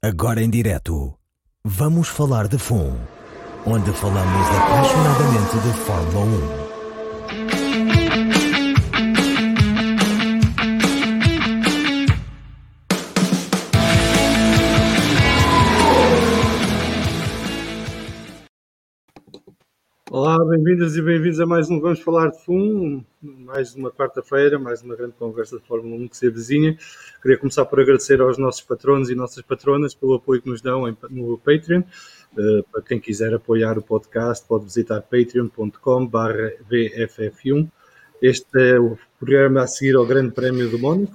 Agora em direto, vamos falar de FUN, onde falamos apaixonadamente de Fórmula 1. Olá, bem-vindas e bem-vindos a mais um Vamos Falar de FUM, mais uma quarta-feira, mais uma grande conversa de Fórmula 1 que se avizinha. Queria começar por agradecer aos nossos patronos e nossas patronas pelo apoio que nos dão no Patreon. Uh, para quem quiser apoiar o podcast, pode visitar patreon.com.br VFF1. Este é o programa a seguir ao Grande Prémio do Mónaco,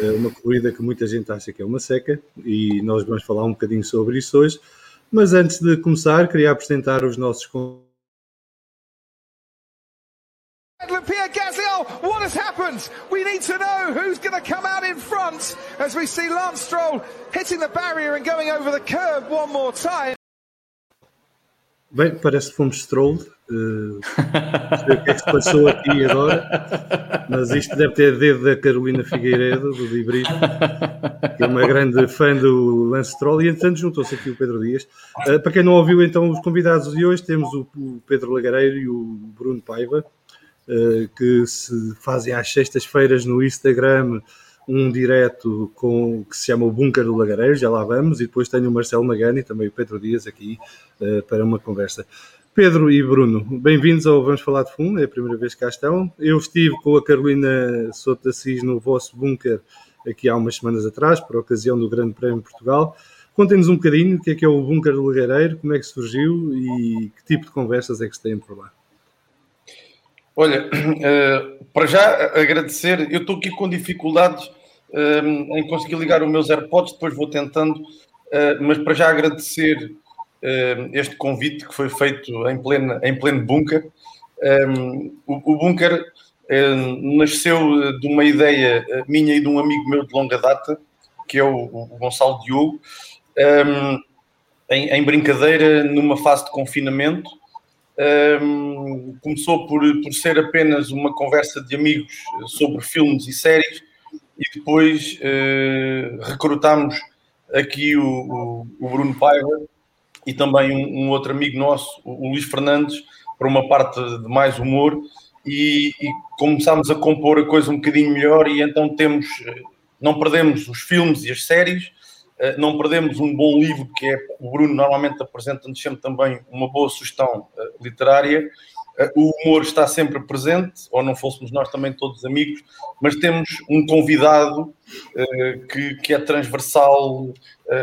uh, uma corrida que muita gente acha que é uma seca e nós vamos falar um bocadinho sobre isso hoje. Mas antes de começar, queria apresentar os nossos convidados. Happened? We need to know who's going to come out in front as we see Lance Stroll hitting the barrier and going over the curb one more time. Bem, parece que fomos stroll. Uh, não sei o que é que se passou aqui agora, mas isto deve ter dedo da Carolina Figueiredo, do Librito, que é uma grande fã do Lance Stroll, e entretanto juntou-se aqui o Pedro Dias. Uh, para quem não ouviu, então, os convidados de hoje, temos o, Pedro Lagareiro e o Bruno Paiva, que se fazem às sextas-feiras no Instagram um direto com, que se chama o Bunker do Lagareiro, já lá vamos, e depois tenho o Marcelo Magani e também o Pedro Dias aqui uh, para uma conversa. Pedro e Bruno, bem-vindos ao Vamos Falar de Fundo, é a primeira vez que cá estão. Eu estive com a Carolina Souto Assis no vosso bunker aqui há umas semanas atrás, por ocasião do Grande Prémio de Portugal. Contem-nos um bocadinho o que é que é o Bunker do Lagareiro, como é que surgiu e que tipo de conversas é que se têm por lá. Olha, uh, para já agradecer, eu estou aqui com dificuldades uh, em conseguir ligar os meus AirPods, depois vou tentando, uh, mas para já agradecer este convite que foi feito em pleno, em pleno bunker. Um, o, o, bunker nasceu de uma ideia minha e de um amigo meu de longa data, que é o, o Gonçalo Diogo, em, em brincadeira, numa fase de confinamento. Um, começou por, por ser apenas uma conversa de amigos sobre filmes e séries e depois uh, recrutámos aqui o, o, o, Bruno Paiva e também um, um, outro amigo nosso, o Luís Fernandes, para uma parte de mais humor e, e começámos a compor a coisa um bocadinho melhor e então temos, não perdemos os filmes e as séries, não perdemos um bom livro que é o Bruno normalmente apresenta-nos sempre também uma boa sugestão uh, literária. Uh, o humor está sempre presente ou não fôssemos nós também todos amigos mas temos um convidado que, que, é transversal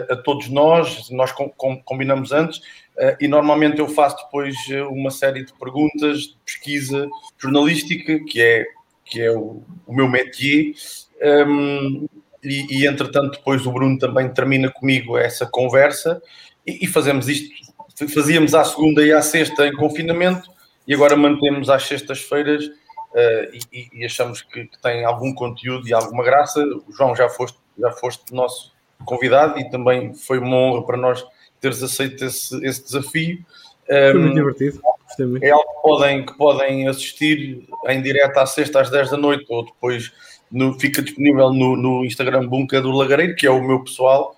a todos nós nós com, com, combinamos antes e normalmente eu faço depois uma série de perguntas de pesquisa jornalística que é que é o, o meu métier. Um, e, e, entretanto depois o Bruno também termina comigo essa conversa e, e, fazemos isto, fazíamos à segunda e à sexta em confinamento e agora mantemos às sextas-feiras uh, e, e, achamos que, que, tem algum conteúdo e alguma graça. O João já foste, já foste nosso convidado e também foi uma honra para nós teres aceito esse, esse desafio. Foi muito um, divertido. Muito. É algo que podem, que podem assistir em direto à sexta às 10 da noite ou depois no, fica disponível no, no, Instagram Bunker do Lagareiro, que é o meu pessoal,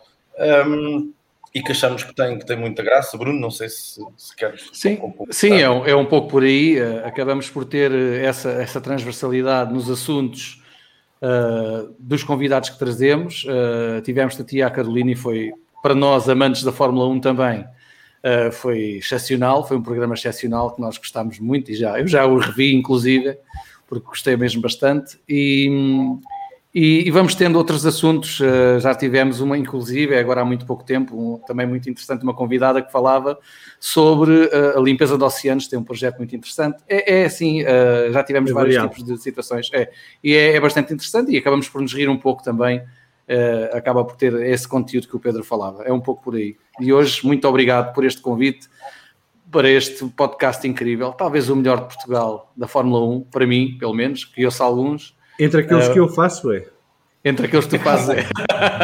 um, e que achamos que tem, que tem muita graça. Bruno, não sei se, se queres. Sim, um sim é, um, é um pouco por aí. Uh, acabamos por ter essa, essa transversalidade nos assuntos uh, dos convidados que trazemos. Uh, tivemos a tia a Carolina e foi, para nós, amantes da Fórmula 1 também. Uh, foi excepcional, foi um programa excepcional que nós gostámos muito e já eu já o revi, inclusive, porque gostei mesmo bastante. E, e, e vamos tendo outros assuntos. Uh, já tivemos uma, inclusive, agora há muito pouco tempo, um, também muito interessante, uma convidada que falava sobre uh, a limpeza de oceanos. Tem um projeto muito interessante. É, é assim, já tivemos é vários variado. tipos de situações. É, e é, é, bastante interessante e acabamos por nos rir um pouco também. Acaba por ter esse conteúdo que o Pedro falava. É um pouco por aí. E hoje, muito obrigado por este convite para este podcast incrível, talvez o melhor de Portugal da Fórmula 1, para mim, pelo menos, que eu alguns. Entre aqueles uh, que eu faço, é. Entre aqueles que tu fazes, é.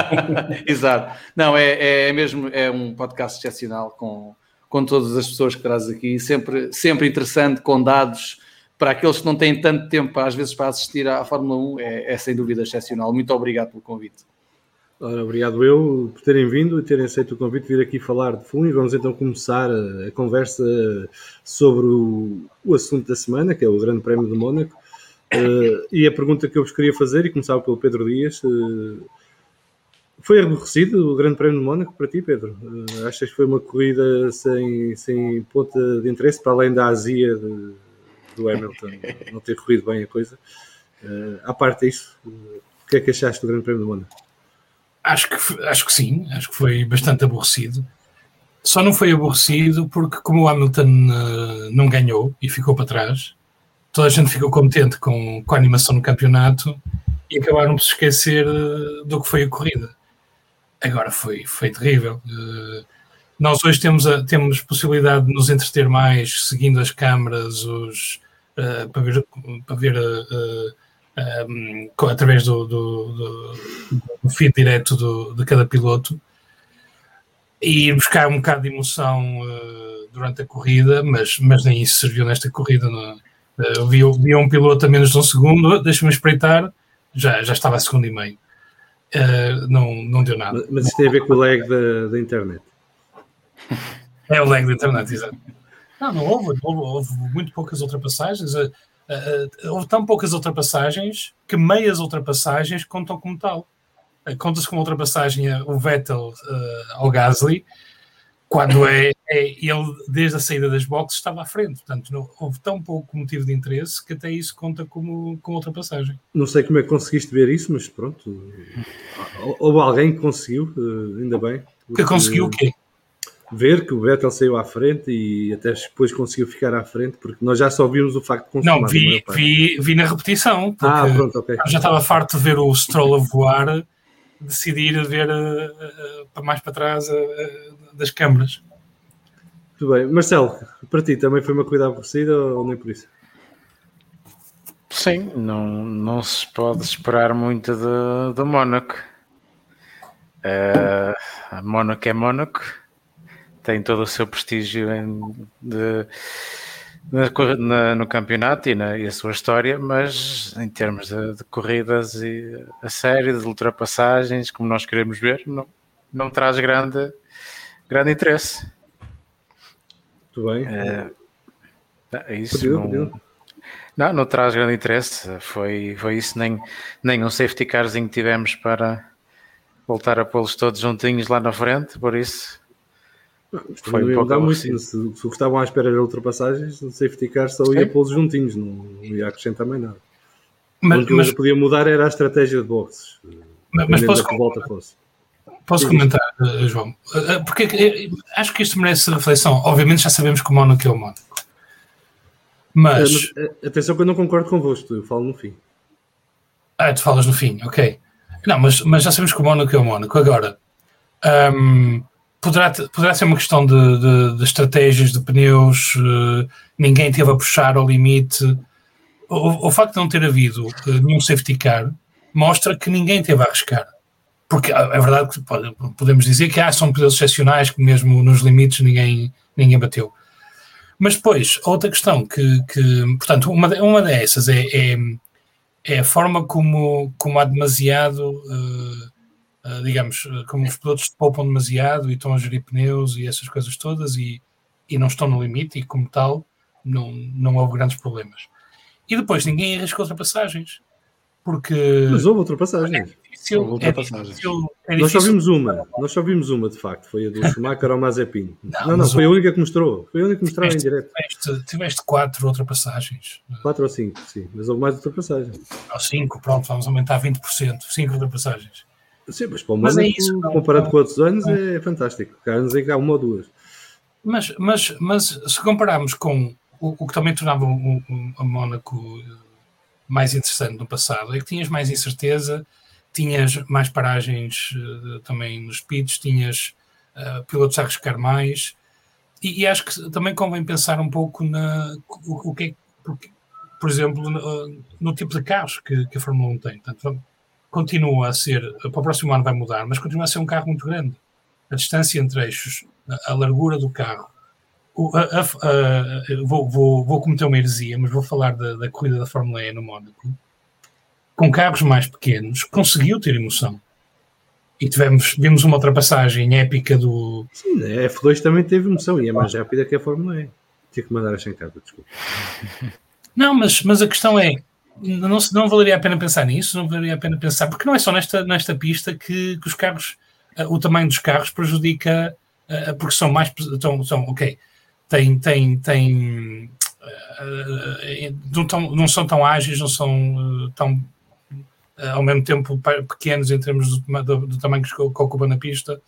Exato. Não, é, é mesmo é um podcast excepcional com, com todas as pessoas que trazes aqui, sempre, sempre interessante, com dados para aqueles que não têm tanto tempo, às vezes, para assistir à Fórmula 1, é, é sem dúvida excepcional. Muito obrigado pelo convite. Ora, obrigado eu por terem vindo e terem aceito o convite de vir aqui falar de fundo vamos então começar a, a conversa sobre o, o, assunto da semana, que é o Grande Prémio de Mónaco. Uh, e a pergunta que eu vos queria fazer, e começava pelo Pedro Dias, uh, foi aborrecido o Grande Prémio de Mónaco para ti, Pedro? Uh, achas que foi uma corrida sem, sem ponta de interesse, para além da azia de, do Hamilton não ter corrido bem a coisa? Uh, à parte disso, o que é que achaste do Grande Prémio de Mónaco? Acho que, acho que sim, acho que foi bastante aborrecido. Só não foi aborrecido porque, como o Hamilton uh, não ganhou e ficou para trás, toda a gente ficou contente com, com a animação no campeonato e acabaram por se esquecer uh, do que foi a corrida. Agora foi, foi terrível. Uh, nós hoje temos, a, temos possibilidade de nos entreter mais seguindo as câmaras, os, para ver, para ver um, através do, do, do, do, feed direto do, de cada piloto e ir buscar um bocado de emoção uh, durante a corrida, mas, mas nem isso serviu nesta corrida. Uh, vi, vi um piloto a menos de um segundo, deixa-me espreitar, já, já estava a segundo e meio. Uh, não, não deu nada. Mas isso tem a ver com o lag da, da internet. É o lag da internet, exato. Não, não houve, houve, houve muito poucas ultrapassagens. Uh, houve tão poucas ultrapassagens que meias ultrapassagens contam como tal. Uh, Conta-se como ultrapassagem o Vettel uh, ao Gasly, quando é, é, ele, desde a saída das boxes, estava à frente. Portanto, não, houve tão pouco motivo de interesse que até isso conta como, como ultrapassagem. Não sei como é que conseguiste ver isso, mas pronto. Houve alguém que conseguiu, ainda bem. Porque... Que conseguiu o quê? Ver que o Vettel saiu à frente e até depois conseguiu ficar à frente, porque nós já só vimos o facto de consumar. Não, vi, vi, vi na repetição. Ah, pronto, ok. Já estava farto de ver o Stroll a voar, decidir ver uh, uh, mais para trás uh, das câmaras. Muito bem. Marcelo, para ti também foi uma corrida aborrecida ou nem por isso? Sim, não, não se pode esperar muito de, de Mónaco. Uh, Mónaco é Mónaco tem todo o seu prestígio em, de, na, no campeonato e, na, e, a sua história, mas em termos de, de, corridas e a série, de ultrapassagens, como nós queremos ver, não, não traz grande, grande interesse. Muito bem. É, é isso. Não, não, não traz grande interesse. Foi, foi isso, nem, nem um safety carzinho tivemos para voltar a pô-los todos juntinhos lá na frente, por isso foi não ia mudar muito. Se, se estavam à espera de ultrapassagens, o safety car só ia pô-los juntinhos, não, não, ia acrescentar mais nada. Mas, o que mas, podia mudar era a estratégia de boxes. Mas, mas posso, que volta fosse. posso comentar, eh, João? Eh, eh, porque acho que isto merece reflexão. Obviamente já sabemos que o Mónaco é o Mónaco. Mas... Atenção que eu não concordo convosco, eu falo no fim. Ah, tu falas no fim, ok. Não, mas, mas já sabemos que o Mónaco é o Mónaco. Agora, um, poderá, poderá ser uma questão de, de, de estratégias de pneus, uh, ninguém teve a puxar ao limite. O, o, facto de não ter havido uh, nenhum safety car mostra que ninguém teve a arriscar. Porque é verdade que pode, podemos dizer que ah, são pilotos excepcionais que mesmo nos limites ninguém, ninguém bateu. Mas depois, outra questão que, que portanto, uma, uma dessas é, é, é a forma como, como há demasiado uh, ah, digamos, ah, como os pilotos poupam demasiado e estão a gerir pneus e essas coisas todas e, e não estão no limite e como tal não, não houve grandes problemas. E depois ninguém arriscou ultrapassagens. Porque. Mas houve ultrapassagens. É difícil, houve ultrapassagens. É difícil, é nós só vimos uma, nós só vimos uma de facto, foi a do Schumacher ao Mazepin. Não, não, não foi a única que mostrou, foi a única que mostrou em direto. Tiveste, tiveste quatro ultrapassagens. Quatro ou cinco, sim, mas houve mais ultrapassagens. Ou cinco, pronto, vamos aumentar 20%, cinco ultrapassagens. Sim, mas para o mas é isso, comparado não, com outros anos, é fantástico. Há anos em que há uma ou duas. Mas, mas, mas se compararmos com o, o que também tornava o, o, a Mónaco mais interessante no passado, é que tinhas mais incerteza, tinhas mais paragens uh, também nos pits, tinhas uh, pilotos a arriscar mais, e, e, acho que também convém pensar um pouco na o, o que é, porque, por exemplo, no, no, tipo de carros que, que a Fórmula 1 tem. Portanto, continua a ser, para o próximo ano vai mudar, mas continua a ser um carro muito grande. A distância entre eixos, a, a largura do carro. O, a, a, vou, vou, vou cometer uma heresia, mas vou falar da, da corrida da Fórmula E no Mónaco. Com carros mais pequenos, conseguiu ter emoção e tivemos, vimos uma ultrapassagem épica do. Sim, a F2 também teve emoção e é mais rápida que a Fórmula E. Tinha que mandar a chancada, desculpa. Não, mas, mas a questão é: não, não valeria a pena pensar nisso, não valeria a pena pensar, porque não é só nesta, nesta pista que, que os carros, uh, o tamanho dos carros prejudica, uh, porque são mais. São, são, ok, tem. tem, tem não, tão, não são tão ágeis, não são tão eh, ao mesmo tempo pequenos em termos do, do, do tamanho que, que ocupa na pista,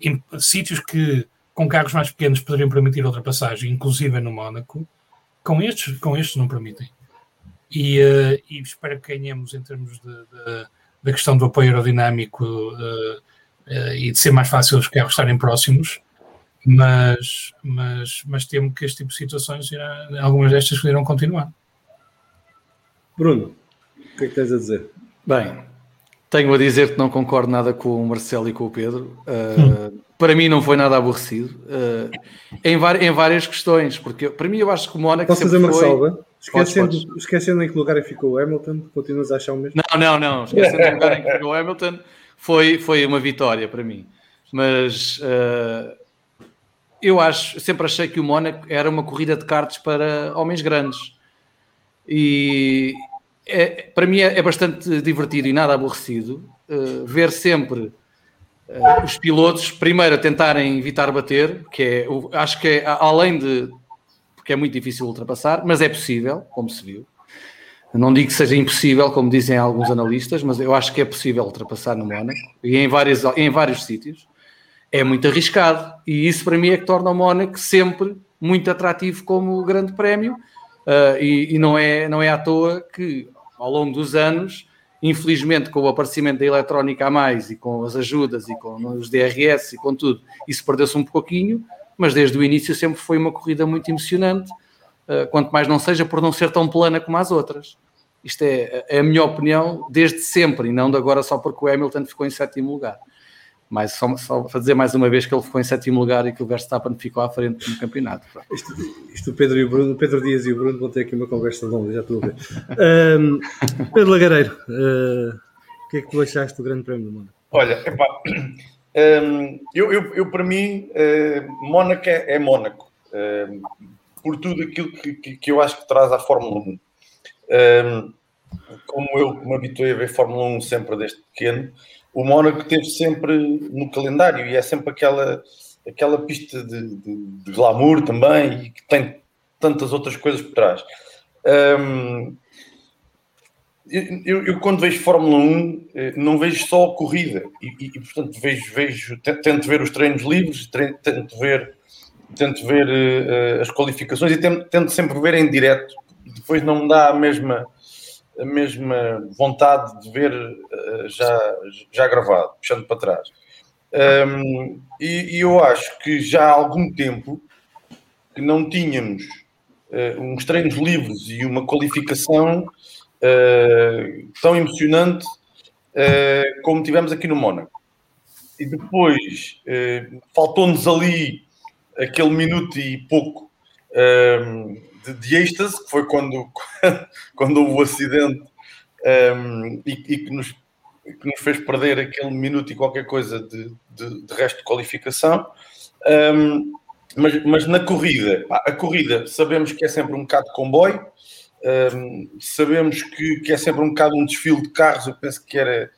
em sítios que com carros mais pequenos poderiam permitir ultrapassagem, inclusive no Mónaco, com estes, com estes não permitem. E, uh, e espero que ganhemos em termos de, de, da questão do apoio aerodinâmico uh, uh, e de ser mais fácil os carros estarem próximos, mas, mas, mas temo que este tipo de situações, irá, algumas destas irão continuar. Bruno, o que é que tens a dizer? Bem, tenho a dizer que não concordo nada com o Marcelo e com o Pedro. Uh, para mim não foi nada aborrecido uh, em, em, várias questões, porque para mim eu acho que o Mónaco. Posso fazer uma foi... salva? Esquecendo, podes, podes. esquecendo em que lugar ficou o Hamilton, continuas a achar o mesmo? Não, não, não. Esquecendo em que lugar em que ficou o Hamilton, foi, foi uma vitória para mim. Mas uh, eu acho, sempre achei que o Mónaco era uma corrida de karts para homens grandes. E, é, para mim é, é, bastante divertido e nada aborrecido uh, ver sempre uh, os pilotos primeiro a tentarem evitar bater, que é, acho que é, além de porque é muito difícil ultrapassar, mas é possível, como se viu. Não digo que seja impossível, como dizem alguns analistas, mas eu acho que é possível ultrapassar no Mónaco e em, vários em vários sítios. É muito arriscado e isso para mim é que torna o Mónaco sempre muito atrativo como grande prémio uh, e, e, não, é, não é à toa que ao longo dos anos, infelizmente com o aparecimento da eletrónica a mais e com as ajudas e com os DRS e com tudo, isso perdeu-se um pouquinho, mas desde o início sempre foi uma corrida muito emocionante, uh, quanto mais não seja por não ser tão plana como as outras. Isto é, é a minha opinião desde sempre e não de agora só porque o Hamilton ficou em sétimo lugar. Mas só, só para dizer mais uma vez que ele ficou em sétimo lugar e que o Verstappen ficou à frente no campeonato. Isto, isto o Pedro, e o Bruno, Pedro Dias e o Bruno vão ter aqui uma conversa longa, já estou a ver. Um, Pedro Lagareiro, uh, o que é que tu achaste do Grande Prémio do Mónaco? Olha, epá, um, eu, eu, eu, para mim, uh, Mónaco é, é Mónaco, uh, por tudo aquilo que, que, que, eu acho que traz à Fórmula 1. Um, como eu me habituei a ver Fórmula 1 sempre desde pequeno, o Mónaco teve sempre no calendário e é sempre aquela, aquela pista de, de, de glamour também e que tem tantas outras coisas por trás. Um, eu, eu, quando vejo Fórmula 1 eh, não vejo só a corrida e, e, portanto vejo, vejo tento ver os treinos livres, tento ver, tento ver uh, as qualificações e tento, tento sempre ver em direto. Depois não me dá a mesma a mesma vontade de ver uh, já, já gravado, puxando para trás. Um, e, e, eu acho que já há algum tempo que não tínhamos uh, uns treinos livres e uma qualificação uh, tão emocionante como tivemos aqui no Mónaco. E depois faltou-nos ali aquele minuto e pouco de, de êxtase, que foi quando, quando houve o acidente um, e, e, que, nos, que nos fez perder aquele minuto e qualquer coisa de, de, de resto de qualificação. Um, mas, mas na corrida, a corrida sabemos que é sempre um bocado de comboio, um, sabemos que, que é sempre um bocado um desfile de carros. Eu penso que era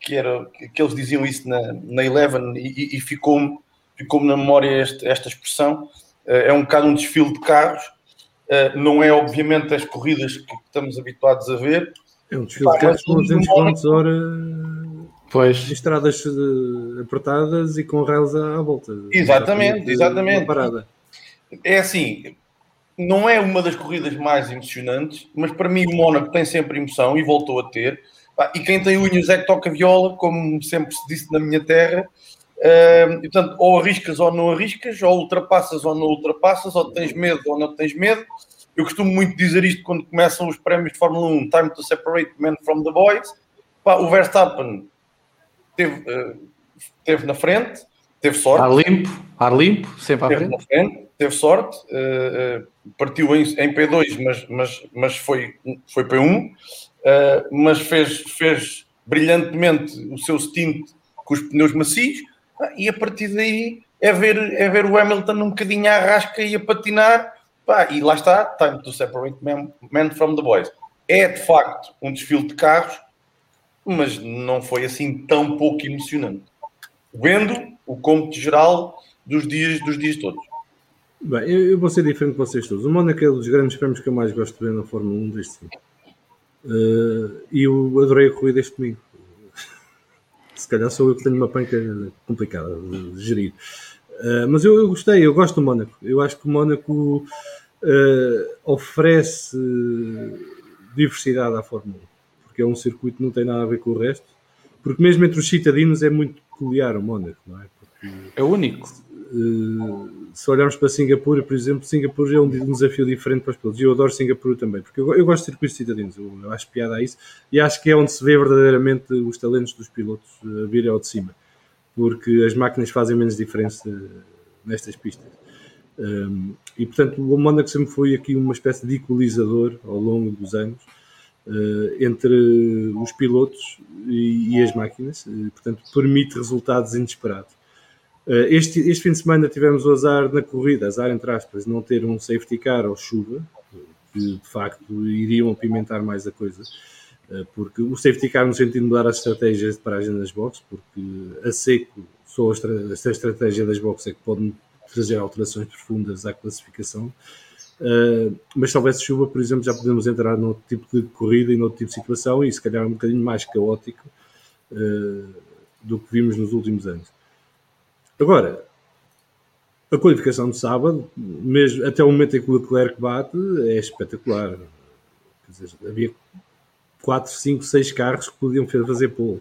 que, era, que eles diziam isso na, na Eleven e, e ficou-me ficou na memória esta, esta expressão. Uh, é um bocado um desfile de carros Uh, não é, obviamente, as corridas que estamos habituados a ver. É um desfile de carros com 200 km hora pois. estradas uh, apertadas e com rails à, à volta. Exatamente, exatamente. Parada. É assim, não é uma das corridas mais emocionantes, mas para mim o Mónaco tem sempre emoção e voltou a ter. E quem tem unhas é que toca viola, como sempre se disse na minha terra. Uh, e, portanto, ou arriscas ou não arriscas, ou ultrapassas ou não ultrapassas, ou tens medo ou não tens medo. Eu costumo muito dizer isto quando começam os prémios de Fórmula 1, time to separate men from the boys. Pá, o Verstappen teve, uh, teve na frente, teve sorte. Ar limpo, ar limpo, sempre à frente. Teve sorte, uh, partiu em, em, P2, mas, mas, mas foi, foi P1, mas fez, fez brilhantemente o seu stint com os pneus macios e a partir daí é ver, é ver o Hamilton um bocadinho à rasca e a patinar, pá, e lá está, time to separate men, men from the boys. É de facto um desfile de carros, mas não foi assim tão pouco emocionante. Vendo o cômputo geral dos dias, dos dias todos. Bem, eu, eu, vou ser diferente de vocês todos. O Mónaco é um dos grandes prémios que eu mais gosto de ver na Fórmula 1 deste ano. Uh, e eu adorei a corrida este domingo se calhar sou eu que tenho uma panca complicada de gerir. Uh, mas eu, eu, gostei, eu gosto do Mónaco. Eu acho que o Mónaco uh, oferece diversidade à Fórmula 1, porque é um circuito que não tem nada a ver com o resto. Porque mesmo entre os citadinos é muito peculiar o Mónaco, não é? Porque, é único. Uh, se olharmos para Singapura, por exemplo, Singapura é um, desafio diferente para os pilotos. E eu adoro Singapura também, porque eu, gosto de circuitos cidadinos, eu, eu, acho piada a isso. E acho que é onde se vê verdadeiramente os talentos dos pilotos a virem ao de cima, porque as máquinas fazem menos diferença nestas pistas. Um, e portanto, o Mónaco sempre foi aqui uma espécie de equalizador ao longo dos anos uh, entre os pilotos e, e as máquinas, uh, portanto, permite resultados inesperados. Eh, este, este fim de semana tivemos o azar na corrida, azar entre aspas, não ter um safety car ou chuva, que de facto iriam apimentar mais a coisa, eh, porque o safety car no sentido de mudar as estratégias de paragem das boxes, porque a seco só a estratégia das boxes é que pode trazer alterações profundas à classificação. Uh, mas se houvesse chuva, por exemplo, já podemos entrar num tipo de corrida e num tipo de situação e se calhar um bocadinho mais caótico uh, do que vimos nos últimos anos. Agora, a qualificação de sábado, mesmo até o momento em que o Leclerc bate, é espetacular. Quer dizer, havia 4, 5, 6 carros que podiam fazer pole,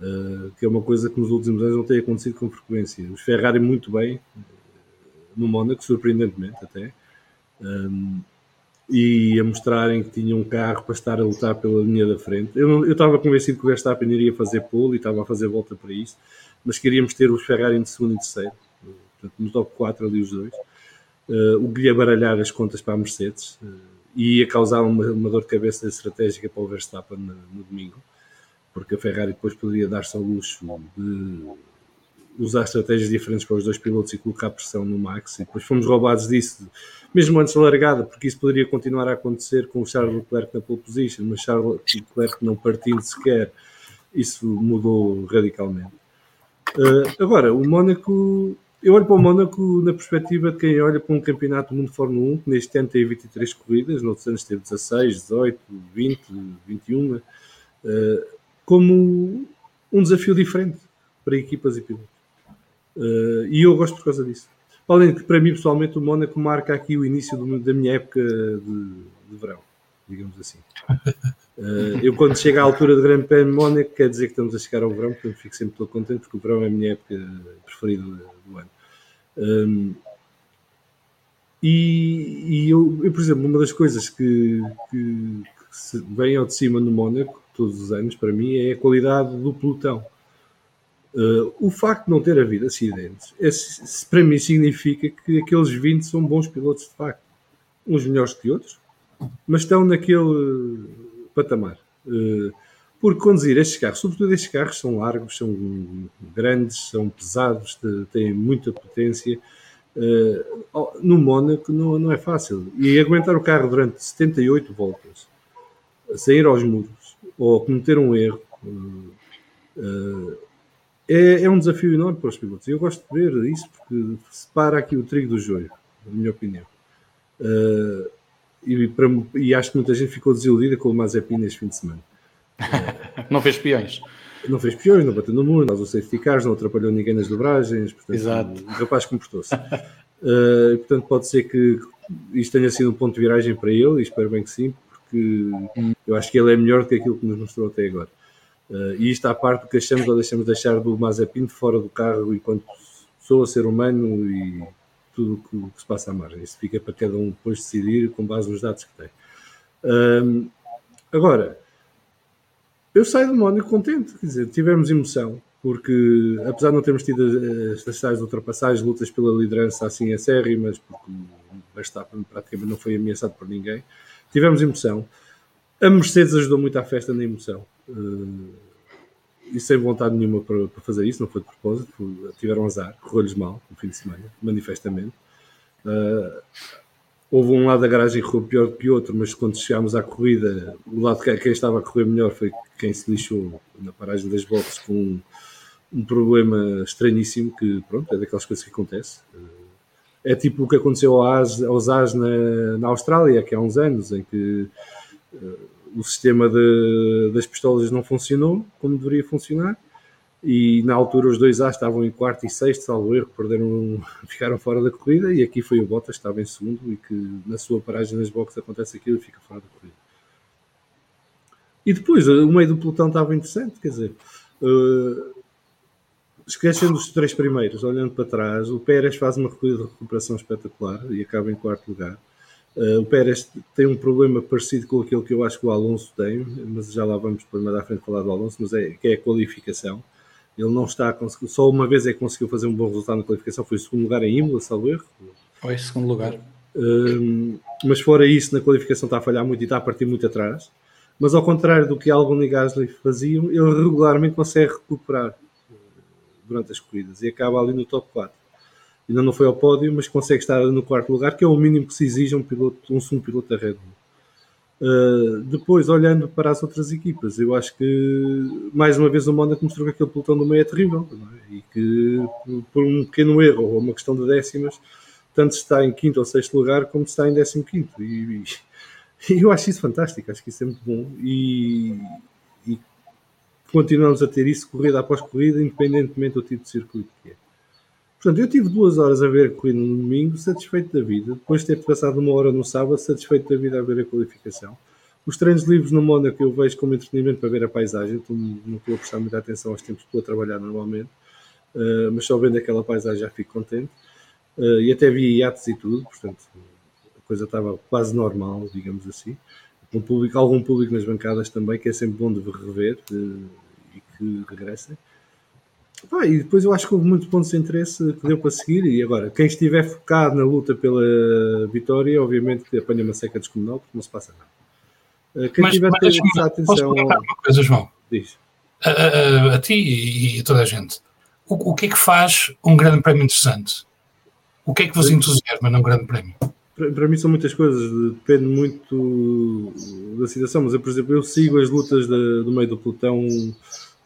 uh, que é uma coisa que nos últimos anos não tem acontecido com frequência. Os Ferrari muito bem, no Mónaco, surpreendentemente até, um, e a mostrarem que tinham um carro para estar a lutar pela linha da frente. Eu, eu estava convencido que o Verstappen iria fazer pole e estava a fazer volta para isso mas queríamos ter os Ferrari em segundo e terceiro, portanto, no top 4 ali os dois, uh, o que baralhar as contas para a Mercedes uh, e ia causar uma, uma, dor de cabeça estratégica para o Verstappen no, no domingo, porque a Ferrari depois poderia dar-se ao luxo de usar estratégias diferentes para os dois pilotos e colocar pressão no Max, e depois fomos roubados disso, mesmo antes da largada, porque isso poderia continuar a acontecer com o Charles Leclerc na pole position, mas Charles Leclerc não partindo sequer, isso mudou radicalmente. Uh, agora, o Mónaco, eu olho para o Mónaco na perspectiva de quem olha para um campeonato do mundo Fórmula 1, que neste ano tem 23 corridas, noutros anos teve 16, 18, 20, 21, uh, como um desafio diferente para equipas e pilotos. Uh, e eu gosto por causa disso. Além de que, para mim, pessoalmente, o Mónaco marca aqui o início do, da minha época de, de verão, digamos assim. Uh, eu, quando chega à altura do Grande Prémio de Mónaco, quer dizer que estamos a chegar ao verão, portanto fico sempre todo contente, porque o verão é a minha época preferida do ano. Um, e, e eu, eu, por exemplo, uma das coisas que, que, que vem ao de cima no Mónaco, todos os anos, para mim, é a qualidade do pelotão. Uh, o facto de não ter havido acidentes, é, para mim significa que aqueles 20 são bons pilotos de facto. Uns melhores que outros, mas estão naquele patamar. Eh, porque conduzir estes carros, sobretudo estes carros, são largos, são grandes, são pesados, têm muita potência. Eh, no Mónaco não, é fácil. E aguentar o carro durante 78 voltas, sair aos muros ou cometer um erro, eh, é, é, um desafio enorme para os pilotos. Eu gosto de ver isso porque separa aqui o trigo do joio, na minha opinião. E, para, e acho que muita gente ficou desiludida com o Mazepin neste fim de semana. não fez peões. Não fez peões, não bateu no muro, não usou safety cars, não atrapalhou ninguém nas dobragens. Portanto, Exato. O rapaz comportou-se. uh, portanto, pode ser que isto tenha sido um ponto de viragem para ele, e espero bem que sim, porque eu acho que ele é melhor do que aquilo que nos mostrou até agora. Uh, e isto à parte do que achamos ou deixamos de deixar do Mazepin fora do carro enquanto pessoa, ser humano e tudo o que, se passa à margem. Isso fica para cada um depois decidir com base nos dados que tem. Agora, eu saio do Mónaco contente, quer dizer, tivemos emoção, porque apesar de não termos tido as tais ultrapassagens, lutas pela liderança assim acérrimas, porque o Verstappen praticamente não foi ameaçado por ninguém, tivemos emoção. A Mercedes ajudou muito à festa na emoção. Uh, e sem vontade nenhuma para, para, fazer isso, não foi de propósito, tiveram azar, correu-lhes mal no fim de semana, manifestamente. Uh, houve um lado da garagem que correu pior que outro, mas quando chegámos à corrida, o lado que quem estava a correr melhor foi quem se lixou na paragem das boxes com um, um problema estranhíssimo que, pronto, é daquelas coisas que acontece. Uh, é tipo o que aconteceu aos, aos AS na, na Austrália, que há uns anos, em que uh, o sistema de, das pistolas não funcionou como deveria funcionar e na altura os dois A estavam em quarto e sexto, salvo erro, perderam, ficaram fora da corrida e aqui foi o Bottas, estava em segundo e que na sua paragem nas boxes acontece aquilo e fica fora da corrida. E depois, o meio do pelotão estava interessante, quer dizer, uh, esquecendo os três primeiros, olhando para trás, o Pérez faz uma corrida de recuperação espetacular e acaba em quarto lugar. Uh, o Pérez tem um problema parecido com aquele que eu acho que o Alonso tem, mas já lá vamos depois mais à frente falar do Alonso, mas é, que é a qualificação. Ele não está a conseguir, só uma vez é que conseguiu fazer um bom resultado na qualificação, foi o segundo lugar em Imola, salvo erro. Foi segundo lugar. Uh, mas fora isso, na qualificação está a falhar muito e está a partir muito atrás. Mas ao contrário do que Albon e Gasly faziam, ele regularmente consegue recuperar uh, durante as corridas e acaba ali no top 4 ainda não foi ao pódio, mas consegue estar no quarto lugar, que é o mínimo que se exige um, piloto, um segundo piloto da Red Bull. Uh, depois, olhando para as outras equipas, eu acho que mais uma vez o Mónaco mostrou que aquele pelotão do meio é terrível é? e que por um pequeno erro ou uma questão de décimas, tanto está em quinto ou sexto lugar como está em décimo quinto. E, e, eu acho isso fantástico, acho que isso é muito bom. E, e continuamos a ter isso corrida após corrida, independentemente do tipo de circuito que é. Portanto, eu tive duas horas a ver corrida no domingo, satisfeito da vida. Depois de ter passado uma hora no sábado, satisfeito da vida a ver a qualificação. Os treinos livres no Mónaco eu vejo como entretenimento para ver a paisagem. Estou, não estou a prestar muita atenção aos tempos que estou a trabalhar normalmente. Uh, mas só vendo aquela paisagem já fico contente. Uh, e até vi iates e tudo, portanto, a coisa estava quase normal, digamos assim. Com público, algum público nas bancadas também, que é sempre bom de rever uh, e que regressem. Ah, e depois eu acho que houve muitos pontos de interesse que deu para seguir. E agora, quem estiver focado na luta pela vitória, obviamente que apanha uma seca descomunal, porque não se passa nada. Ah, quem mas, tiver mas, prestar atenção. Posso uma coisa, João? Diz. A, a, a, ti e a toda a gente. O, o que é que faz um grande prémio interessante? O que é que vos entusiasma num grande prémio? Para, para mim são muitas coisas, depende muito da situação, mas eu, por exemplo, eu sigo as lutas de, do meio do pelotão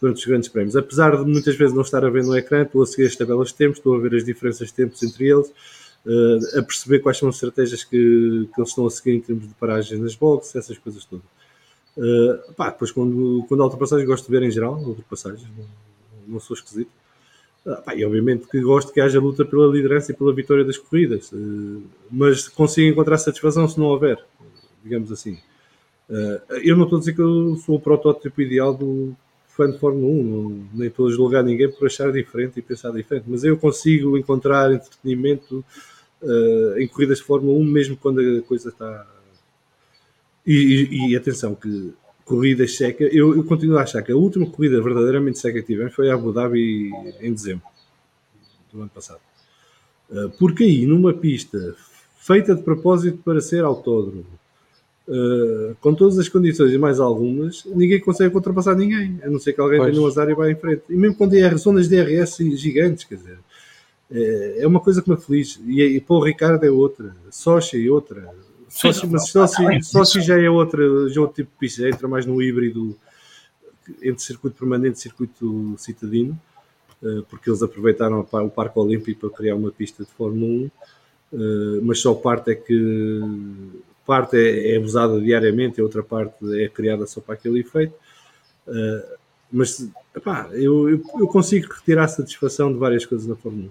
durante os grandes prémios. Apesar de muitas vezes não estar a ver no ecrã, estou a seguir as tabelas de tempos, estou a ver as diferenças de tempos entre eles, uh, a perceber quais são as estratégias que, que eles estão a seguir em termos de paragens nas boxes, essas coisas todas. Uh, pá, depois, quando, quando há ultrapassagens, gosto de ver em geral ultrapassagens, não, não sou esquisito. Uh, pá, e obviamente que gosto que haja luta pela liderança e pela vitória das corridas, uh, mas consigo encontrar satisfação se não houver, digamos assim. eu não estou a dizer que eu sou o protótipo ideal do, fã de Fórmula 1, não, nem estou a julgar ninguém por achar diferente e pensar diferente, mas eu consigo encontrar entretenimento uh, em corridas de Fórmula 1 mesmo quando a coisa está. E, e, e atenção, que corridas seca, eu, eu, continuo a achar que a última corrida verdadeiramente seca que tivemos foi a Abu Dhabi em dezembro do ano passado. Uh, porque aí, numa pista feita de propósito para ser autódromo, Uh, com todas as condições e mais algumas, ninguém consegue ultrapassar ninguém, a não ser que alguém pois. tenha um azar e vá em frente. E mesmo quando é zonas de DRS gigantes, quer dizer, é, é uma coisa que me aflige. E, e para o Ricardo é outra, Sochi é outra. Sochi, mas Sochi, Sochi já é outra, já é outro tipo de pista, já entra mais no híbrido entre circuito permanente e circuito citadino, uh, porque eles aproveitaram o Parque Olímpico para criar uma pista de Fórmula 1. Uh, mas só parte é que parte é, é usada diariamente, a outra parte é criada só para aquele efeito. Uh, mas epá, eu, eu, eu, consigo retirar satisfação de várias coisas na Fórmula 1.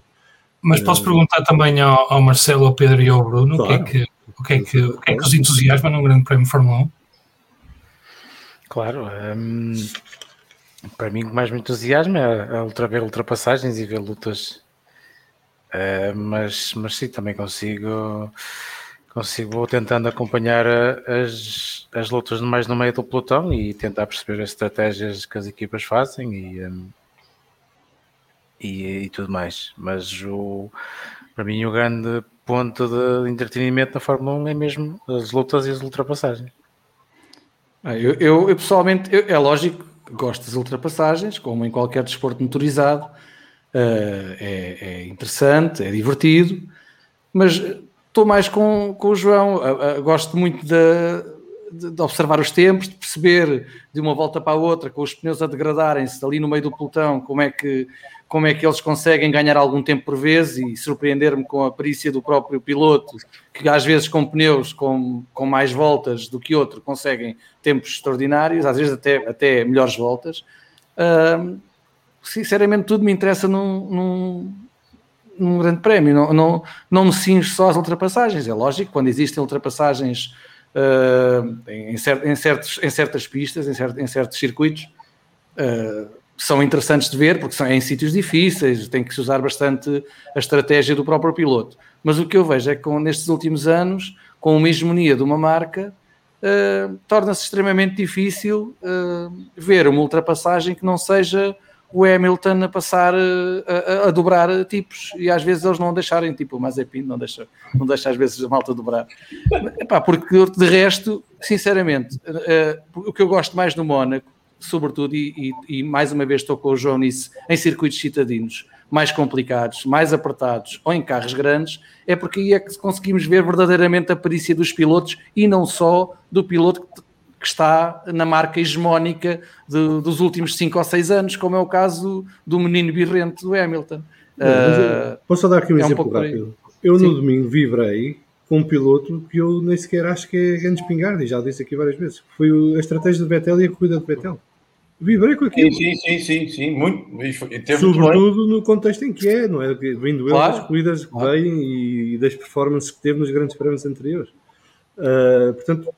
Mas posso uh, perguntar também ao, ao, Marcelo, ao Pedro e ao Bruno claro. o, que é que, o, que é que, o que é que os entusiasma num grande prémio Fórmula 1? Claro, um, Para mim, o que mais me entusiasma é ultra, ver ultrapassagens e ver lutas. Uh, mas, mas sim, também consigo, consigo vou tentando acompanhar as, as lutas mais no meio do pelotão e tentar perceber as estratégias que as equipas fazem e, um, e, e, tudo mais. Mas o, para mim, o grande ponto de entretenimento na Fórmula 1 é mesmo as lutas e as ultrapassagens. Ah, eu, eu, eu pessoalmente, eu, é lógico, gosto das ultrapassagens, como em qualquer desporto motorizado, uh, é, é, interessante, é divertido, mas estou mais com, com o João, uh, uh, gosto muito de, de, observar os tempos, de perceber de uma volta para a outra, com os pneus a degradarem-se ali no meio do pelotão, como é que como é que eles conseguem ganhar algum tempo por vez e surpreender-me com a perícia do próprio piloto, que às vezes com pneus com, com mais voltas do que outro conseguem tempos extraordinários, às vezes até, até melhores voltas. Uh, sinceramente, tudo me interessa num, num, num grande prémio, não, não, não me cinge só às ultrapassagens. É lógico, quando existem ultrapassagens uh, em, em, certos, em certas pistas, em, certos, em certos circuitos. Uh, são interessantes de ver, porque são em sítios difíceis, tem que se usar bastante a estratégia do próprio piloto. Mas o que eu vejo é que com, nestes últimos anos, com uma hegemonia de uma marca, uh, torna-se extremamente difícil ver uma ultrapassagem que não seja o Hamilton a passar uh, a, a, dobrar tipos e às vezes eles não deixarem, tipo o Mazepin não deixa, não deixa às vezes a malta dobrar. Epá, porque de resto, sinceramente, o que eu gosto mais no Mónaco sobretudo, e, e, e, mais uma vez estou com o João nisso, em circuitos citadinos mais complicados, mais apertados ou em carros grandes, é porque aí é que conseguimos ver verdadeiramente a perícia dos pilotos e não só do piloto que, está na marca hegemónica de, dos últimos 5 ou 6 anos, como é o caso do menino birrente do Hamilton. uh, posso dar aqui um é exemplo um rápido? Eu Sim. no domingo vibrei com um piloto que eu nem sequer acho que é grande espingarda, e já disse aqui várias vezes. Foi a estratégia de Vettel e a corrida de Vettel. Vibrei com aquilo. Sim, sim, sim, sim, muito. E Sobretudo no contexto em que é, não é? Vindo claro. ele das corridas que claro. vêm e das performances que teve nos grandes prémios anteriores. Uh, portanto,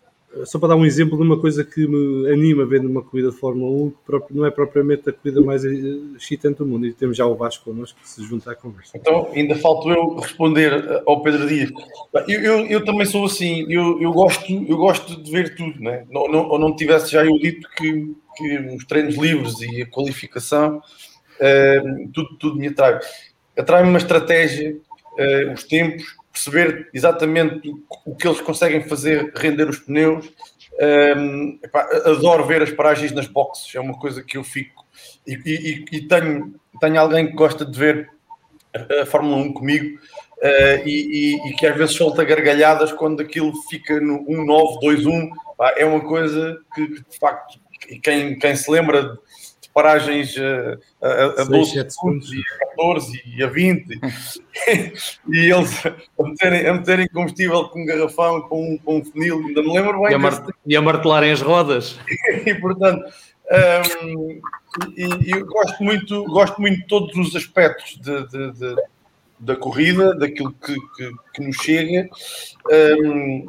só para dar um exemplo de uma coisa que me anima vendo uma corrida de Fórmula 1, que não é propriamente a corrida mais excitante do mundo, e temos já o Vasco connosco que se junta à conversa. Então, ainda falto eu responder ao Pedro Dias. Eu, eu, eu também sou assim, eu, eu, gosto, eu gosto de ver tudo, né? não, não, não tivesse já eu dito que que os treinos livres e a qualificação, uh, tudo, tudo me atrai. Atrai-me uma estratégia, uh, os tempos, perceber exatamente o que eles conseguem fazer render os pneus. Um, epá, adoro ver as paragens nas boxes, é uma coisa que eu fico. E, e, e tenho, tenho alguém que gosta de ver a, Fórmula 1 comigo uh, e, e, que às vezes solta gargalhadas quando aquilo fica no 1-9, 2-1. É uma coisa que, de facto quem, quem se lembra paragens eh, a, a, a 12 segundos e a 14 e a 20 e eles a meterem, a meterem combustível com um garrafão, com um, com um funil, ainda me lembro bem. E a, mar e a martelarem as rodas. e portanto, um, e, e, eu gosto muito, gosto muito de todos os aspectos de, de, de da corrida, daquilo que, que, que nos chega. Um,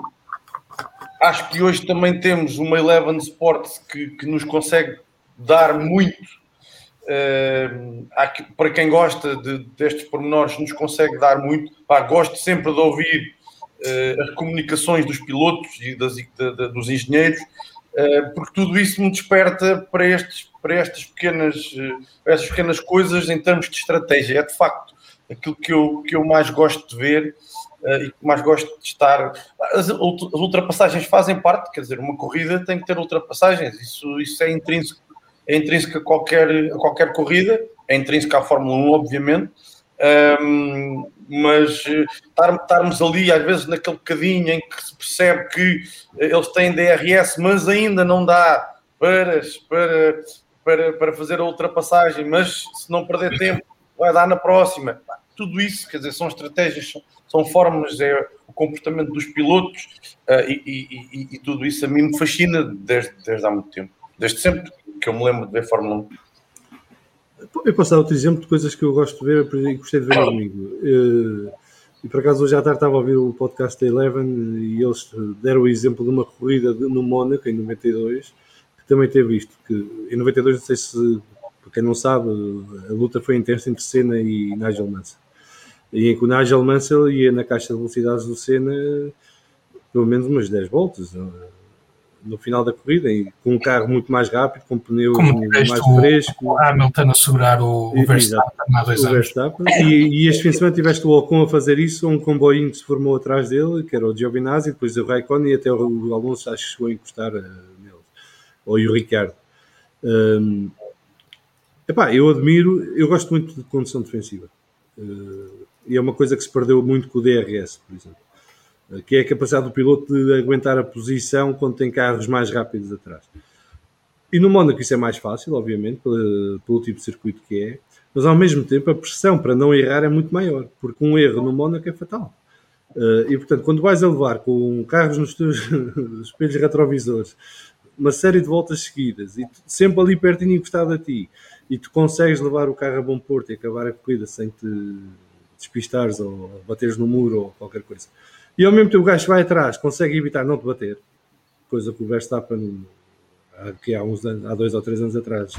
acho que hoje também temos uma Eleven Sports que, que nos consegue dar muito. Uh, para quem gosta de, destes pormenores, nos consegue dar muito. Pá, gosto sempre de ouvir uh, as comunicações dos pilotos e das, dos engenheiros, uh, porque tudo isso me desperta para, estes, para estas, pequenas, estas pequenas coisas em termos de estratégia. É de facto aquilo que eu, que eu mais gosto de ver e que mais gosto de estar. As, as, ultrapassagens fazem parte, quer dizer, uma corrida tem que ter ultrapassagens, isso, isso é intrínseco, é intrínseco a qualquer, a qualquer corrida, é intrínseco à Fórmula 1, obviamente. Um, mas eh, estar, estarmos ali às vezes naquele bocadinho em que se percebe que eles têm DRS, mas ainda não dá para, para, para, para fazer a ultrapassagem, mas se não perder tempo, vai dar na próxima. Tudo isso, quer dizer, são estratégias, são formas, é o comportamento dos pilotos uh, e, e, e, e, tudo isso a mim me fascina desde, desde há muito tempo, desde sempre que eu me lembro de ver Fórmula 1. Eu posso dar outro exemplo de coisas que eu gosto de ver e gostei de ver comigo. Uh, e por acaso hoje à tarde estava a ouvir o podcast da Eleven e eles deram o exemplo de uma corrida no Mónaco em 92 também teve isto, que em 92, não sei se, para quem não sabe, a luta foi intensa entre Senna e Nigel Mansell. E em que o Nigel Mansell ia na caixa de velocidades do Senna pelo menos umas 10 voltas no final da corrida, e com um carro muito mais rápido, com pneus mais o, frescos. O Hamilton a segurar o, o Verstappen há dois o anos. Verstappen. E, e este fim de semana tiveste o Ocon a fazer isso, um comboinho que se formou atrás dele, que era o Giovinazzi, depois o Raikkonen e até o, Alonso acho que chegou a encostar uh, nele, ou e o Ricardo. Um, epá, eu admiro, eu gosto muito de condução defensiva. Uh, e é uma coisa que se perdeu muito com o DRS, por exemplo que é a capacidade do piloto de aguentar a posição quando tem carros mais rápidos atrás. E no Mónaco isso é mais fácil, obviamente, pelo, pelo, tipo de circuito que é, mas ao mesmo tempo a pressão para não errar é muito maior, porque um erro no Mónaco é fatal. Uh, e portanto, quando vais a levar com carros nos teus espelhos retrovisores uma série de voltas seguidas e tu, sempre ali pertinho encostado a ti, e tu consegues levar o carro a bom porto e acabar a corrida sem te despistares ou bateres no muro ou qualquer coisa e ao mesmo tempo o gajo vai atrás, consegue evitar não te bater, coisa que o Verstappen que há uns anos, há dois ou três anos atrás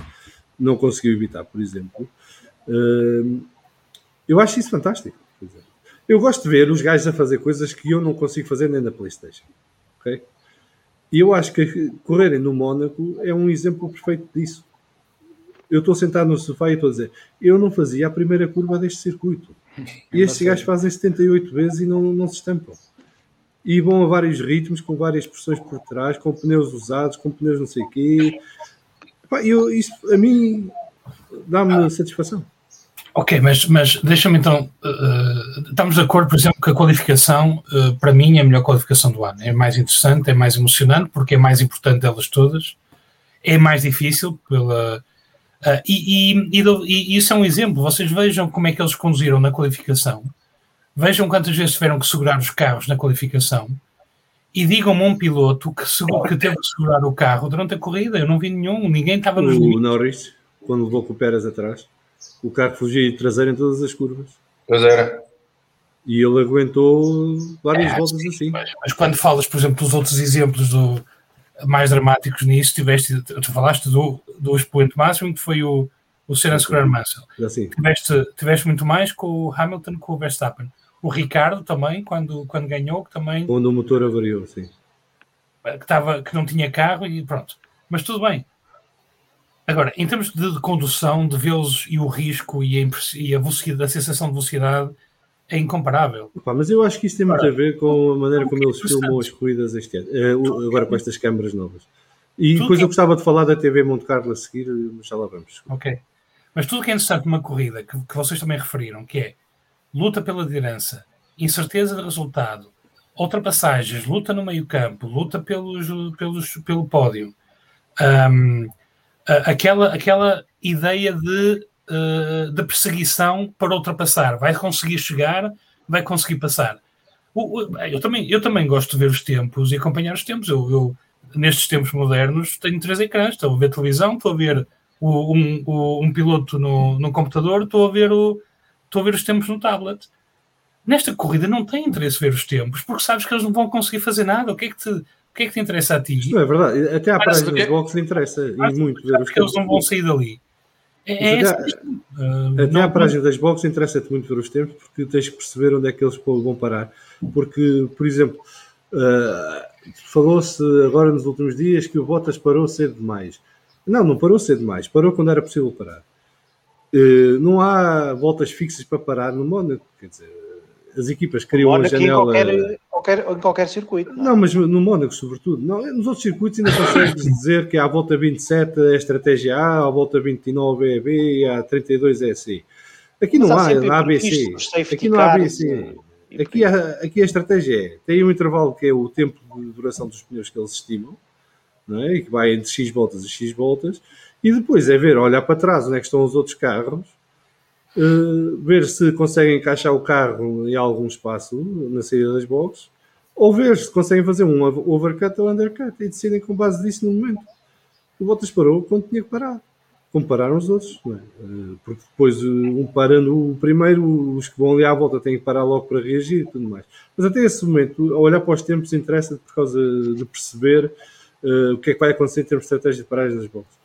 não conseguiu evitar, por exemplo. Hum, eu acho isso fantástico. Eu gosto de ver os gajos a fazer coisas que eu não consigo fazer nem na Playstation. Okay? E eu acho que correrem no Mónaco é um exemplo perfeito disso. Eu estou sentado no sofá e estou a dizer: eu não fazia a primeira curva deste circuito. E estes gajos fazem 78 vezes e não, não se estampam e vão a vários ritmos, com várias pressões por trás, com pneus usados, com pneus não sei o quê. eu, isso a mim dá-me satisfação. Ok, mas, mas deixa-me então. Uh, estamos de acordo, por exemplo, que a qualificação, uh, para mim, é a melhor qualificação do ano. É mais interessante, é mais emocionante, porque é mais importante delas todas. É mais difícil pela. Uh, e, e, e, e, isso é um exemplo. Vocês vejam como é que eles conduziram na qualificação Vejam quantas vezes tiveram que segurar os carros na qualificação e digam-me um piloto que, que teve que segurar o carro durante a corrida. Eu não vi nenhum, ninguém estava nos. O Norris, quando levou com o Pérez atrás, o carro fugia traseiro em todas as curvas. Pois era. E ele aguentou várias é, voltas sim, assim. Mas, mas, quando falas, por exemplo, dos outros exemplos do, mais dramáticos nisso, tiveste, tu falaste do, do expoente máximo, que foi o, o Senna Mansell. Assim. Tiveste, tiveste muito mais com o Hamilton, com o Verstappen o Ricardo também, quando, quando ganhou, que também. Quando o motor avariou, sim. Que, tava, que não tinha carro e pronto. Mas tudo bem. Agora, em termos de, de condução, de vê-los e o risco e a, e a, velocidade, a sensação de velocidade é incomparável. Opa, mas eu acho que isso tem muito a ver com a maneira como eles filmam as corridas este ano, uh, agora com estas câmaras novas. E depois eu gostava de falar da TV Monte Carlo a seguir, mas já lá vamos. Ok. Mas tudo que é interessante numa corrida, que, que vocês também referiram, que é luta pela liderança, incerteza de resultado, ultrapassagens, luta no meio-campo, luta pelos, pelos, pelo pódio. Um, aquela, aquela ideia de, uh, de perseguição para ultrapassar. Vai conseguir chegar, vai conseguir passar. O, o, eu, também, eu também gosto de ver os tempos e acompanhar os tempos. Eu, eu nestes tempos modernos, tenho três ecrãs. Estou a ver televisão, estou a ver o, um, um piloto no, no computador, estou a ver o, estou a ver os tempos no tablet. Nesta corrida não tem interesse ver os tempos, porque sabes que eles não vão conseguir fazer nada. O que é que te, o que é que te interessa a ti? Isto não é verdade. Até à página dos boxes interessa e muito ver os que eles não vão sair dali. É, é até, uh, até à página das boxes interessa-te muito ver os tempos porque tens que perceber onde é que eles vão parar. Porque, por exemplo, uh, falou-se agora nos últimos dias que o Bottas parou cedo demais. Não, não parou cedo demais. Parou quando era possível parar. Uh, não há voltas fixas para parar no Mónaco. Quer dizer, as equipas criam uma janela. Em qualquer, qualquer, em qualquer circuito. Não, não mas no Mónaco, sobretudo. Não, nos outros circuitos ainda consegues dizer que à volta 27 é a estratégia A, à volta 29 é B e à 32 é C. Aqui não há, há ABC. Aqui não há ABC. Aqui a, aqui a estratégia é: tem um intervalo que é o tempo de duração dos pneus que eles estimam, é? e que vai entre X voltas e X voltas e depois é ver, olhar para trás onde é que estão os outros carros, uh, ver se conseguem encaixar o carro em algum espaço na saída das boxes, ou ver se conseguem fazer um overcut ou undercut e decidem com base disso no momento. O Bottas parou quando tinha que parar. Compararam os outros, é? uh, porque depois uh, um parando o primeiro, os que vão ali à volta têm que parar logo para reagir e tudo mais. Mas até esse momento, ao olhar para os tempos, interessa por causa de perceber o que é que vai acontecer em termos de estratégia de paragens das boxes.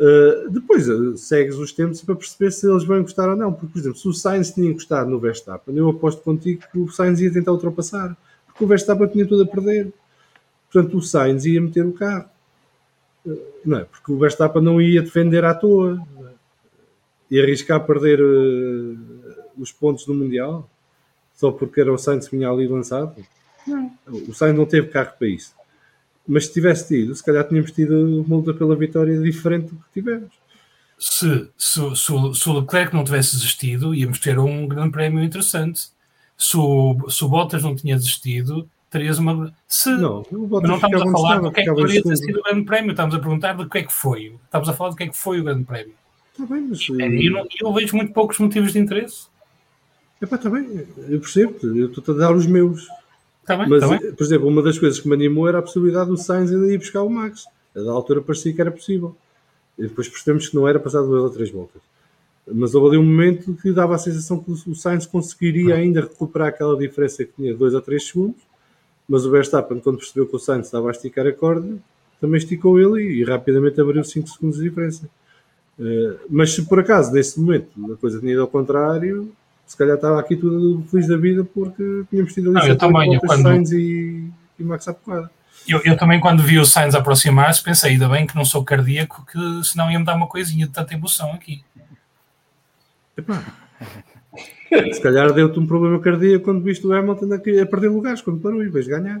Uh, depois uh, segues os tempos para perceber se eles vão encostar ou não. Porque, por exemplo, se o Sainz tinha encostado no Verstappen, eu aposto contigo que o Sainz ia tentar ultrapassar. Porque o Verstappen tinha tudo a perder. Portanto, o Sainz ia meter o carro. Não é? Porque o Verstappen não ia defender à toa. Ia arriscar perder os pontos do Mundial só porque era o Sainz que vinha ali lançado. Não. O Sainz não teve carro para isso. Mas se tivesse tido, se calhar tínhamos tido multa pela vitória diferente do que tivemos. Se, se, se, o, se o Leclerc não tivesse desistido, íamos ter um grande prémio interessante. Se o, se o Bottas não tinha desistido, terias uma. Se, não, o Bottas não estamos a falar do que é que poderia ter sido o grande prémio, estamos a perguntar do que é que foi. Estamos a falar do que é que foi o grande prémio. Está bem, mas. Eu, não, eu vejo muito poucos motivos de interesse. Epá, está bem, eu percebo, eu estou a dar os meus. Tá bem, Mas, tá bem. por exemplo, uma das coisas que me animou era a possibilidade do Sainz ainda ir buscar o Max. A da altura parecia que era possível. E depois percebemos que não era passado duas ou três voltas. Mas houve ali um momento que dava a sensação que o Sainz conseguiria ainda recuperar aquela diferença que tinha dois ou três segundos. Mas o Verstappen, quando percebeu que o Sainz estava a esticar a corda, também esticou ele e, e rapidamente abriu 5 segundos de diferença. Uh, mas se por acaso, nesse momento, a coisa tinha ido ao contrário, se calhar estava aqui tudo feliz da vida porque tínhamos tido ali Não, eu também, eu quando- Sainz e, e Max à porrada. Eu, eu também, quando vi o Sainz aproximar-se, pensei, ainda bem que não sou cardíaco, que senão ia-me dar uma coisinha de tanta emoção aqui. Epá. Se calhar deu-te um problema cardíaco quando viste o Hamilton a perder lugares, quando parou e vais ganhar.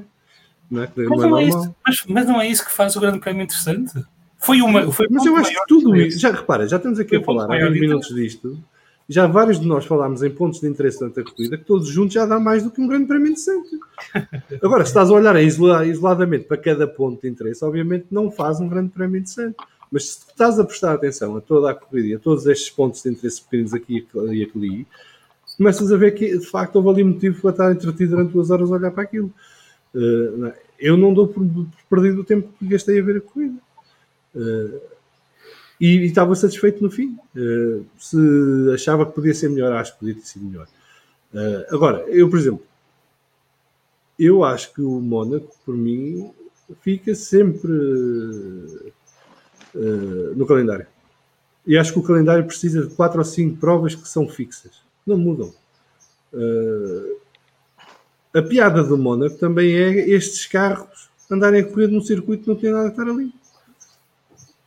Não é, Mas não é isso, mas, mas não é isso que faz o grande prémio interessante? Foi uma. Foi Mas eu acho que tudo isso, já repara, já estamos aqui Foi a falar há maior 20 de minutos disto, já vários de nós falámos em pontos de interesse durante a corrida, que todos juntos já dá mais do que um grande prémio interessante. Agora, se estás a olhar isola- isoladamente para cada ponto de interesse, obviamente não faz um grande prémio interessante. Mas se estás a prestar atenção a toda a corrida e a todos estes pontos de interesse pequenos aqui e ali, começas a ver que de facto houve ali motivo para estar entretido durante duas horas a olhar para aquilo. Não é? eu não dou por, por perdido o tempo que gastei a ver a corrida. E, estava satisfeito no fim. Uh, se achava que podia ser melhor, acho que podia ter sido melhor. Uh, agora, eu, por exemplo, eu acho que o Mónaco, por mim, fica sempre uh, no calendário. E acho que o calendário precisa de quatro ou cinco provas que são fixas. Não mudam. A piada do Mónaco também é estes carros andarem a correr num circuito que não tem nada a estar ali.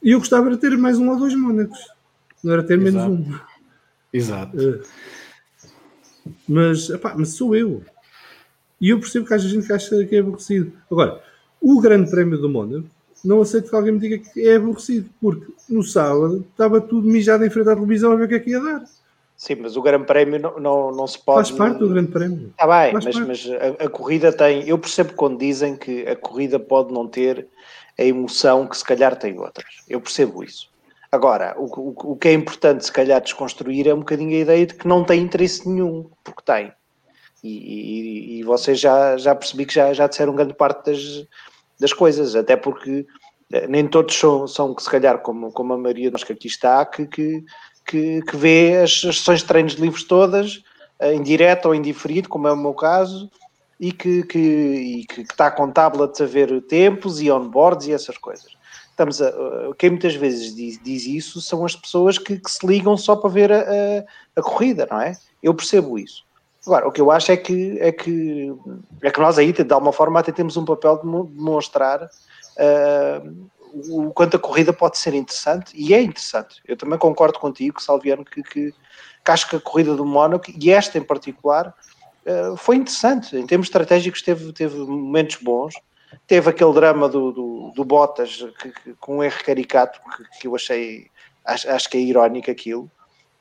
E eu gostava de ter mais um ou dois Mónacos. Não era ter menos Exato. um. Exato. Uh, mas, epá, mas sou eu. E eu percebo que há gente que acha que é aborrecido. Agora, o Grande Prémio do Mónaco, não aceito que alguém me diga que é aborrecido, porque no sábado estava tudo mijado em frente à televisão a ver o que é que ia dar. Sim, mas o Grande Prémio não, não, não se pode. Faz parte do Grande Prémio. Está bem, Faz mas, parte. mas a, a corrida tem. Eu percebo quando dizem que a corrida pode não ter a emoção que se calhar tem outras. Eu percebo isso. Agora, o, o, o que é importante, se calhar, desconstruir é um bocadinho a ideia de que não tem interesse nenhum, porque tem. E, e, e vocês já, já percebi que já, já disseram grande parte das, das coisas, até porque eh, nem todos são, são que se calhar, como, como a maioria de nós que aqui está, que, que, que, que vê as, as sessões de treinos de livros todas, eh, em direto ou em diferido, como é o meu caso, e que, que, e que, está com tablets a ver tempos e onboards e essas coisas. Estamos a, uh, quem muitas vezes diz, diz isso são as pessoas que, que se ligam só para ver a, a, a corrida, não é? Eu percebo isso. Agora, o que eu acho é que, é que, é que nós aí, de alguma forma, até temos um papel de mo- demonstrar uh, o quanto a corrida pode ser interessante, e é interessante. Eu também concordo contigo, Salviano, que, que, que acho que a corrida do Mónaco, e esta em particular, foi interessante. Em termos estratégicos, teve, teve momentos bons. Teve aquele drama do, do, do Bottas que, que- com um erro caricato que, que eu achei, acho, acho que é irónico aquilo.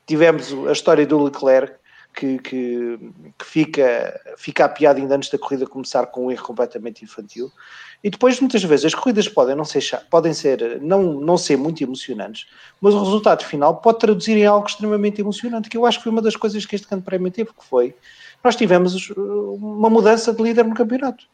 Tivemos a história do Leclerc, que, que, que fica, fica a piada ainda antes da corrida começar com um erro completamente infantil. E depois, muitas vezes, as corridas podem não ser, podem ser, não, não ser muito emocionantes, mas o resultado final pode traduzir em algo extremamente emocionante, que eu acho que foi uma das coisas que este grande prémio teve, que foi, nós tivemos uh, uma mudança de líder no campeonato.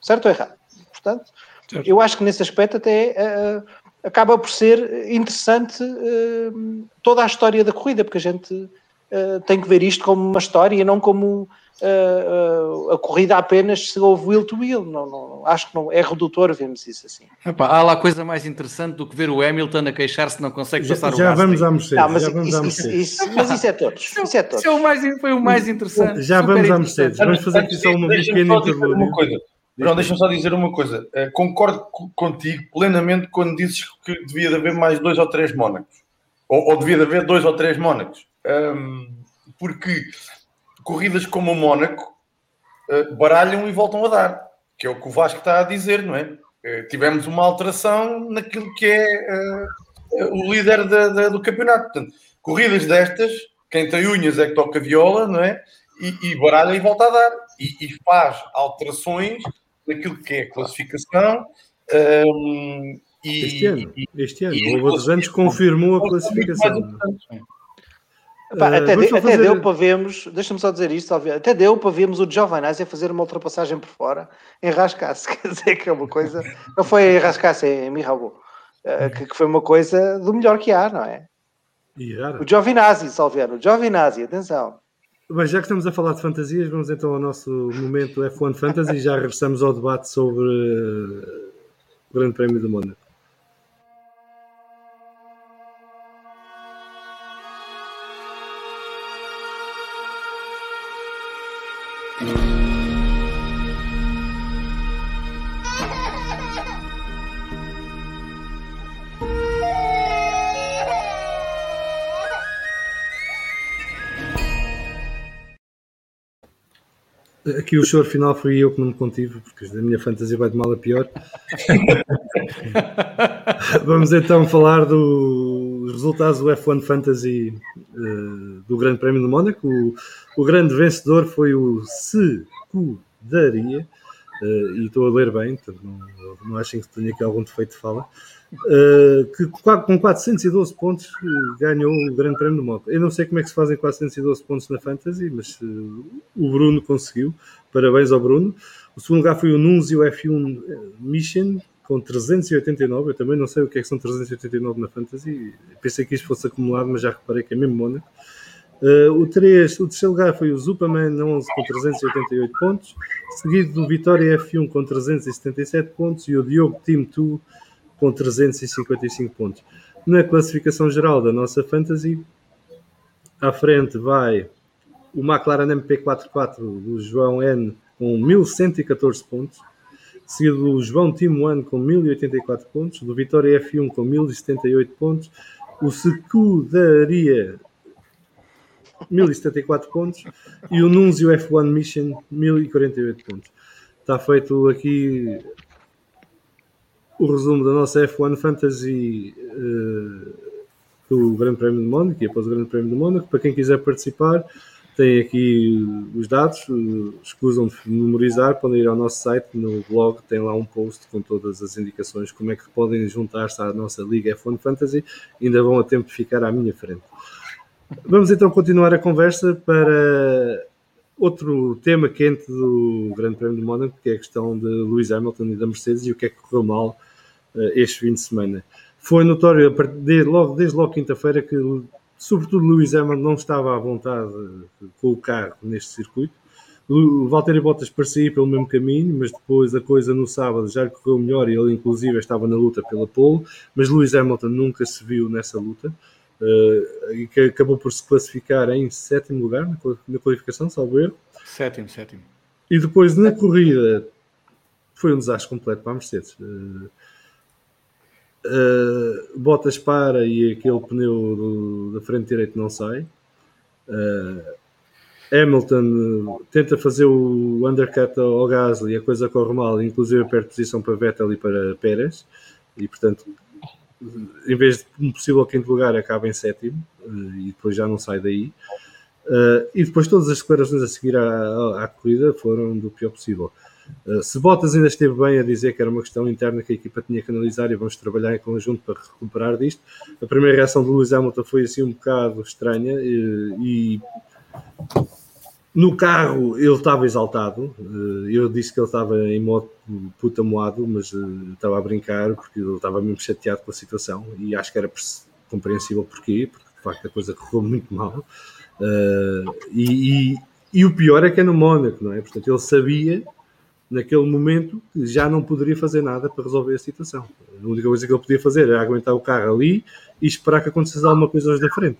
Certo ou errado? Portanto, Certo. eu acho que nesse aspecto até uh, acaba por ser interessante uh, toda a história da corrida, porque a gente uh, tem que ver isto como uma história e não como uh, a corrida apenas se houve will to will. Não, não, acho que não, é redutor vermos isso assim. Epá, há lá coisa mais interessante do que ver o Hamilton a queixar-se não consegue Já, passar já o vamos à Mercedes. Não, mas, já vamos isso, à isso- Mercedes. isso- mas isso é todos. Isso é todos. Isso é o mais, foi o mais interessante. Já vamos à. Mercedes. Vamos fazer aqui só uma pequena interlúdio. coisa. Não, deixa-me só dizer uma coisa. Eh, concordo co- contigo plenamente quando dizes que devia de haver mais dois ou três Mónacos. Ou, ou devia de haver dois ou três Mónacos. Ahm, porque corridas como o Mónaco eh, baralham e voltam a dar. Que é o que o Vasco está a dizer, não é? Eh, tivemos uma alteração naquilo que é eh, o líder da- da- do campeonato. Portanto, corridas destas, quem tem unhas é que toca viola, não é? E, e baralha e volta a dar. E, e faz alterações naquilo que é a classificação. ahm, e, Este ano, este ano, e- outros anos confirmou a classificação. Epá, Eh, até, de- até fazer- deu para vermos, deixa-me só dizer isto, até deu para vermos o Giovinazzi a fazer uma ultrapassagem por fora em Rascasse, quer dizer que é uma coisa, não foi em Rascasse, é em Mirabo, eh, que, que foi uma coisa do melhor que há, não é? O Giovinazzi, Salviano, o Giovinazzi, atenção. Bem, já que estamos a falar de fantasias, vamos então ao nosso momento F1 Fantasy e já regressamos ao debate sobre eh, o Grande Prémio do Mónaco. Aqui o choro final foi eu que não me contive, porque a minha fantasia vai de mal a pior. Vamos então falar dos resultados do F1 Fantasy eh, do Grande Prémio de Mónaco. O, o grande vencedor foi o Secudaria, eh, e estou a ler bem, não, não achem que tenha aqui algum defeito de fala, eh, que com 412 pontos eh, ganhou o Grande Prémio de Mónaco. Eu não sei como é que se fazem 412 pontos na Fantasy, mas o Bruno conseguiu. Parabéns ao Bruno. O segundo lugar foi o Nunzio F1 Mission com 389. Eu também não sei o que é que são 389 na Fantasy. Pensei que isto fosse acumulado, mas já reparei que é mesmo Mónaco. Uh, o, 3, o terceiro lugar foi o Superman 11 com 388 pontos, seguido do Vitória F1 com 377 pontos e o Diogo Team 2 com 355 pontos. Na classificação geral da nossa Fantasy, à frente vai o McLaren MP44 do João N com 1114 pontos, seguido do João Team One com 1084 pontos, do Vitória F1 com 1078 pontos, o Secudaria 1074 pontos e o Nunzio F1 Mission 1048 pontos. Está feito aqui o resumo da nossa F1 Fantasy eh, do Grande Prémio de Mónaco e após o Grande Prémio de Mónaco. Para quem quiser participar, tem aqui os dados, eh, escusam de memorizar, podem ir ao nosso site, no blog tem lá um post com todas as indicações como é que podem juntar-se à nossa Liga F1 Fantasy, ainda vão a tempo de ficar à minha frente. Vamos então continuar a conversa para outro tema quente do Grande Prémio de Mónaco, que é a questão de Lewis Hamilton e da Mercedes e o que é que correu mal eh, este fim de semana. Foi notório, a partir de, logo, desde logo quinta-feira, que sobretudo Lewis Hamilton não estava à vontade com o carro neste circuito. O Valtteri Bottas parecia ir pelo mesmo caminho, mas depois a coisa no sábado já lhe correu melhor e ele inclusive estava na luta pela pole, mas Lewis Hamilton nunca se viu nessa luta. Uh, e que acabou por se classificar em sétimo lugar na, na qualificação, salvo erro. Sétimo, sétimo. E depois na corrida foi um desastre completo para a Mercedes. Uh, uh, Bottas para e aquele pneu do, da frente direito não sai. Hamilton tenta fazer o undercut ao Gasly, a coisa corre mal, inclusive perde posição para Vettel e para Pérez, e portanto em vez de um possível quinto lugar, acaba em sétimo uh, e depois já não sai daí. Uh, e depois todas as declarações a seguir à, à, corrida foram do pior possível. Uh, se Bottas ainda esteve bem a dizer que era uma questão interna que a equipa tinha que analisar e vamos trabalhar em conjunto para recuperar disto, a primeira reação do Lewis Hamilton foi assim um bocado estranha e, e no carro ele estava exaltado. Eu disse que ele estava em modo puta moado, mas estava a brincar porque ele estava mesmo chateado com a situação e acho que era compreensível porquê, porque de facto a coisa correu muito mal. Uh, e, e, e, o pior é que é no Mónaco, não é? Portanto, ele sabia naquele momento que já não poderia fazer nada para resolver a situação. A única coisa que ele podia fazer era aguentar o carro ali e esperar que acontecesse alguma coisa hoje da frente.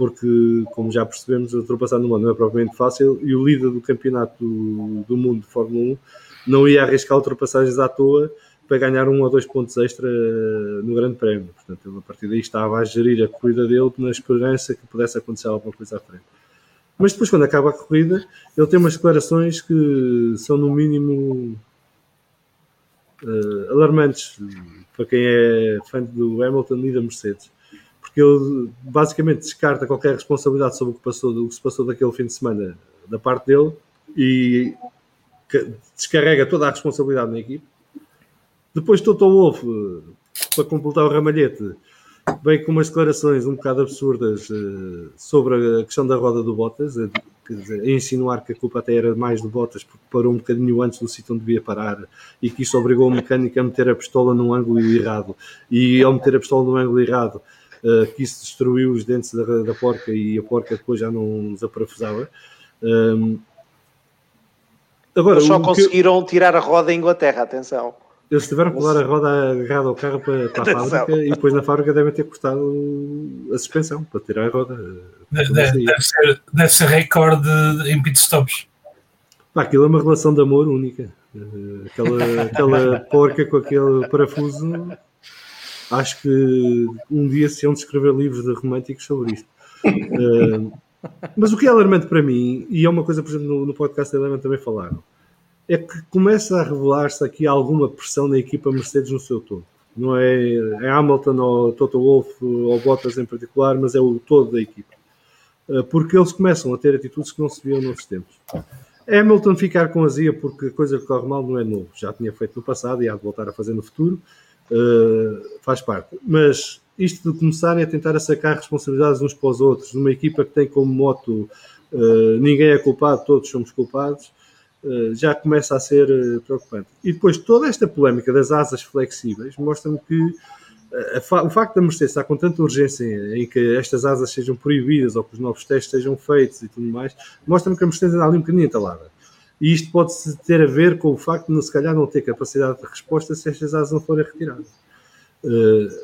Porque, como já percebemos, ultrapassar no Mónaco não é propriamente fácil e o líder do campeonato do, do mundo de Fórmula 1 não ia arriscar ultrapassagens à toa para ganhar um ou dois pontos extra no Grande Prémio. Portanto, ele a partir daí estava a gerir a corrida dele na esperança que pudesse acontecer alguma coisa à frente. Mas depois, quando acaba a corrida, ele tem umas declarações que são, no mínimo, uh, alarmantes para quem é fã do Hamilton e da Mercedes. Porque ele basicamente descarta qualquer responsabilidade sobre o que, passou, o que se passou daquele fim de semana da parte dele e descarrega toda a responsabilidade na equipe depois Toto Wolff, para completar o ramalhete, veio com umas declarações um bocado absurdas uh, sobre a questão da roda do Bottas, a, a insinuar que a culpa até era mais do Bottas porque parou um bocadinho antes do sítio onde devia parar e que isso obrigou o mecânico a meter a pistola num ângulo errado. E ao meter a pistola num ângulo errado, uh, que isso destruiu os dentes da, da porca e a porca depois já não desaparafusava. Um, agora, Eles só conseguiram que... tirar a roda em Inglaterra, atenção. Eles tiveram que levar a roda agarrada ao carro para, para a fábrica e depois na fábrica devem ter cortado a suspensão para tirar a roda. Deve, deve ser, deve ser recorde em pitstops. Pá, aquilo é uma relação de amor única. Eh, aquela, aquela porca com aquele parafuso. Acho que um dia se iam escrever livros de românticos sobre isto. Uh, mas o que é alarmante para mim, e é uma coisa, por exemplo, no, no podcast da Eleven também falaram, é que começa a revelar-se aqui alguma pressão na equipa Mercedes no seu todo. Não é, é Hamilton ou Toto Wolff ou Bottas em particular, mas é o todo da equipa. Eh, porque eles começam a ter atitudes que não se viam noutros tempos. Hamilton ficar com azia porque a coisa que corre mal não é novo. Já tinha feito no passado e há de voltar a fazer no futuro. Uh, faz parte. Mas isto de começarem a tentar a sacar responsabilidades uns para os outros, numa equipa que tem como moto uh, ninguém é culpado, todos somos culpados, eh, já começa a ser eh, preocupante. E depois toda esta polémica das asas flexíveis mostra-me que eh, o facto da Mercedes estar com tanta urgência em que estas asas sejam proibidas ou que os novos testes sejam feitos e tudo mais, mostra-me que a Mercedes está ali um bocadinho entalada. E isto pode ter a ver com o facto de, se calhar, não ter capacidade de resposta se estas asas não forem retiradas.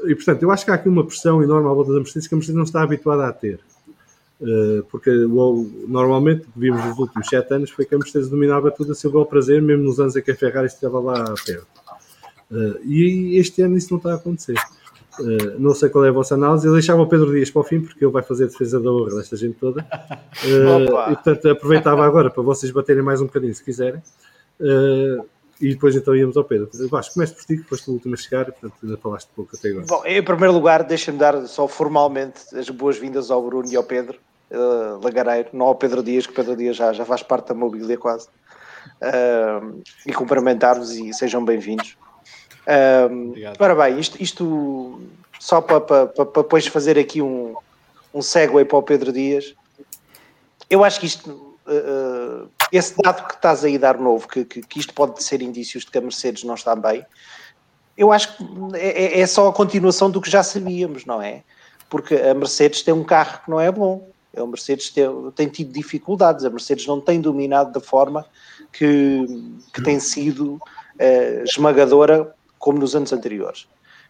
e, portanto, eu acho que há aqui uma pressão enorme à volta da Mercedes que a Mercedes não está habituada a ter. Eh, porque normalmente o que vimos nos últimos sete anos foi que a Mercedes dominava tudo a seu bel prazer, mesmo nos anos em que a Ferrari estava lá perto. Uh, e este ano isso não está a acontecer. Uh, não sei qual é a vossa análise. Eu deixava o Pedro Dias para o fim, porque ele vai fazer a defesa da honra desta gente toda. Uh, e portanto aproveitava agora para vocês baterem mais um bocadinho se quiserem. e depois então íamos ao Pedro. Vasco, comece por ti, que foste o último a chegar, portanto ainda falaste pouco até agora. Bom, em primeiro lugar, deixa-me dar só formalmente as boas-vindas ao Bruno e ao Pedro uh, Lagareiro, não ao Pedro Dias, que Pedro Dias já, já faz parte da mobília quase. Uh, e cumprimentar-vos e sejam bem-vindos. Uh, ora bem, isto, isto só para, para, para, depois fazer aqui um, um segue para o Pedro Dias. Eu acho que isto, uh, esse dado que estás aí a dar novo, que, que, que, isto pode ser indícios de que a Mercedes não está bem, eu acho que é, é só a continuação do que já sabíamos, não é? Porque a Mercedes tem um carro que não é bom. A Mercedes tem, tem tido dificuldades, a Mercedes não tem dominado da forma que, que tem sido uh, esmagadora como nos anos anteriores.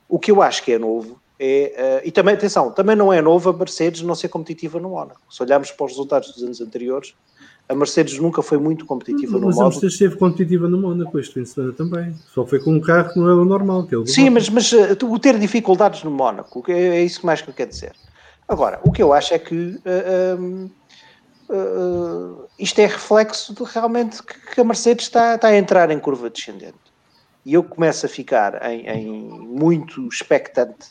O que eu acho que é novo é, uh, e também, atenção, também não é novo a Mercedes não ser competitiva no Mónaco. Se olharmos para os resultados dos anos anteriores, a Mercedes nunca foi muito competitiva mas no Mónaco. Mas a Mercedes esteve competitiva no Mónaco este fim de semana também. Só foi com um carro que não é o normal. Que é Sim, mas, mas uh, o ter dificuldades no Mónaco, é, é isso mais que eu quero dizer. Agora, o que eu acho é que uh, isto é reflexo de realmente que a Mercedes está, está a entrar em curva descendente. E eu começo a ficar em, em muito expectante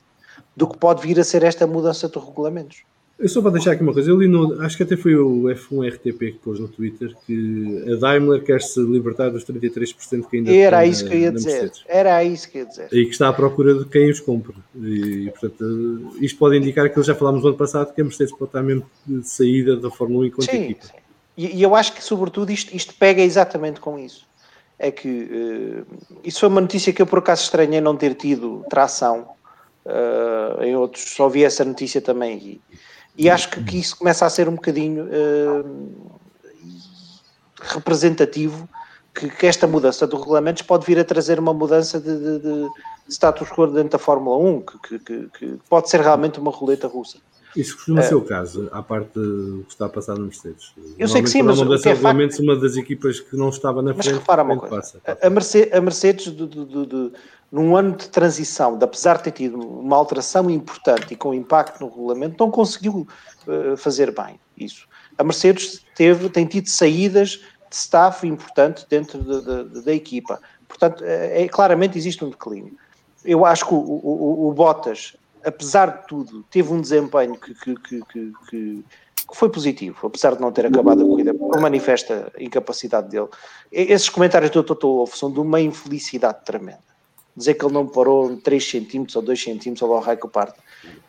do que pode vir a ser esta mudança de regulamentos. Eu só para deixar aqui uma coisa, eu li no, acho que até foi o F1 RTP que pôs no Twitter que a Daimler quer se libertar dos 33% que ainda Era isso na, que eu ia dizer. Mercedes. Era isso que eu ia dizer. E que está à procura de quem os compre. E, portanto, isto pode indicar que já falámos no ano passado que a Mercedes pode estar mesmo de saída da Fórmula 1 enquanto sim, equipa. Sim. E, e, eu acho que, sobretudo, isto, isto pega exatamente com isso. É que uh, isso foi uma notícia que eu por acaso estranhei não ter tido tração uh, em outros. Só vi essa notícia também. E, E acho que, que isso começa a ser um bocadinho uh, representativo que, que, esta mudança dos regulamentos pode vir a trazer uma mudança de, de, de status quo dentro da Fórmula 1, que, que, que, pode ser realmente uma roleta russa. Isso costuma ser o caso, à parte do que está a passar no Mercedes. Eu sei que sim, mas o que é facto... uma das equipas que não estava na frente. Mas repara uma coisa, passa, passa. A Mercedes, a Mercedes de, de, de, de, num ano de transição, de, apesar de ter tido uma alteração importante e com impacto no regulamento, não conseguiu uh, fazer bem isso. A Mercedes teve, tem tido saídas de staff importante dentro da equipa. Portanto, é, é, claramente existe um declínio. Eu acho que o, o, o Bottas apesar de tudo, teve um desempenho que, que, que, que, foi positivo, apesar de não ter acabado a corrida, por manifesta incapacidade dele. Esses comentários do Toto Wolff são de uma infelicidade tremenda. Dizer que ele não parou 3 centímetros ou 2 centímetros ao raio que parte.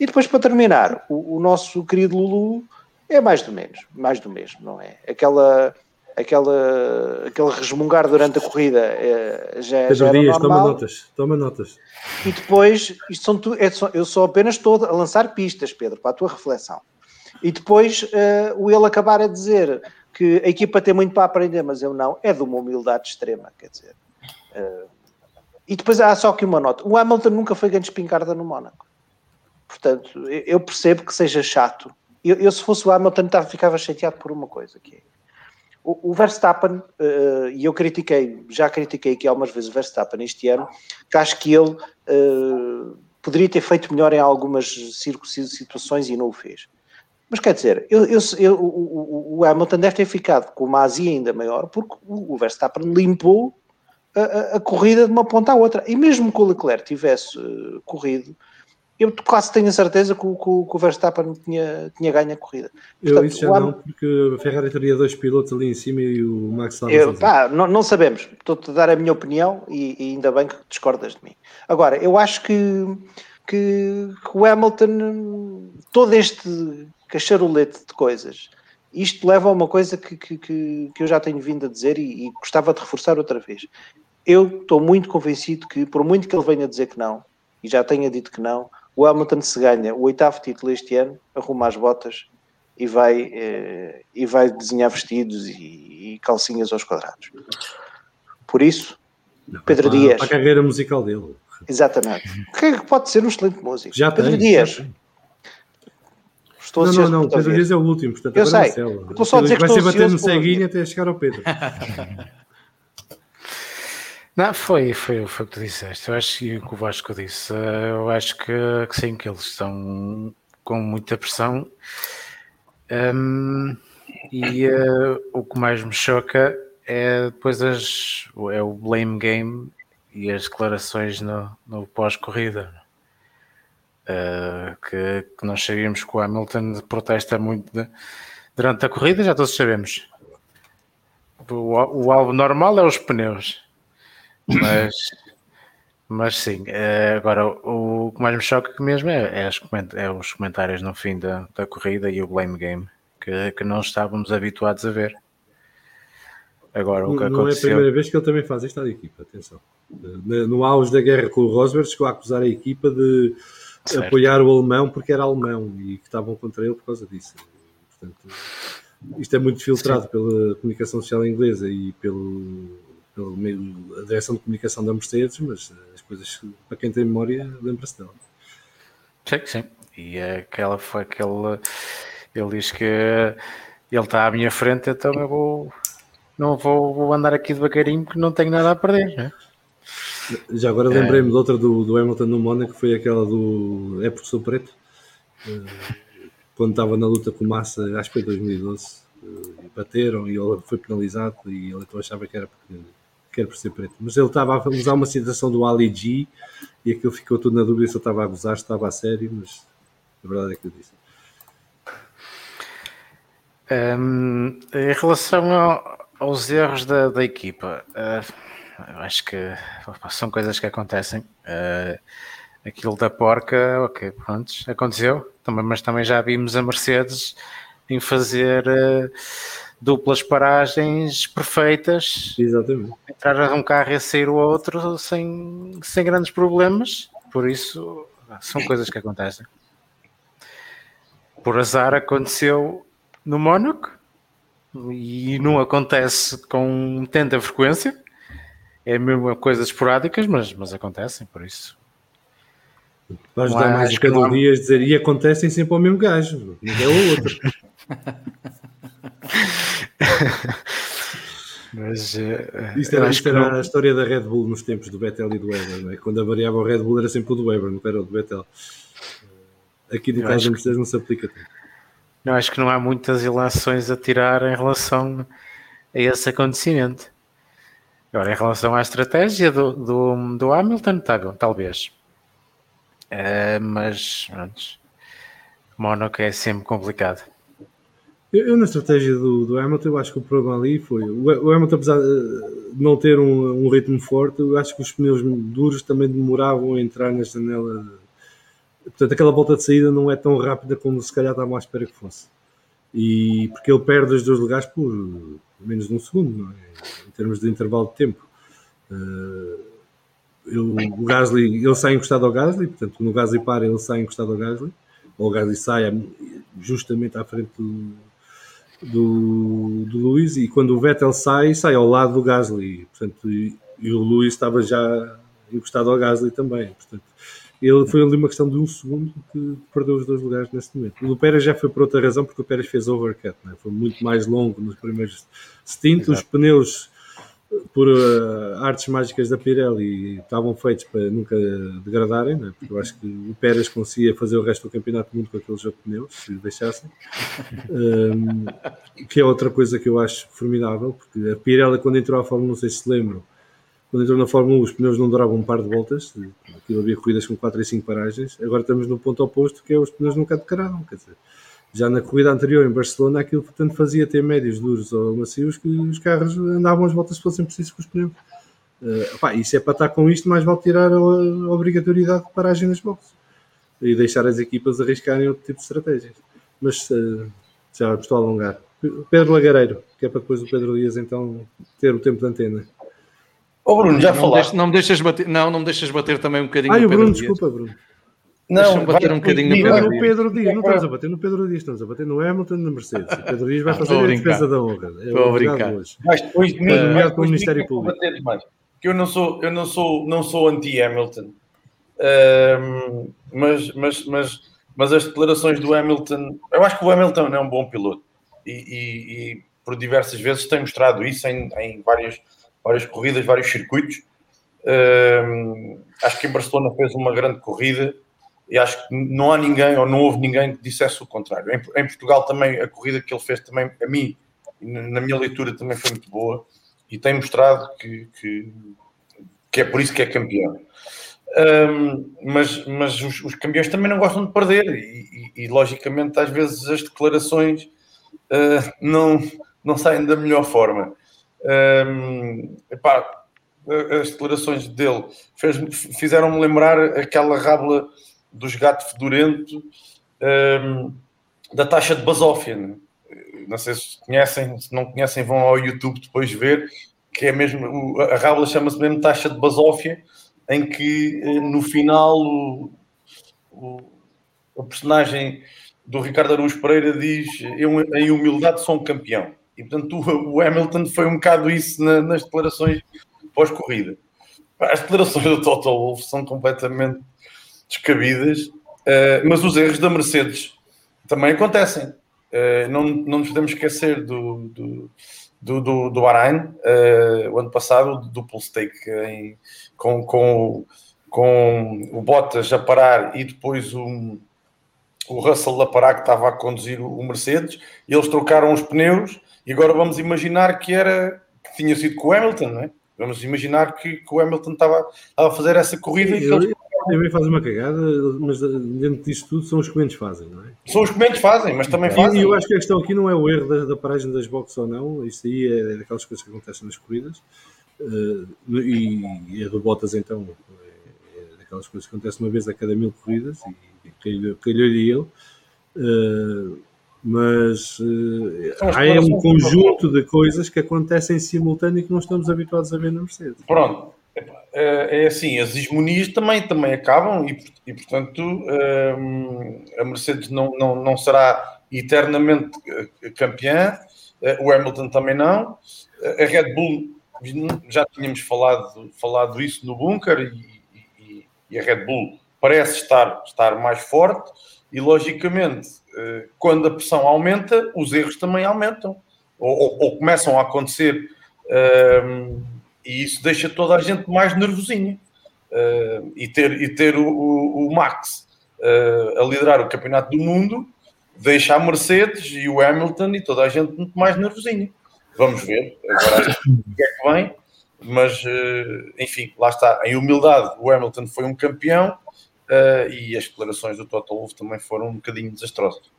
E depois, para terminar, o, o nosso querido Lulu é mais do menos, mais do mesmo, não é? Aquela aquela, aquele resmungar durante a corrida é, já, Pedro já era Dias, normal. toma notas, toma notas. E depois, isto são tu, é eu sou apenas estou a lançar pistas, Pedro, para a tua reflexão. E depois uh, o ele acabar a dizer que a equipa tem muito para aprender, mas eu não, é de uma humildade extrema, quer dizer. Uh, e depois há só aqui uma nota: o Hamilton nunca foi grande espingarda no Mónaco. Portanto, eu percebo que seja chato. Eu, eu se fosse o Hamilton, ficava chateado por uma coisa, que é o, Verstappen, uh, e eu critiquei, já critiquei aqui algumas vezes o Verstappen este ano, que acho que ele uh, poderia ter feito melhor em algumas situações e não o fez. Mas quer dizer, eu, eu, eu, o, Hamilton deve ter ficado com uma azia ainda maior, porque o, Verstappen limpou a, a, a, corrida de uma ponta à outra. E mesmo que o Leclerc tivesse uh, corrido, eu quase tenho a certeza que o, que o Verstappen tinha, tinha ganho a corrida. Portanto, eu isso já não, porque a Ferrari teria dois pilotos ali em cima e o Max eu, pá, não, não, sabemos. Estou-te a dar a minha opinião e, e, ainda bem que discordas de mim. Agora, eu acho que, que, que o Hamilton, todo este cacharolete de coisas, isto leva a uma coisa que, que, que, eu já tenho vindo a dizer e, e gostava de reforçar outra vez. Eu estou muito convencido que, por muito que ele venha dizer que não, e já tenha dito que não, o Hamilton se ganha o oitavo título este ano, arruma as botas e vai, eh, e vai desenhar vestidos e, e, calcinhas aos quadrados. Por isso, Não, Pedro para, Dias. Para a carreira musical dele. Exatamente. Que é pode ser um excelente músico. Já Pedro tem, Dias. Já Estou não, não, não, Pedro Dias é o último, portanto, eu sei. Estou só a dizer que vai ser bater no ceguinho até chegar ao Pedro. Não, foi, foi, foi o que tu disseste. Eu acho que o Vasco disse. Eh, eu acho que, que sim, que eles estão com muita pressão. Um, e uh, o que mais me choca é depois as, é o blame game e as declarações no, no pós-corrida. Uh, que, que, nós sabíamos que o Hamilton protesta muito de, durante a corrida, já todos sabemos. O, o alvo normal é os pneus mas, mas sim, é, agora o que mais me choca mesmo é, é, é, os comentários no fim da, da corrida e o blame game que, que não estávamos habituados a ver. Agora, o que não aconteceu... é a primeira vez que ele também faz isto à equipa, atenção. No auge da guerra com o Rosberg, chegou a acusar a equipa de certo. apoiar o alemão porque era alemão e que estavam contra ele por causa disso. Portanto, isto é muito filtrado Sim. pela comunicação social inglesa e pelo pelo meio, a direção de comunicação da Mercedes, mas as coisas, para quem tem memória, lembra-se dela. Sim, sim. E aquela foi aquele. Ele diz que ele está à minha frente, então eu vou. Não vou, vou andar aqui devagarinho porque não tenho nada a perder. Né? Já agora lembrei-me é. de outra do, do Hamilton no Mónaco, que foi aquela do É porque sou preto. Eh, quando estava na luta com Massa, acho que foi 2012, eh, bateram e ele foi penalizado e ele então achava que era porque quer por ser preto. Mas ele estava a usar uma citação do Ali G e aquilo ficou tudo na dúvida se ele estava a gozar, se estava a sério, mas a verdade é que eu disse. Um, em relação ao, aos erros da, da equipa, uh, eu acho que são coisas que acontecem. Uh, aquilo da porca, ok, pronto, aconteceu, também, mas também já vimos a Mercedes em fazer. Uh, duplas paragens perfeitas. Exatamente. Entrar um carro e sair o outro sem, sem grandes problemas. Por isso, são coisas que acontecem. por azar aconteceu no Mónaco e não acontece com tanta frequência. É mesmo coisas esporádicas, mas, mas acontecem, por isso. Vais dar mais calorias dizer e acontecem sempre ao mesmo gajo, não é o outro. Mas eh, Isto era, acho isto que era não- a história da Red Bull nos tempos do Vettel e do Weber, não é? Quando avariava o Red Bull era sempre o do Weber, não era o do Vettel. Aqui no Eu caso da que- Mercedes não se aplica tanto. Eu acho que não há muitas ilações a tirar em relação a esse acontecimento. Agora, em relação à estratégia do, do, do Hamilton, tal- talvez. Eh, mas, antes, Mónaco é sempre complicado. Eu, eu na estratégia do, do Hamilton, eu acho que o problema ali foi. O, Hamilton, apesar de não ter um, um ritmo forte, eu acho que os pneus duros também demoravam a entrar na janela. Portanto, aquela volta de saída não é tão rápida como se calhar estavam à espera que fosse. E porque ele perde os dois lugares por menos de um segundo, é? em termos de intervalo de tempo. Eh, ele- o Gasly, ele sai encostado ao Gasly, portanto, quando o Gasly para, ele sai encostado ao Gasly, ou o Gasly sai justamente à frente do, do, do Luís e quando o Vettel sai, sai ao lado do Gasly. Portanto, e, e o Luís estava já encostado ao Gasly também. Portanto, ele foi ali uma questão de um segundo que perdeu os dois lugares nesse momento. O do Pérez já foi por outra razão, porque o Pérez fez overcut, né? foi muito mais longo nos primeiros stints. Os pneus, por uh, artes mágicas da Pirelli, estavam feitos para nunca degradarem, né? porque eu acho que o Pérez conseguia fazer o resto do campeonato do mundo com aqueles pneus, se o deixassem. Um, que é outra coisa que eu acho formidável, porque a Pirelli, quando entrou à Fórmula 1, não sei se se lembram, quando entrou na Fórmula 1, os pneus não duravam um par de voltas, aquilo havia corridas com 4 e 5 paragens, agora estamos no ponto oposto, que é os pneus nunca decararam, quer dizer, já na corrida anterior em Barcelona, aquilo portanto fazia ter médios duros ou macios que os carros andavam as voltas se fossem precisos com os pneus. Uh, isso é para estar com isto, mais vale tirar a, a obrigatoriedade de paragem nas boxes e deixar as equipas arriscarem outro tipo de estratégias. Mas uh, já estou a alongar. Pedro Lagareiro, que é para depois o Pedro Dias então ter o tempo de antena. Ô Bruno, já não, falaste. não me deixas bater, não, não me deixas bater também um bocadinho Ai, no o Pedro Bruno, Dias. desculpa, Bruno. Deixa-me bater vai um bocadinho no. Não, Pedro o. Pedro Dias, não estamos a bater no Pedro Dias, estamos a bater no Hamilton na Mercedes. O Pedro Dias vai fazer Estou a a brincar. defesa da honra. É o Estou a advogado brincar. hoje. Vais depois de mim, pelo de mim Ministério Público. mais. Que eu não sou, eu não sou, não sou anti-Hamilton. Mas, mas, mas, mas as declarações do Hamilton, eu acho que o Hamilton é um bom piloto e, e- e por diversas vezes tem mostrado isso em, em várias, várias corridas, vários circuitos. Acho que em Barcelona fez uma grande corrida e acho que não há ninguém ou não houve ninguém que dissesse o contrário. Em, em Portugal também a corrida que ele fez também a mim na minha leitura também foi muito boa e tem mostrado que, que, que é por isso que é campeão. Ahm, mas mas os, os campeões também não gostam de perder e, e- e, logicamente às vezes as declarações ah, não, não saem da melhor forma. Ahm, epá, as declarações dele fizeram-me lembrar aquela rábula dos gato fedorento ahm, da taxa de basófia. né? Não sei se conhecem, se não conhecem, vão ao YouTube depois ver, que é mesmo, a rábula chama-se mesmo taxa de basófia, em que eh, no final o, o, o personagem do Ricardo Araújo Pereira diz eu em humildade sou um campeão. E portanto o, Hamilton foi um bocado isso na- nas declarações pós-corrida. As declarações do Toto Wolff são completamente descabidas, eh, mas os erros da Mercedes também acontecem. Eh, não, não nos podemos esquecer do, do, do, do, do Bahrein, eh, o ano passado, o duplo stake em- com, com, com o Bottas a parar e depois o, o Russell a parar que estava a conduzir o, Mercedes, e eles trocaram os pneus e agora vamos imaginar que era que tinha sido com o Hamilton, não é? Vamos imaginar que, que o Hamilton estava, estava a fazer essa corrida e que eles, Ele também faz uma cagada, mas dentro disto tudo são os que menos fazem, não é? são os comentários fazem, mas também E, fazem. e eu acho que a questão aqui não é o erro da, da paragem das boxes ou não, isso aí é daquelas coisas que acontecem nas corridas, eh, e, e a do Bottas então é, é daquelas coisas que acontecem uma vez a cada mil corridas, e calhou- calhou-lhe ele, eh, mas eh, as há é um conjunto de coisas que acontecem em simultâneo e que não estamos habituados a ver na Mercedes. Pronto. É, é assim, as hegemonias também, também acabam e, e portanto, hum, a Mercedes não, não, não será eternamente eh, campeã, eh, o Hamilton também não, a Red Bull, já tínhamos falado, falado isso no bunker e, e, e a Red Bull parece estar, estar mais forte e, logicamente, eh, quando a pressão aumenta, os erros também aumentam ou, ou, ou começam a acontecer hum, e isso deixa toda a gente mais nervosinha. Uh, e ter, e ter o, o, o Max uh, a liderar o campeonato do mundo deixa a Mercedes e o Hamilton e toda a gente muito mais nervosinha. Vamos ver agora o que é que vem, mas uh, enfim, lá está. Em humildade, o Hamilton foi um campeão e as declarações do Toto Wolff também foram um bocadinho desastrosas.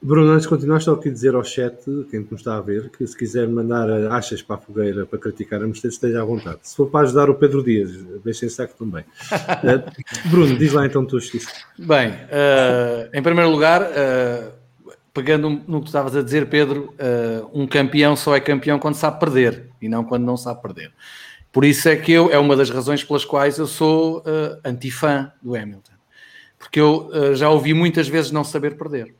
Bruno, antes de continuar, só aqui dizer ao chat, quem nos está a ver, que se quiser mandar achas para a fogueira para criticar a Mercedes, esteja à vontade. Se for para ajudar o Pedro Dias, deixem saco também. uh, Bruno, diz lá então tu justiça. Bem, uh, em primeiro lugar, uh, pegando no que tu estavas a dizer, Pedro, um campeão só é campeão quando sabe perder e não quando não sabe perder. Por isso é que eu, é uma das razões pelas quais eu sou antifã do Hamilton. Porque eu já ouvi muitas vezes não saber perder.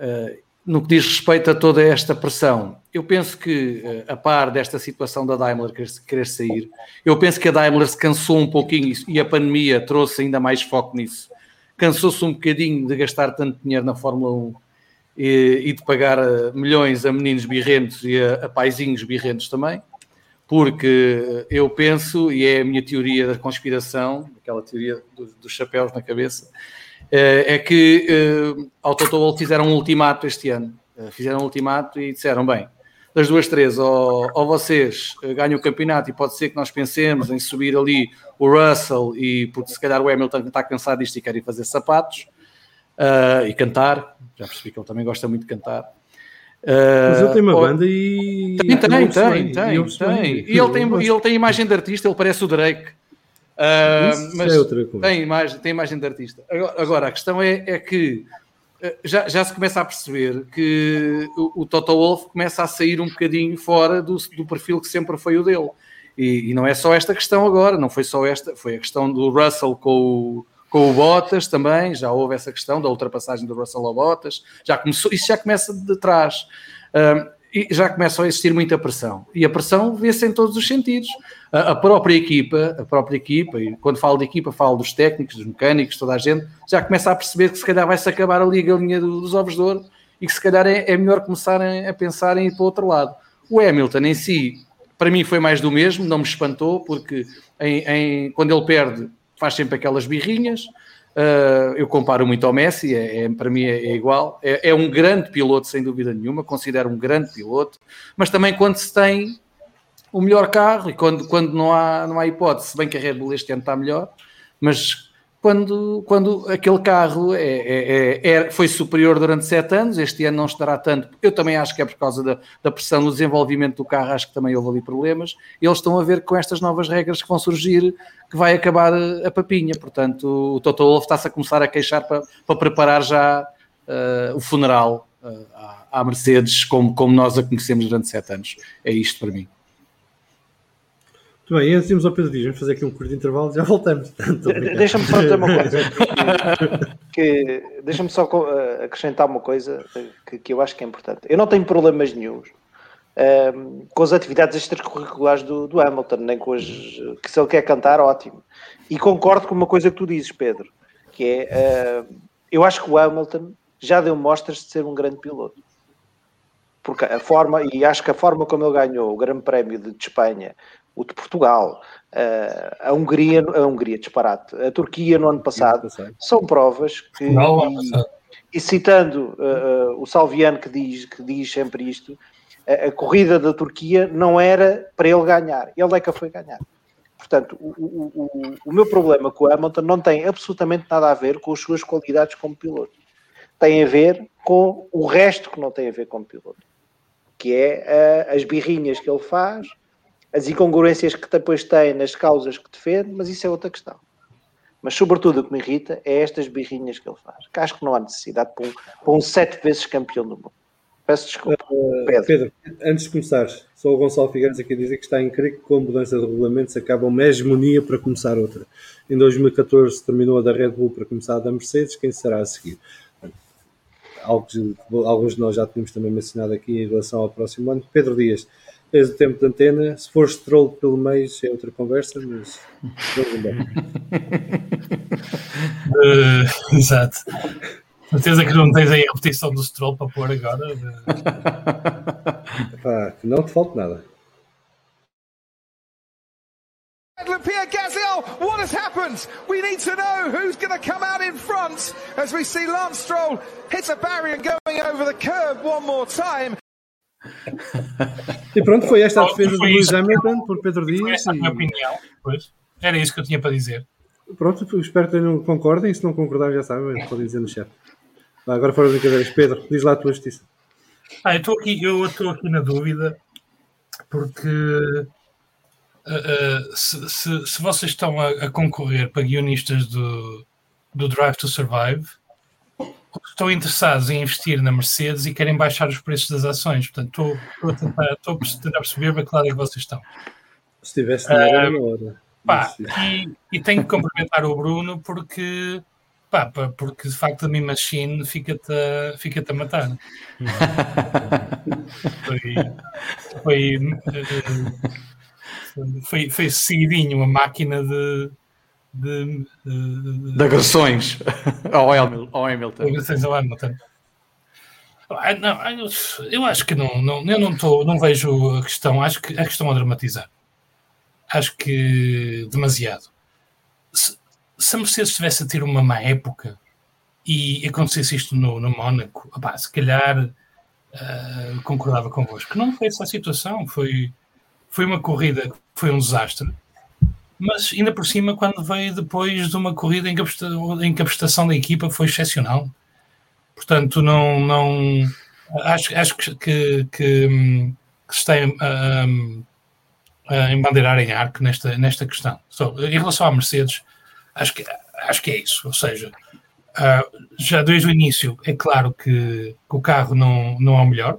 Eh, no que diz respeito a toda esta pressão, eu penso que, eh, a par desta situação da Daimler querer sair, eu penso que a Daimler se cansou um pouquinho e a pandemia trouxe ainda mais foco nisso. Cansou-se um bocadinho de gastar tanto dinheiro na Fórmula 1 e, e de pagar eh, milhões a meninos birrentos e a, a paizinhos birrentos também, porque eu penso, e é a minha teoria da conspiração, aquela teoria dos, dos chapéus na cabeça, é que eh, ao Toto Wolff fizeram um ultimato este ano. Eh, fizeram um ultimato e disseram: bem, das duas, três, ou, ou, vocês eh, ganham o campeonato e pode ser que nós pensemos em subir ali o Russell, e porque se calhar o Hamilton está cansado disto e quer ir fazer sapatos uh, e cantar. Já percebi que ele também gosta muito de cantar. Uh, Mas ele tem uma ou... banda e. Tem, tem, tem, tem, tem, tem. E ele tem, ele tem imagem de artista, ele parece o Drake. Uh, mas é tem, imagem, tem imagem de artista. Agora, agora a questão é, é que uh, já, já se começa a perceber que o, o Toto Wolff começa a sair um bocadinho fora do, do perfil que sempre foi o dele. E, e, não é só esta questão agora, não foi só esta, foi a questão do Russell com o, com o Bottas também, já houve essa questão da ultrapassagem do Russell ao Bottas, já começou, isso já começa de trás. Uh, já começa a existir muita pressão. E a pressão vê-se em todos os sentidos. A, a, própria equipa, a própria equipa, e quando falo de equipa, falo dos técnicos, dos mecânicos, toda a gente, já começa a perceber que se calhar vai-se acabar ali a galinha dos ovos de ouro e que se calhar é, é melhor começarem a pensar em ir para o outro lado. O Hamilton em si, para mim foi mais do mesmo, não me espantou, porque em, em, quando ele perde faz sempre aquelas birrinhas, Uh, eu comparo muito ao Messi, é, é para mim é, é igual. É, é, um grande piloto, sem dúvida nenhuma, considero um grande piloto, mas também quando se tem o melhor carro e quando, quando não, há, não há hipótese, se bem que a Red Bull este ano está melhor, mas quando, quando aquele carro é, é, é, é, foi superior durante sete anos, este ano não estará tanto. Eu também acho que é por causa da, da, pressão no desenvolvimento do carro, acho que também houve ali problemas. Eles estão a ver com estas novas regras que vão surgir que vai acabar a papinha. Portanto, o Toto Wolff está-se a começar a queixar para, para preparar já uh, o funeral uh, à Mercedes, como, como nós a conhecemos durante sete anos. É isto para mim. Muito bem, antes de irmos ao Pedro Dias, vamos fazer aqui um curto intervalo já voltamos. Deixa-me só dizer uma coisa. Que, Deixa-me só eh, acrescentar uma coisa que, que, eu acho que é importante. Eu não tenho problemas nenhums um, ehm, com as atividades extracurriculares do, do Hamilton, nem com as. que se ele quer cantar, ótimo. E concordo com uma coisa que tu dizes, Pedro, que é. Uh, eu acho que o Hamilton já deu mostras de ser um grande piloto porque a forma, e acho que a forma como ele ganhou o Grande Prémio de, de Espanha o de Portugal, a Hungria, a Hungria, disparate, a Turquia no ano passado, são provas que, e, e, citando uh, o Salviano que diz, que diz sempre isto, a, a, corrida da Turquia não era para ele ganhar, ele é que a foi ganhar. Portanto, o, o, o, o meu problema com o Hamilton não tem absolutamente nada a ver com as suas qualidades como piloto. Tem a ver com o resto que não tem a ver com piloto. Que é uh, as birrinhas que ele faz, as incongruências que depois tem nas causas que defende, mas isso é outra questão. Mas, sobretudo, o que me irrita é estas birrinhas que ele faz. Que acho que não há necessidade para um, para um sete vezes campeão do mundo. Peço desculpa. Uh, Pedro. Pedro, antes de começar, só o Gonçalo Figueiredo aqui a dizer que está incrível que com a mudança de regulamento se acaba uma hegemonia para começar outra. Em 2014 terminou a da Red Bull para começar a da Mercedes, quem será a seguir? Algo que alguns de nós já tínhamos também mencionado aqui em relação ao próximo ano. Pedro Dias, tens o tempo de antena, se fores troll pelo mês é outra conversa, mas vamos embora. Uh, exato. Certeza que não tens aí a repetição do Stroll para pôr agora. Pá, que não te falte nada. Pierre Gasly, what has happened? We need to know who's going to come out in front as we see Lance Stroll hit a barrier going over the curb one more time. E pronto, foi esta a defesa Foi de Lewis isso. Hamilton por Pedro Foi Dias. essa a minha E, opinião. Pois. Era isso que eu tinha para dizer. pronto, espero que tenham- concordem. Se não concordar, já sabem, podem dizer no chat. Agora fora de brincadeiras. Pedro, diz lá a tua justiça. Ah, eu estou aqui, eu estou aqui na dúvida porque ah, ah, se, se- se vocês estão a, a concorrer para guionistas do, do Drive to Survive, estão interessados em investir na Mercedes e querem baixar os preços das ações. Portanto, estou, estou a tentar, estou a tentar perceber para que lado é que vocês estão. Se tivesse dinheiro, era na hora. Pá, e, e tenho que cumprimentar o Bruno porque, pá, porque de facto a minha machine fica-te a, fica a matar. Foi, foi, eh, foi, foi seguidinho a máquina de, de, de, De agressões ao, Hamil- ao Hamilton. Ligações ao Hamilton. Ah, não, ah, eu, acho que não, não, eu não, tô, não vejo a questão, acho que a questão a dramatizar. Acho que demasiado. Se, se a Mercedes estivesse a ter uma má época e acontecesse isto no, no Mónaco, opá, se calhar ah, concordava convosco. Não foi essa a situação, foi, foi uma corrida que foi um desastre. Mas ainda por cima, quando veio depois de uma corrida em que a em que a prestação da equipa foi excepcional. Portanto, não, não acho, acho que, que, que, se tem a, a embandeirar em arco nesta, nesta questão. So, em relação à Mercedes, acho que, acho que é isso. Ou seja, ah, já desde o início é claro que, que o carro não, não é o melhor.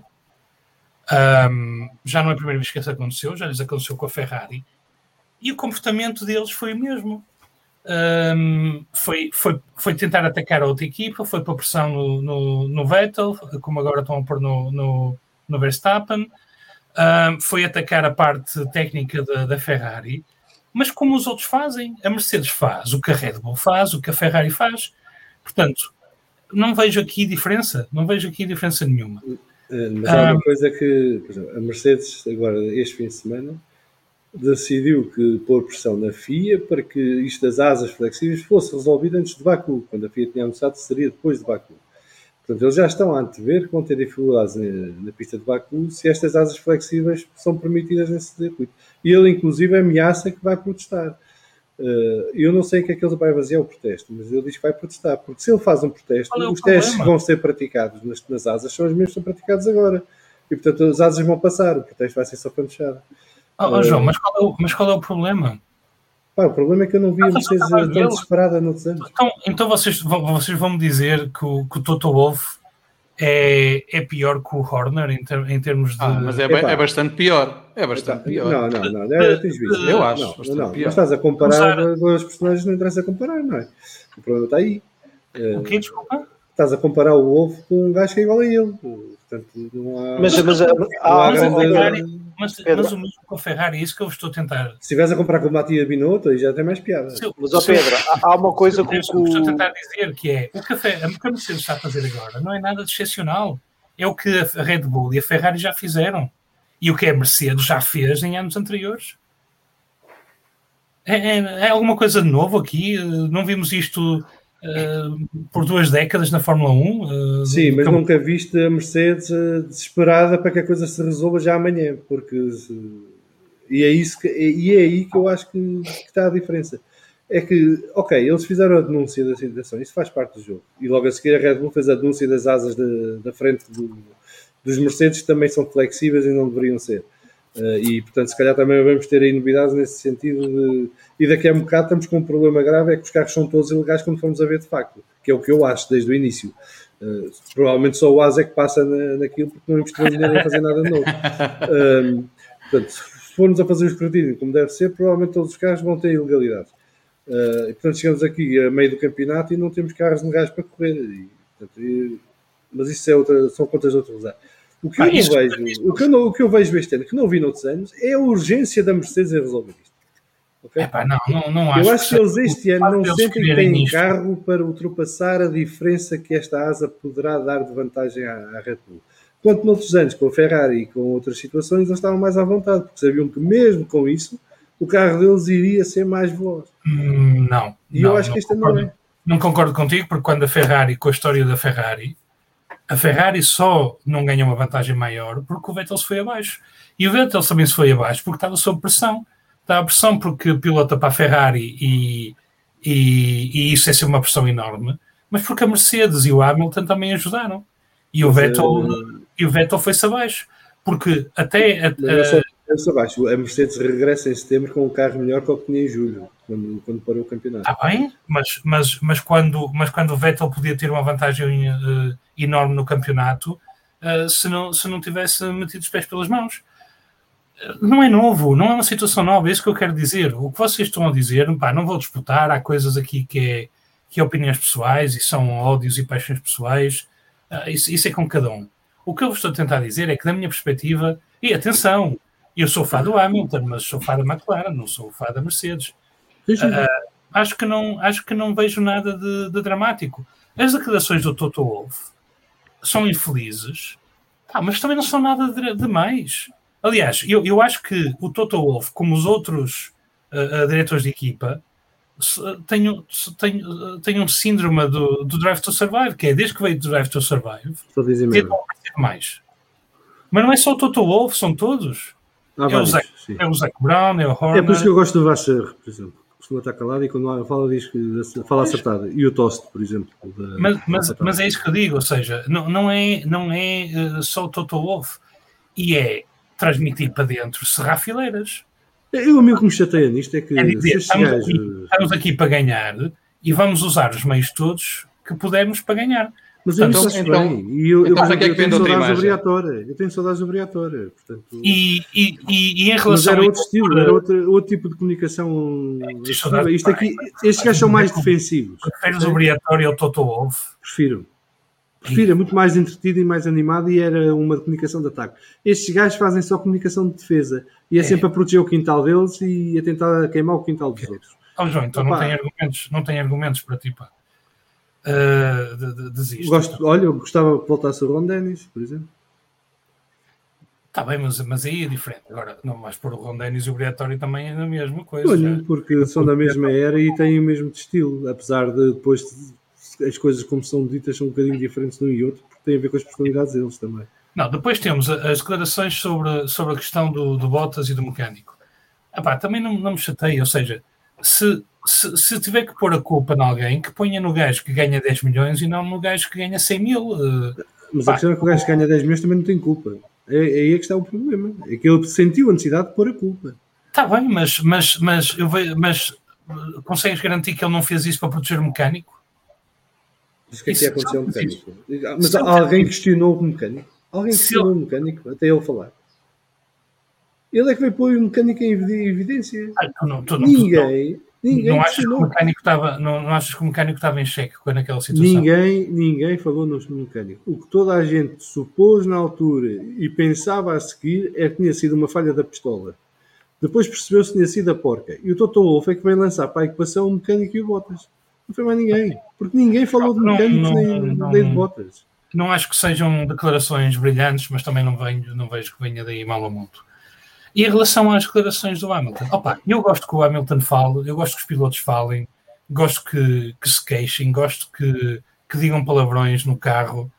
Ahm, já não é a primeira vez que isso aconteceu, já lhes aconteceu com a Ferrari. E o comportamento deles foi o mesmo. Um, foi, foi, foi tentar atacar a outra equipa, foi para pressão no, no, no Vettel, como agora estão a pôr no, no, no Verstappen, Um, foi atacar a parte técnica da, da Ferrari, mas como os outros fazem, a Mercedes faz, o que a Red Bull faz, o que a Ferrari faz. Portanto, não vejo aqui diferença, não vejo aqui diferença nenhuma. Eh, Mas há uma coisa que, por exemplo, a Mercedes, agora, este fim de semana, decidiu que pôr pressão na FIA para que isto das asas flexíveis fosse resolvido antes de Baku, quando a FIA tinha anunciado que seria depois de Baku. Portanto, eles já estão a antever que vão ter dificuldades na, pista de Baku se estas asas flexíveis são permitidas nesse circuito. E ele, inclusive, ameaça que vai protestar. Eh, eu não sei o que é que ele vai basear o protesto, mas ele diz que vai protestar, porque se ele faz um protesto, é os testes que vão ser praticados nas, nas asas são os mesmos que são praticados agora. E, portanto, as asas vão passar, o protesto vai ser só quando fechar. Oh, oh, João, mas qual, é o, mas qual é o problema? Pá, o problema é que eu não vi Ah, estava tão eu. desesperada noutros anos. Então, então vocês, vão, vocês vão me dizer que o, que o Toto Wolff é, é pior que o Horner em, ter- em termos de. Ah, mas é, é bastante pior. É bastante pior. Não, não, não, é, tens visto. Eu acho Não, bastante não, pior. mas estás a comparar Usar- dois personagens, não interessa comparar, não é? O problema está aí. Eh, O quê? Desculpa? Estás a comparar o Wolf com um gajo que é igual a ele. Portanto, não há. Mas, mas, não há há- mas grande- a Mas, Pedro. mas o mesmo com a Ferrari, é isso que eu estou a tentar. Se estivesse a comparar com o Matia Binotto, aí já tem mais piada. Eu- mas ó eu- Pedro, há, há uma coisa que o. estou a tentar dizer, que é o que a, Fe- o que a Mercedes está a fazer agora não é nada de excepcional. É o que a Red Bull e a Ferrari já fizeram. E o que a Mercedes já fez em anos anteriores. É, é- é alguma coisa de novo aqui? Não vimos isto eh, por duas décadas na Fórmula 1? eh, Sim, mas como- nunca viste a Mercedes eh, desesperada para que a coisa se resolva já amanhã, porque se- e é isso que, e é aí que eu acho que, que está a diferença. É que, ok, eles fizeram a denúncia da situação, isso faz parte do jogo. E logo a seguir a Red Bull fez a denúncia das asas da- da frente do- dos Mercedes que também são flexíveis e não deveriam ser. Eh, e portanto, se calhar também vamos ter aí novidades nesse sentido. De, e daqui a um bocado estamos com um problema grave: é que os carros são todos ilegais quando formos a ver de facto. que é o que eu acho desde o início. Uh, provavelmente só o AS é que passa na, naquilo porque não investiu dinheiro em fazer nada novo. Um, portanto, se formos a fazer o escrutínio como deve ser, provavelmente todos os carros vão ter ilegalidade. Uh, e, portanto, chegamos aqui a meio do campeonato e não temos carros legais para correr. E, portanto, e, mas isso é outra, são contas de outro lugar. O que, ah, eu vejo, o, que eu não, o que eu vejo este ano, que não vi noutros anos, é a urgência da Mercedes em resolver isto. Okay? Epá, não, não, não acho eu acho que, que eles este ano não sentem que têm carro para ultrapassar a diferença que esta asa poderá dar de vantagem à, à Red Bull. Quanto noutros anos, com a Ferrari e com outras situações, eles estavam mais à vontade, porque sabiam que mesmo com isso, o carro deles iria ser mais veloz. Hum, não. E não, eu acho que este não é. Não concordo contigo, porque quando a Ferrari, com a história da Ferrari, a Ferrari só não ganhou uma vantagem maior porque o Vettel se foi abaixo. E o Vettel também se foi abaixo porque estava sob pressão. Estava pressão porque pilota para a Ferrari e, e, e isso é ser uma pressão enorme, mas porque a Mercedes e o Hamilton também ajudaram. E o Vettel, é... e o Vettel foi-se abaixo. Porque até. A, a, abaixo. a Mercedes regressa em setembro com um carro melhor que o que tinha em julho, quando, quando parou o campeonato. Está bem, mas, mas, mas, quando, mas quando o Vettel podia ter uma vantagem uh, enorme no campeonato uh, se, não, se não tivesse metido os pés pelas mãos. Não é novo, não é uma situação nova, é isso que eu quero dizer. O que vocês estão a dizer, pá, não vou disputar, há coisas aqui que é, que é opiniões pessoais e são ódios e paixões pessoais, isso, isso é com cada um. O que eu vos estou a tentar dizer é que, da minha perspectiva, e atenção, eu sou fã do Hamilton, mas sou fã da McLaren, não sou fã da Mercedes. Uh, acho, que não, acho que não vejo nada de, de dramático. As declarações do Toto Wolff são infelizes, ah, mas também não são nada demais. De Aliás, eu, eu acho que o Toto Wolff, como os outros uh, diretores de equipa, tem, tem, tem um síndrome do, do Drive to Survive, que é desde que veio do Drive to Survive, tem mais. Mas não é só o Toto Wolff, são todos. Ah, é, o Zach, é o Zac Brown, é o Horner. É por isso que eu gosto do Vacher, por exemplo costuma estar calado e quando fala diz que fala acertada. E o Toast, por exemplo. Da, mas, mas, mas, é isso que eu digo, ou seja, não, não é, não é uh, só o Toto Wolff e é transmitir para dentro, serrar fileiras. Eu, o meu que me chateia nisto é que é dizer, estamos, gajo... aqui, estamos aqui para ganhar e vamos usar os meios todos que pudermos para ganhar. Mas eu então, então, bem. E eu, então, eu, eu, eu tenho saudades do. Eu tenho saudades do Briatória. Portanto... E, e, e, e, em relação Mas era outro estilo, era outro, outro tipo de comunicação. Isto aqui, estes gajos são mais defensivos. Preferes o Briatória ao Toto Wolff? Prefiro. Prefiro, é muito mais entretido e mais animado e era uma comunicação de ataque. Estes gajos fazem só comunicação de defesa e é, é. sempre a proteger o quintal deles e a tentar queimar o quintal dos outros. Oh, João, então não tem, argumentos, não tem argumentos para ti, pá uh, de, de, desiste. Gosto, olha, eu gostava que voltasse o Ron Dennis, por exemplo. Está bem, mas, mas aí é diferente. Agora, não mais por o Ron Dennis e o Briatório também é a mesma coisa. Olha, porque são da mesma era e têm o mesmo estilo, apesar de depois as coisas como são ditas são um bocadinho diferentes de um e outro, porque tem a ver com as personalidades deles também. Não, depois temos as declarações sobre, sobre a questão do, do Bottas e do mecânico. Epá, também não, não me chateia, ou seja, se, se, se, tiver que pôr a culpa em alguém, que ponha no gajo que ganha 10 milhões e não no gajo que ganha 100 mil. Uh, mas pá. a questão é que o gajo que ganha 10 milhões também não tem culpa. É, é aí é que está o problema. É que ele sentiu a necessidade de pôr a culpa. Está bem, mas, mas, mas, eu vejo, mas uh, consegues garantir que ele não fez isso para proteger o mecânico? Mas o que é que aconteceu ao mecânico? Mas alguém questionou o mecânico? Alguém questionou o mecânico até ele falar? Ele é que veio pôr o mecânico em evidência. Ah, tu não, tu não, ninguém, não, ninguém. Não achas, que o mecânico estava, não, não achas que o mecânico estava em xeque com naquela situação? Ninguém, ninguém falou no mecânico. O que toda a gente supôs na altura e pensava a seguir é que tinha sido uma falha da pistola. Depois percebeu-se que tinha sido a porca. E o Toto Wolff é que vem lançar para a equação o mecânico e o Bottas. Não foi mais ninguém. Porque ninguém falou de mecânicos nem, nem de Bottas. Não acho que sejam declarações brilhantes, mas também não, venho, não vejo que venha daí mal ao mundo. E em relação às declarações do Hamilton, opa, eu gosto que o Hamilton fale, eu gosto que os pilotos falem, gosto que, que se queixem, gosto que, que digam palavrões no carro.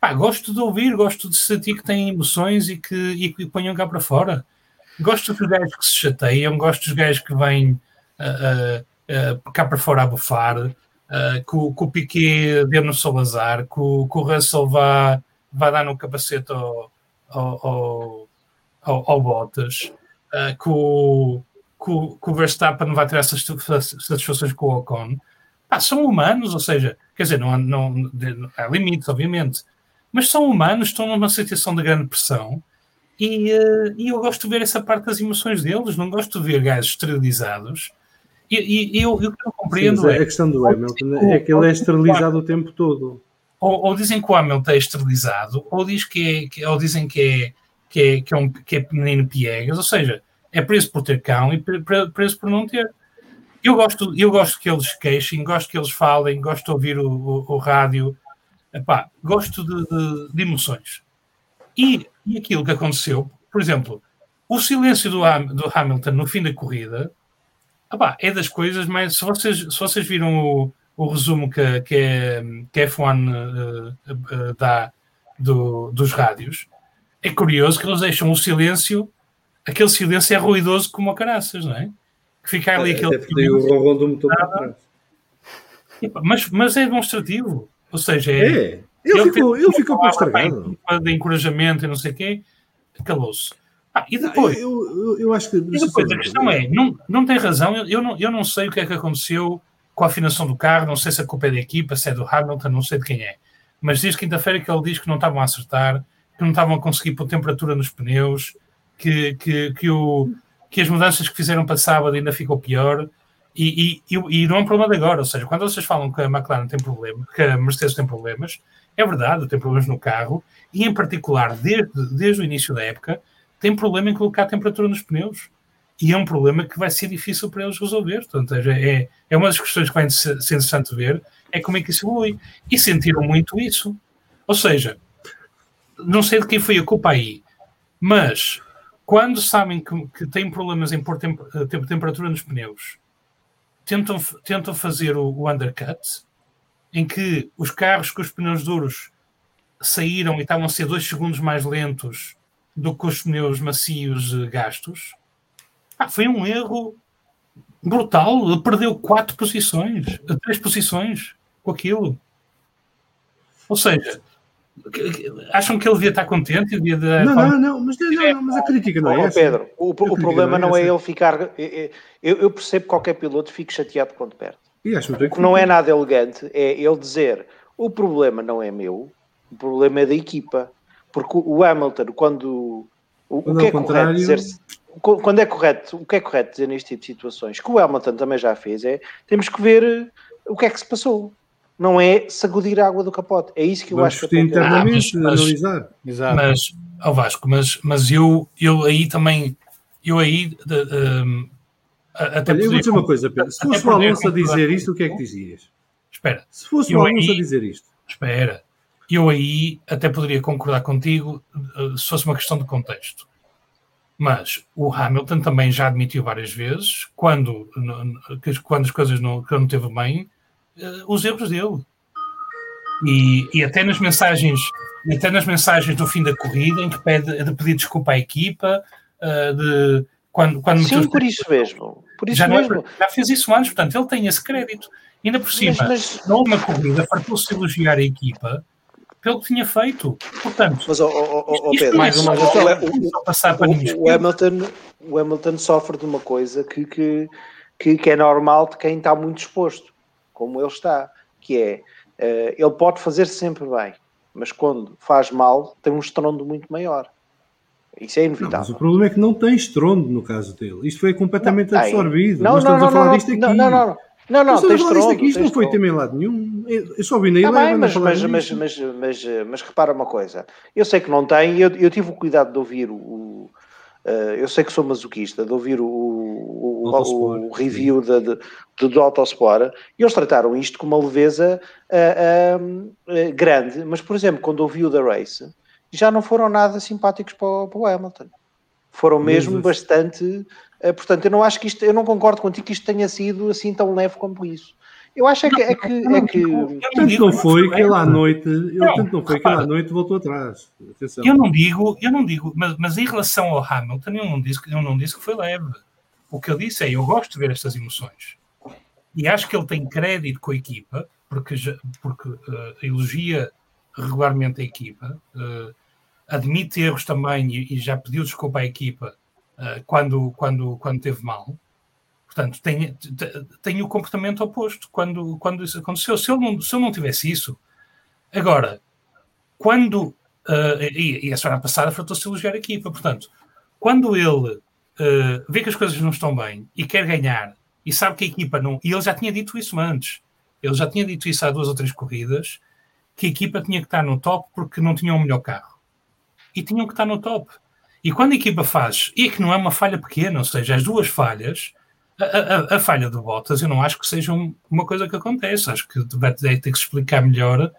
Pá, gosto de ouvir, gosto de sentir que têm emoções e que, e que ponham cá para fora. Gosto dos gajos que se chateiam, gosto dos gajos que vêm uh, uh, cá para fora a bufar, uh, que, o, o Piquet dê no Salazar, que o, que o Russell vá, vá dar no capacete ao, ao, ao ao, ao Bottas, uh, que, o, que, o, Verstappen vai ter essas satisfações com o Ocon. Ah, são humanos, ou seja, quer dizer, não, há- não, há limites, obviamente, mas são humanos, estão numa situação de grande pressão e, eh, e eu gosto de ver essa parte das emoções deles, não gosto de ver gajos esterilizados. E, e- eu, eu, o que eu não Sim, compreendo mas é, a questão do Hamilton é que ele é esterilizado o tempo todo. ou, ou dizem que o Hamilton é esterilizado, ou, diz que é, que- ou dizem que é, que, é, que, é um, que é menino piegas, ou seja, é preso por ter cão e pre- pre- preso por não ter. Eu gosto, eu gosto que eles queixem, gosto que eles falem, gosto de ouvir o, o- o rádio, Epá, gosto de, de- de emoções. E, e aquilo que aconteceu, por exemplo, o silêncio do, do Hamilton no fim da corrida epá, é das coisas mais. Se vocês, se vocês viram o, o resumo que, que, é, que a F1 eh, eh, dá do- dos rádios, é curioso que eles deixam o silêncio, aquele silêncio é ruidoso como a caraças, não é? Que fica ali aquele. Até o ronron do motor para trás. Mas, mas é demonstrativo. Ou seja, É, ele ficou, ele ficou a estragado. de encorajamento e não sei o quê, calou-se. Ah, e depois, Eu, eu, eu acho que. e depois a questão é, não, não tem razão, eu, eu não, eu não sei o que é que aconteceu com a afinação do carro, não sei se a culpa é da equipa, se é do Hamilton, não sei de quem é. Mas diz quinta-feira que ele diz que não estavam a acertar, que não estavam a conseguir pôr temperatura nos pneus, que, que, que, o, que as mudanças que fizeram para sábado ainda ficou pior. E, e, e, não é um problema de agora, ou seja, quando vocês falam que a McLaren tem problemas, que a Mercedes tem problemas, é verdade, tem problemas no carro, e em particular, desde, desde o início da época, tem problema em colocar temperatura nos pneus. E é um problema que vai ser difícil para eles resolver. Portanto, é, é uma das questões que vai ser interessante ver, é como é que isso evolui. E sentiram muito isso. Ou seja, não sei de quem foi a culpa aí, mas quando sabem que, que têm problemas em pôr temp- eh, temp- temperatura nos pneus, tentam, tentam fazer o, o undercut, em que os carros com os pneus duros saíram e estavam a ser dois segundos mais lentos do que os pneus macios eh, gastos. Ah, foi um erro brutal. Ele perdeu quatro posições, eh, três posições com aquilo. Ou seja, acham que ele devia estar contente? Devia dar- Não, não, não, mas, não, não, mas a crítica não é Ó, essa. Pedro, o, o problema não é não é ele ficar. Eu, eu percebo que qualquer piloto fique chateado quando perde. E O que não é nada elegante é ele dizer o problema não é meu, o problema é da equipa. Porque o o Hamilton, quando. O, o Quando que ao é correto contrário- dizer quando é correto, o que é correto dizer neste tipo de situações, que o Hamilton também já fez, é temos que ver eh, o que é que se passou. Não é sacudir a água do capote. É isso que eu Vamos acho que é internamente, mas- mas- analisar. Exato. Mas, ao Vasco, mas, mas eu, eu aí também, eu aí de- a- até Olha, eu vou dizer uma coisa, Pedro. Se fosse o Alonso a dizer isto, o que é que dizias? Espera, Se fosse o Alonso aí- a dizer isto. espera. Eu aí até poderia concordar contigo uh, se fosse uma questão de contexto. Mas o Hamilton também já admitiu várias vezes, quando, quando as coisas não, que não teve bem, os erros dele. E, e até nas mensagens, e até nas mensagens do fim da corrida, em que pede de pedir desculpa à equipa, uh, de quando, quando Sim, por isso mesmo. Por isso já, é- mesmo. já fez isso antes, portanto, ele tem esse crédito. Ainda por cima, Mas- mas- na última corrida, fartou-se elogiar a equipa pelo que tinha feito. Portanto, Mas, ó, ó, isto Pedro, é mais uma passar para o, o Hamilton, o Hamilton sofre de uma coisa que, que, que, que é normal de quem está muito exposto, como ele está, que é eh, ele pode fazer sempre bem, mas quando faz mal tem um estrondo muito maior. Isso é Não, mas inevitável. o problema é que não tem estrondo no caso dele. Isto foi completamente Tem. absorvido. Não, Nós não, estamos não, a falar não, disto aqui. não, não, não, não, não, disto estrondo. aqui. Isto não foi tema em lado nenhum. Eu só vi na Tá bem, mas, mas, mas, mas, mas, repara uma coisa. Eu sei que não tem, eu, eu tive o cuidado de ouvir o. o, eh, eu sei que sou masoquista, de ouvir o, o, o- review da- de, do, do Autosport e eles trataram isto com uma leveza ah, ah, grande. Mas, por exemplo, quando ouvi o da Race, já não foram nada simpáticos para, o- para o Hamilton. Foram mesmo Mas- bastante. ah, portanto, eu não acho que isto, eu não concordo contigo que isto tenha sido assim tão leve como isso. Eu acho é que, é que, é que Tanto não foi que ele à noite, ele Não, tanto não foi que ele à repara. noite voltou atrás. Atenção. Eu não digo, eu não digo, mas, mas em relação ao Hamilton, eu não, disse, que- eu não disse que foi leve. O que eu disse é, eu gosto de ver estas emoções. E acho que ele tem crédito com a equipa, porque, porque eh, elogia regularmente a equipa, eh, admite erros também e, e já pediu desculpa à equipa eh, quando, quando, quando teve mal. Portanto, tem, tem o comportamento oposto quando, quando isso aconteceu. Se eu, não, se eu não tivesse isso, agora, quando. Uh, e, e, a semana passada faltou-se elogiar a equipa, portanto, quando ele uh, vê que as coisas não estão bem e quer ganhar e sabe que a equipa não. E ele já tinha dito isso antes, ele já tinha dito isso há duas ou três corridas, que a equipa tinha que estar no top porque não tinha um melhor carro. E tinham que estar no top. E quando a equipa faz, e é que não é uma falha pequena, ou seja, as duas falhas, a, a, a falha do Bottas eu não acho que seja um, uma coisa que acontece, acho que vai ter que explicar melhor,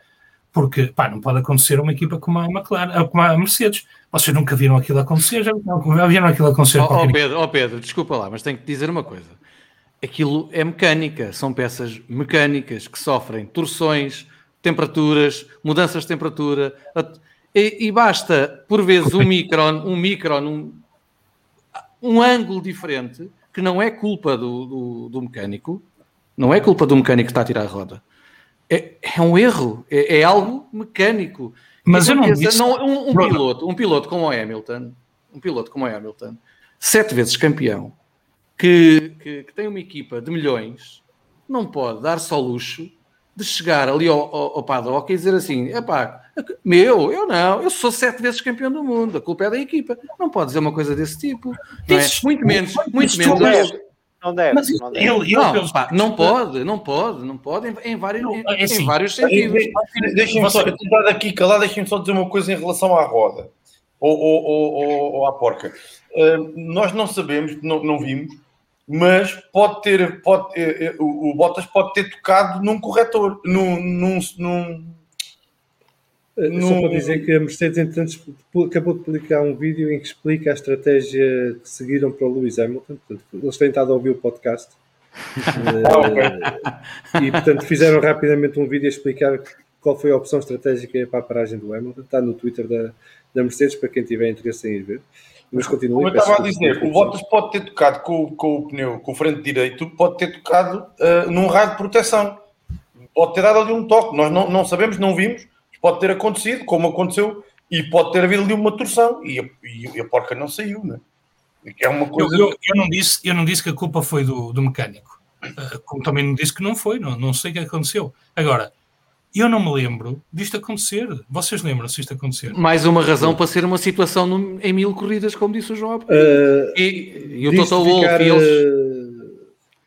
porque pá, não pode acontecer uma equipa como a McLaren, como a Mercedes. Vocês nunca viram aquilo acontecer, já, já viram aquilo acontecer. Ó oh, oh, Pedro, oh Pedro, desculpa lá, mas tenho que dizer uma coisa. Aquilo é mecânica, são peças mecânicas que sofrem torções, temperaturas, mudanças de temperatura. E, e basta, por vezes, um micron, um micron, um, um ângulo diferente, que não é culpa do, do, do, mecânico, não é culpa do mecânico que está a tirar a roda. É, é um erro, é, é, algo mecânico. Mas eu não disse... Não, um, um piloto, um piloto como o Hamilton, um piloto como o Hamilton, sete vezes campeão, que, que, que tem uma equipa de milhões, não pode dar só luxo de chegar ali ao, ao, ao paddock e dizer assim: epá, meu, eu não, eu sou sete vezes campeão do mundo, a culpa é da equipa. Não pode dizer uma coisa desse tipo. É? Muito menos, muito menos. Não deve. Mas não, deve. Ele, não, pá, não pode, não pode, não pode em, em vários, não, é assim, em vários sentidos. Deixem-me só, eu aqui calado, deixem-me só dizer uma coisa em relação à roda ou, ou, ou, ou à porca. Uh, nós não sabemos, não, não vimos, mas pode ter, pode, eh, o, o Bottas pode ter tocado num corretor, num, num, num no... Só para dizer que a Mercedes, entretanto, acabou de publicar um vídeo em que explica a estratégia que seguiram para o Lewis Hamilton. Portanto, eles têm estado a ouvir o podcast. uh, e, portanto, fizeram rapidamente um vídeo a explicar qual foi a opção estratégica para a paragem do Hamilton. Está no Twitter da, da Mercedes, para quem tiver interesse em ir ver. Mas continua. Como eu estava a dizer, o Bottas pode ter tocado com, com o pneu, com o frente direito, pode ter tocado uh, num raio de proteção. Pode ter dado ali um toque. Nós não, não sabemos, não vimos. Pode ter acontecido, como aconteceu, e pode ter havido ali uma torção. E a, e a porca não saiu, né? É uma coisa. Eu, eu, eu, não disse, eu não disse que a culpa foi do, do mecânico. Uh, como também não disse que não foi, não, não sei o que aconteceu. Agora, eu não me lembro disto acontecer. Vocês lembram-se disto acontecer? Mais uma razão para ser uma situação no, em mil corridas, como disse o João. Uh, e, e o Total Wolff e eles.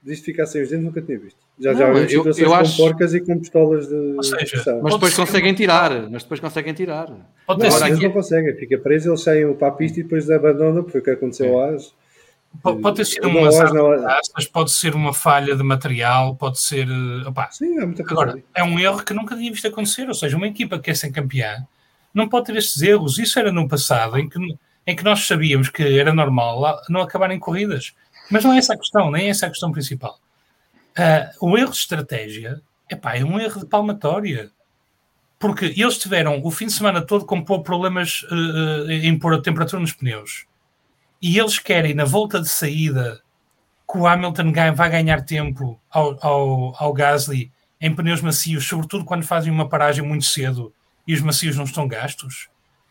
Disto ficar sem os dentes nunca tinha visto. Já não, já vi situações eu, eu com acho... porcas e com pistolas de. Seja, mas depois conseguem tirar. Mas depois conseguem tirar. Pode não, eles não conseguem. Fica preso, eles saem para a pista e depois abandonam, porque foi o que aconteceu é. lá. Pode ter sido uma mas pode ser uma falha de material, pode ser. Opa. Sim, é muita coisa. Agora, é um erro que nunca tinha visto acontecer. Ou seja, uma equipa que quer ser campeã não pode ter estes erros. Isso era no passado, em que, em que nós sabíamos que era normal não acabarem corridas. Mas não é essa a questão, nem é essa a questão principal. Uh, o erro de estratégia epá, é um erro de palmatória. Porque eles tiveram o fim de semana todo com problemas uh, em pôr a temperatura nos pneus e eles querem, na volta de saída, que o Hamilton vai ganhar tempo ao, ao, ao Gasly em pneus macios, sobretudo quando fazem uma paragem muito cedo e os macios não estão gastos.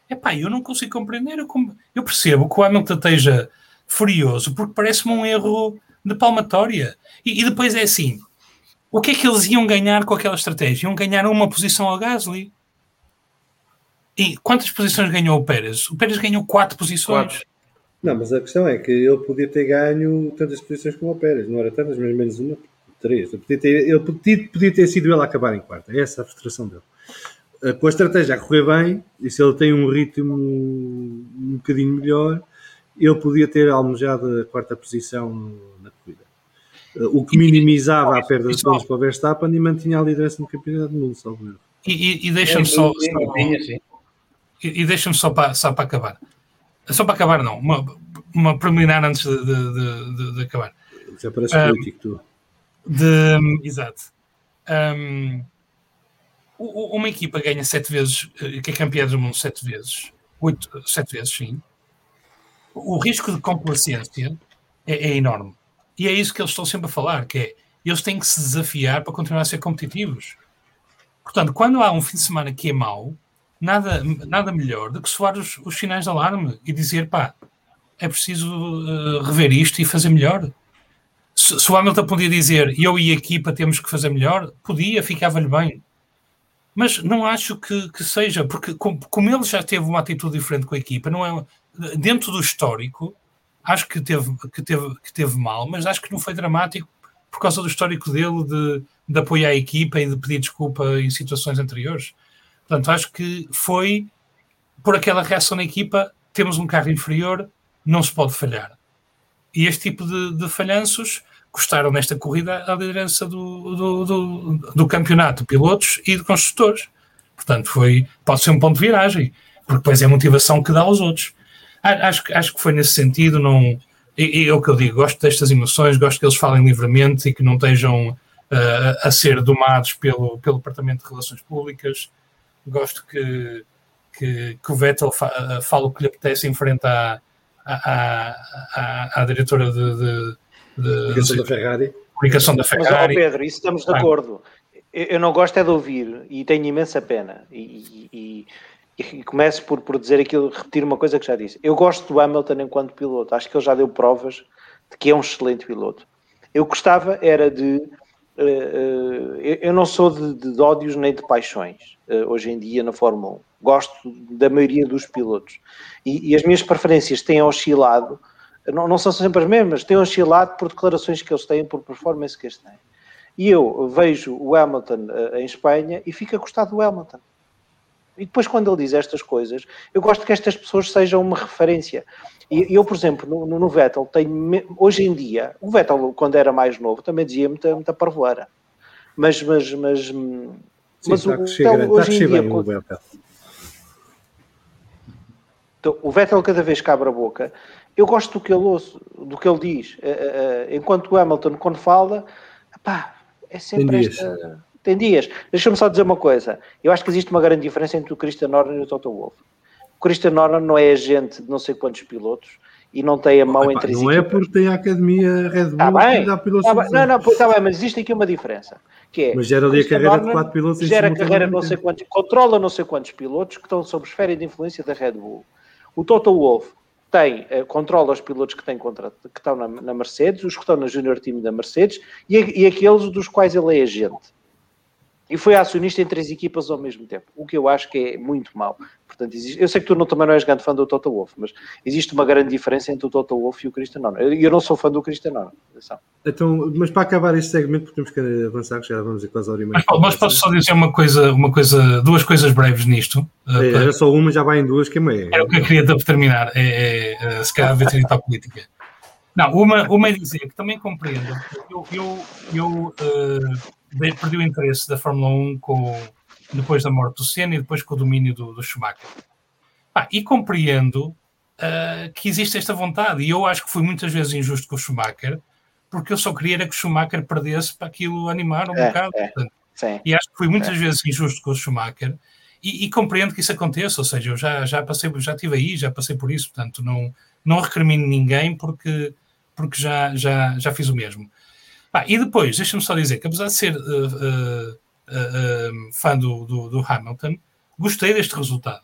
Epá, eu não consigo compreender. Eu, eu percebo que o Hamilton esteja furioso porque parece-me um erro de palmatória. E, e, depois é assim: o que é que eles iam ganhar com aquela estratégia? Iam ganhar uma posição ao Gasly. E quantas posições ganhou o Pérez? O Pérez ganhou quatro posições. Quatro. Não, mas a questão é que ele podia ter ganho tantas posições como o Pérez, não era tantas, mas menos uma, três. Ele podia ter, ele podia, podia ter sido ele a acabar em quarta, é essa a frustração dele. Eh, com a estratégia a correr bem, e se ele tem um ritmo um bocadinho melhor, ele podia ter almejado a quarta posição na corrida. O que minimizava a perda de pontos para o Verstappen e mantinha a liderança no campeonato do mundo, salvo E, e, e deixa-me só, só, e, e deixa-me só para, só para acabar. Só para acabar, não. Uma, uma preliminar antes de, de, de, de acabar. Já parece um, político, tu. De, exato. Um, uma equipa ganha sete vezes, eh, que é campeã do mundo sete vezes, oito, sete vezes, sim. O risco de complacência é, é, enorme. E é isso que eles estão sempre a falar, que é eles têm que se desafiar para continuar a ser competitivos. Portanto, quando há um fim de semana que é mau, nada, nada melhor do que soar os, os sinais de alarme e dizer, pá, é preciso uh, rever isto e fazer melhor. se, se o Hamilton podia dizer eu e a equipa temos que fazer melhor, podia, ficava-lhe bem. Mas não acho que, que seja, porque como, como, ele já teve uma atitude diferente com a equipa, não é dentro do histórico, acho que teve, que teve, que teve mal, mas acho que não foi dramático por causa do histórico dele de, de apoiar a equipa e de pedir desculpa em situações anteriores. Portanto, acho que foi por aquela reação na equipa, temos um carro inferior, não se pode falhar. E este tipo de, de falhanços custaram nesta corrida a liderança do, do, do, do, campeonato de pilotos e de construtores. Portanto, foi, pode ser um ponto de viragem, porque depois é a motivação que dá aos outros. Acho, acho que foi nesse sentido, não, e, e é o que eu digo, gosto destas emoções, gosto que eles falem livremente e que não estejam uh, a ser domados pelo, pelo Departamento de Relações Públicas. Gosto que, que, que o Vettel fa, fale o que lhe apetece em frente à, à, à, à diretora de, de Comunicação da Ferrari. Comunicação da Ferrari. Mas, oh Pedro, isso estamos de acordo. Eu não gosto é de ouvir e tenho imensa pena. E, e, e, começo por, por dizer aquilo, repetir uma coisa que já disse. Eu gosto do Hamilton enquanto piloto. Acho que ele já deu provas de que é um excelente piloto. Eu gostava era de. Uh, uh, eu não sou de, de, ódios nem de paixões uh, hoje em dia na Fórmula 1. Gosto da maioria dos pilotos. E, e as minhas preferências têm oscilado não, não são sempre as mesmas, têm oscilado por declarações que eles têm, por performance que eles têm. E eu vejo o Hamilton em Espanha e fico a gostar do Hamilton. E depois, quando ele diz estas coisas, eu gosto que estas pessoas sejam uma referência. E eu, por exemplo, no, no Vettel, tenho, hoje em dia, o Vettel, quando era mais novo, também dizia muita, muita parvoeira. Mas, mas, mas, Sim, mas o Vettel, hoje em dia. O Vettel. Então, o Vettel, cada vez que abre a boca, eu gosto do que ele ouço, do que ele diz. Eh, eh, eh, enquanto o Hamilton, quando fala, pá, é sempre tem esta. Tem dias. Deixa-me só dizer uma coisa. Eu acho que existe uma grande diferença entre o Christian Horner e o Toto Wolff. O Christian Horner não é agente de não sei quantos pilotos e não tem a mão entre as Não é porque tem a academia Red Bull tá bem, dá pilotos. Tá bem, não, não, está bem, mas existe aqui uma diferença. Que é, mas gera ali a carreira Horner de quatro pilotos. Gera a carreira não sei quantos, controla não sei quantos pilotos que estão sob esfera de influência da Red Bull. O Toto Wolff tem, uh, controla os pilotos que, têm contra, que estão na, na, Mercedes, os que estão na Junior Team da Mercedes e, e aqueles dos quais ele é agente e foi acionista em três equipas ao mesmo tempo, o que eu acho que é muito mau. Portanto, existe, eu sei que tu não, também não és grande fã do Toto Wolff, mas existe uma grande diferença entre o Toto Wolff e o Cristiano Ronaldo. Eu, eu não sou fã do Cristiano Ronaldo. Então, mas para acabar este segmento, porque temos que avançar, que já vamos ir quase a hora e meia. Mas, mas posso só dizer uma coisa, uma coisa, duas coisas breves nisto? É, era só uma, já vai em duas, que é meia. Era o que eu queria terminar, é, é, é se calhar ver a política. Não, uma, uma é dizer que também compreendo. Eu, eu, eu uh, perdi o interesse da Fórmula 1 com, depois da morte do Senna e depois com o domínio do, do Schumacher. Ah, e compreendo uh, que existe esta vontade, e eu acho que fui muitas vezes injusto com o Schumacher, porque eu só queria que o Schumacher perdesse para aquilo animar um é, bocado. É, e acho que fui muitas é. vezes injusto com o Schumacher, e, e, compreendo que isso aconteça, ou seja, eu já, já passei, já estive aí, já passei por isso, portanto, não, não recrimino ninguém porque, porque já, já, já fiz o mesmo. Ah, e depois, deixa-me só dizer que apesar de ser uh, uh, uh, fã do, do, do, Hamilton, gostei deste resultado.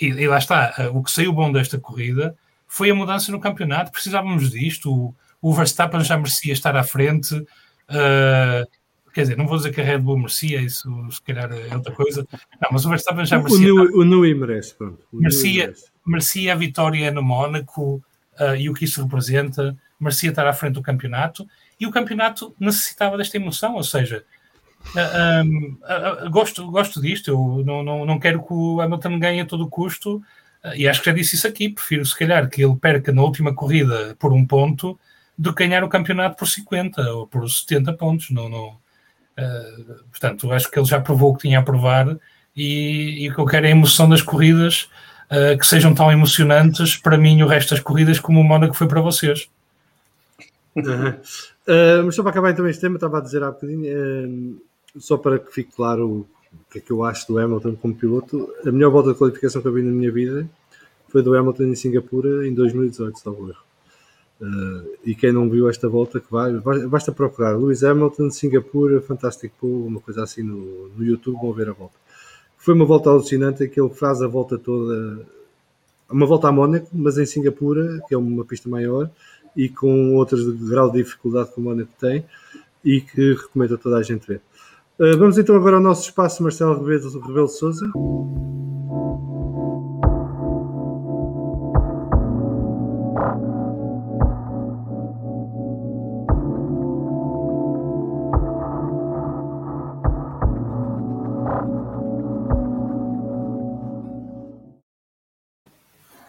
E, e, lá está, o que saiu bom desta corrida foi a mudança no campeonato, precisávamos disto, o, o Verstappen já merecia estar à frente, quer dizer, não vou dizer que a Red Bull merecia, isso se calhar é outra coisa, não, mas o Verstappen já merecia. O, Nui merece, pronto. merecia, merece. merecia a vitória no Mónaco e o que isso representa merecia estar à frente do campeonato e o campeonato necessitava desta emoção, ou seja, uh, uh, gosto, gosto disto, eu não, não, não quero que o Hamilton ganhe a todo custo, e acho que já disse isso aqui, prefiro se calhar que ele perca na última corrida por um ponto do que ganhar o campeonato por 50 ou por 70 pontos. Não, não, uh, portanto, acho que ele já provou o que tinha a provar e, e o que eu quero é a emoção das corridas, uh, que sejam tão emocionantes para mim o resto das corridas como o Mónaco foi para vocês. Uhum. Uh, mas só para acabar então este tema, estava a dizer há bocadinho, uh, só para que fique claro o que é que eu acho do Hamilton como piloto, a melhor volta de qualificação que eu vi na minha vida foi do Hamilton em Singapura em 2018, salvo erro. Uh, e quem não viu esta volta que vai, basta procurar Lewis Hamilton, Singapura, Fantastic Pool, uma coisa assim no, no YouTube, vão ver a volta. Foi uma volta alucinante que ele faz a volta toda, uma volta a Mónaco, mas em Singapura, que é uma pista maior, e com outras de grau de dificuldade que o Mónaco tem e que recomendo a toda a gente ver. Uh, vamos então agora ao nosso espaço, Marcelo Rebelo, Rebelo Souza.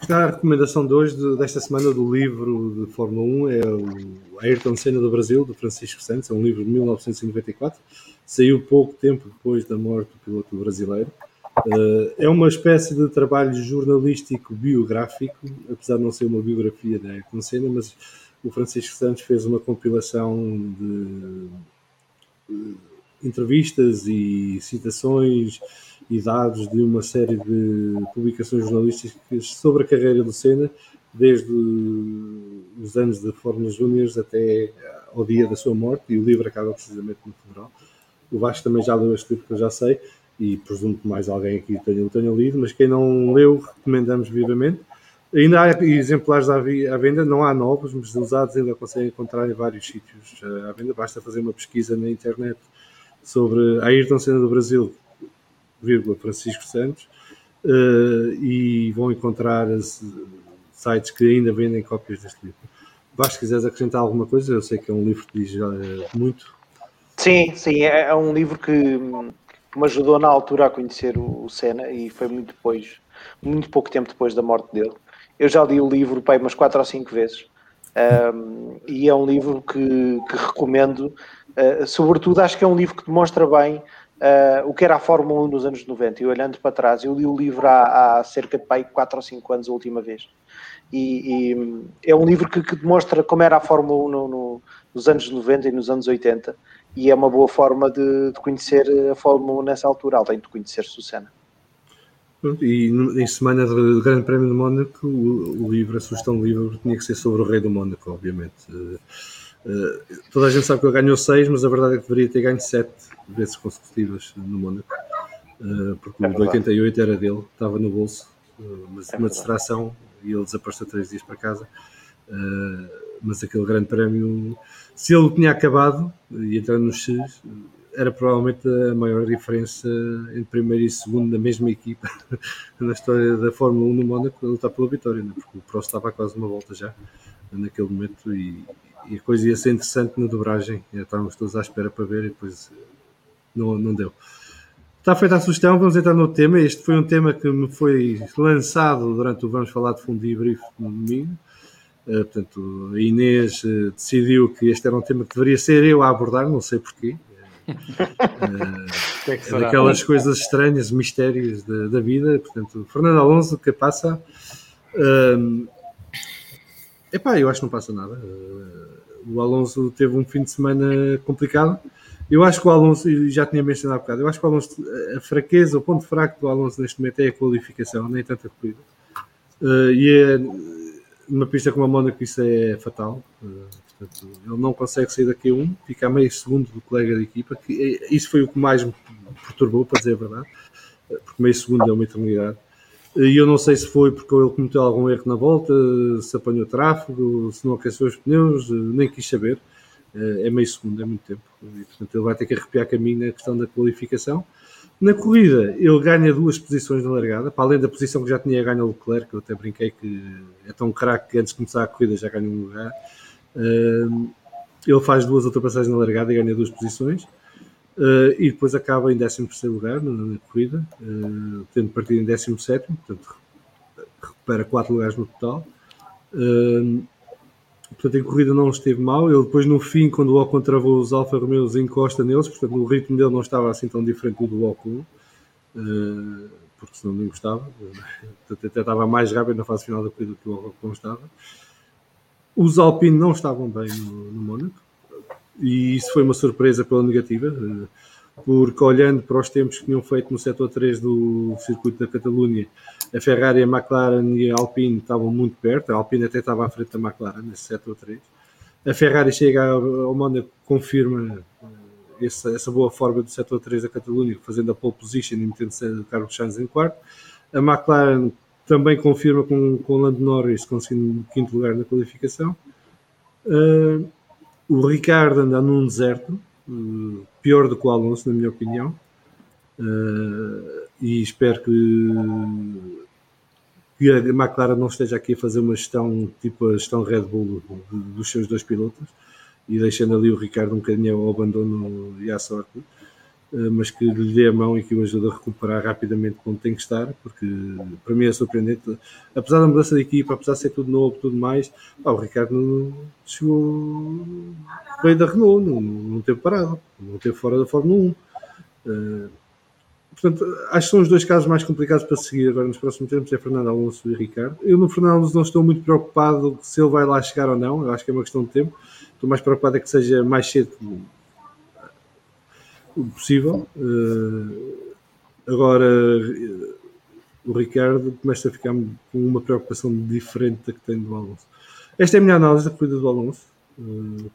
A recomendação de hoje, de, desta semana, do livro de Fórmula 1 é o Ayrton Senna do Brasil, de Francisco Santos. É um livro de 1994. Saiu pouco tempo depois da morte do piloto brasileiro. Uh, é uma espécie de trabalho jornalístico biográfico, apesar de não ser uma biografia da Ayrton Senna, mas o Francisco Santos fez uma compilação de, de entrevistas e citações e dados de uma série de publicações jornalísticas sobre a carreira do Senna, desde os anos de Fórmula Júniors até ao dia da sua morte, e o livro acaba precisamente no funeral. O Vasco também já leu este livro, que eu já sei, e presumo que mais alguém aqui tenha, tenha lido, mas quem não leu, recomendamos vivamente. Ainda há exemplares à, venda, não há novos, mas usados ainda conseguem encontrar em vários sítios à venda. Basta fazer uma pesquisa na internet sobre a Ayrton Senna do Brasil, vírgula, Francisco Santos, uh, e vão encontrar as, sites que ainda vendem cópias deste livro. Vasco, se quiseres acrescentar alguma coisa, eu sei que é um livro que diz uh, muito. Sim, sim, é, é um livro que, que, me ajudou na altura a conhecer o, o Senna e foi muito depois, muito pouco tempo depois da morte dele. Eu já li o livro pai, umas quatro ou cinco vezes. Um, e é um livro que, que recomendo, uh, sobretudo acho que é um livro que demonstra bem uh, o que era a Fórmula 1 nos anos 90. E olhando para trás, eu li o livro há, há cerca de pai, 4 ou 5 anos a última vez. E, e é um livro que, que, demonstra como era a Fórmula 1 no, no, nos anos 90 e nos anos 80. E é uma boa forma de, de conhecer a Fórmula 1 nessa altura, além de conhecer-se o Senna. E em semana de Grande Prémio de Mónaco, o, livro, a sugestão do livro, tinha que ser sobre o Rei do Mónaco, obviamente. Uh, uh, toda a gente sabe que ele ganhou 6, mas a verdade é que deveria ter ganho 7 vezes consecutivas no Mónaco, uh, porque é o de 88 era dele, estava no bolso, uh, mas é uma distração e ele desapareceu três dias para casa. Mas aquele grande prémio, se ele tinha acabado e entrando no X, era provavelmente a maior diferença entre primeiro e segundo da mesma equipa na história da Fórmula 1 no Mónaco a lutar pela vitória, né? porque o Prost estava a quase uma volta já naquele momento e, e a coisa ia ser interessante na dobragem. Estávamos todos à espera para ver e depois não, não deu. Está feita a sugestão, vamos entrar no tema. Este foi um tema que me foi lançado durante o Vamos Falar de Fundo e Brief no domingo. Uh, portanto, a Inês uh, decidiu que este era um tema que deveria ser eu a abordar, não sei porquê. Uh, é, é daquelas coisas estranhas, mistérios da, da, vida. Portanto, Fernando Alonso, que passa? Uh, epá, eu acho que não passa nada. o Alonso teve um fim de semana complicado eu acho que o Alonso, já tinha mencionado há bocado, eu acho que o Alonso, a fraqueza, o ponto fraco do Alonso neste momento é a qualificação, nem tanto corrida. Uh, e é, numa pista como a Mónaco isso é fatal. Uh, portanto, ele não consegue sair daqui a um, fica a meio segundo do colega de equipa. Que, isso foi o que mais me perturbou, para dizer a verdade, porque meio segundo é uma eternidade. E eu não sei se foi porque ele cometeu algum erro na volta, se apanhou tráfego, se não aqueceu os pneus, nem quis saber. Eh, é meio segundo, é muito tempo. E, portanto, ele vai ter que arrepiar caminho na questão da qualificação. Na corrida, ele ganha duas posições na largada, para além da posição que já tinha ganho o Leclerc, eu até brinquei que é tão craque que antes de começar a corrida já ganha um lugar. Eh, ele faz duas ultrapassagens na largada e ganha duas posições. Uh, e depois acaba em 13 lugar na, na corrida, uh, tendo partido em 17, portanto recupera 4 lugares no total. Uh, Portanto, em corrida não esteve mal. Ele depois, no fim, quando o Ocon travou os Alfa Romeos, encosta neles. Portanto, o ritmo dele não estava assim tão diferente do do Ocon. Uh, porque senão não gostava. Portanto, até estava mais rápido na fase final da corrida do que o Ocon estava. Os Alpine não estavam bem no, no Mónaco. E isso foi uma surpresa pela negativa. Uh, porque olhando para os tempos que tinham feito no setor 3 do circuito da Catalunha, a Ferrari, a McLaren e a Alpine estavam muito perto, a Alpine até estava à frente da McLaren nesse setor 3. A Ferrari chega ao Mónaco, confirma eh, essa, essa, boa forma do setor 3 da Catalunha, fazendo a pole position e metendo Carlos Sainz em quarto. A McLaren também confirma com, com o Lando Norris conseguindo quinto lugar na qualificação. Uh, o Ricardo anda num deserto, uh, pior do que o Alonso, na minha opinião. Uh, e espero que, que a McLaren não esteja aqui a fazer uma gestão tipo a gestão Red Bull dos seus dois pilotos e deixando ali o Ricardo um bocadinho ao abandono e à sorte. Eh, mas que lhe dê a mão e que o ajude a recuperar rapidamente quando tem que estar, porque para mim é surpreendente. Apesar da mudança de equipa, apesar de ser tudo novo, tudo mais, pá, o Ricardo chegou, veio da Renault, não, não teve parado, não teve fora da Fórmula 1. Uh, eh, portanto, acho que são os dois casos mais complicados para seguir agora nos próximos tempos, é Fernando Alonso e Ricardo. Eu no Fernando Alonso não estou muito preocupado se ele vai lá chegar ou não, eu acho que é uma questão de tempo. Estou mais preocupado é que seja mais cedo possível. Uh, agora, o Ricardo começa a ficar com uma preocupação diferente da que tem do Alonso. Esta é a minha análise da corrida do Alonso. Uh,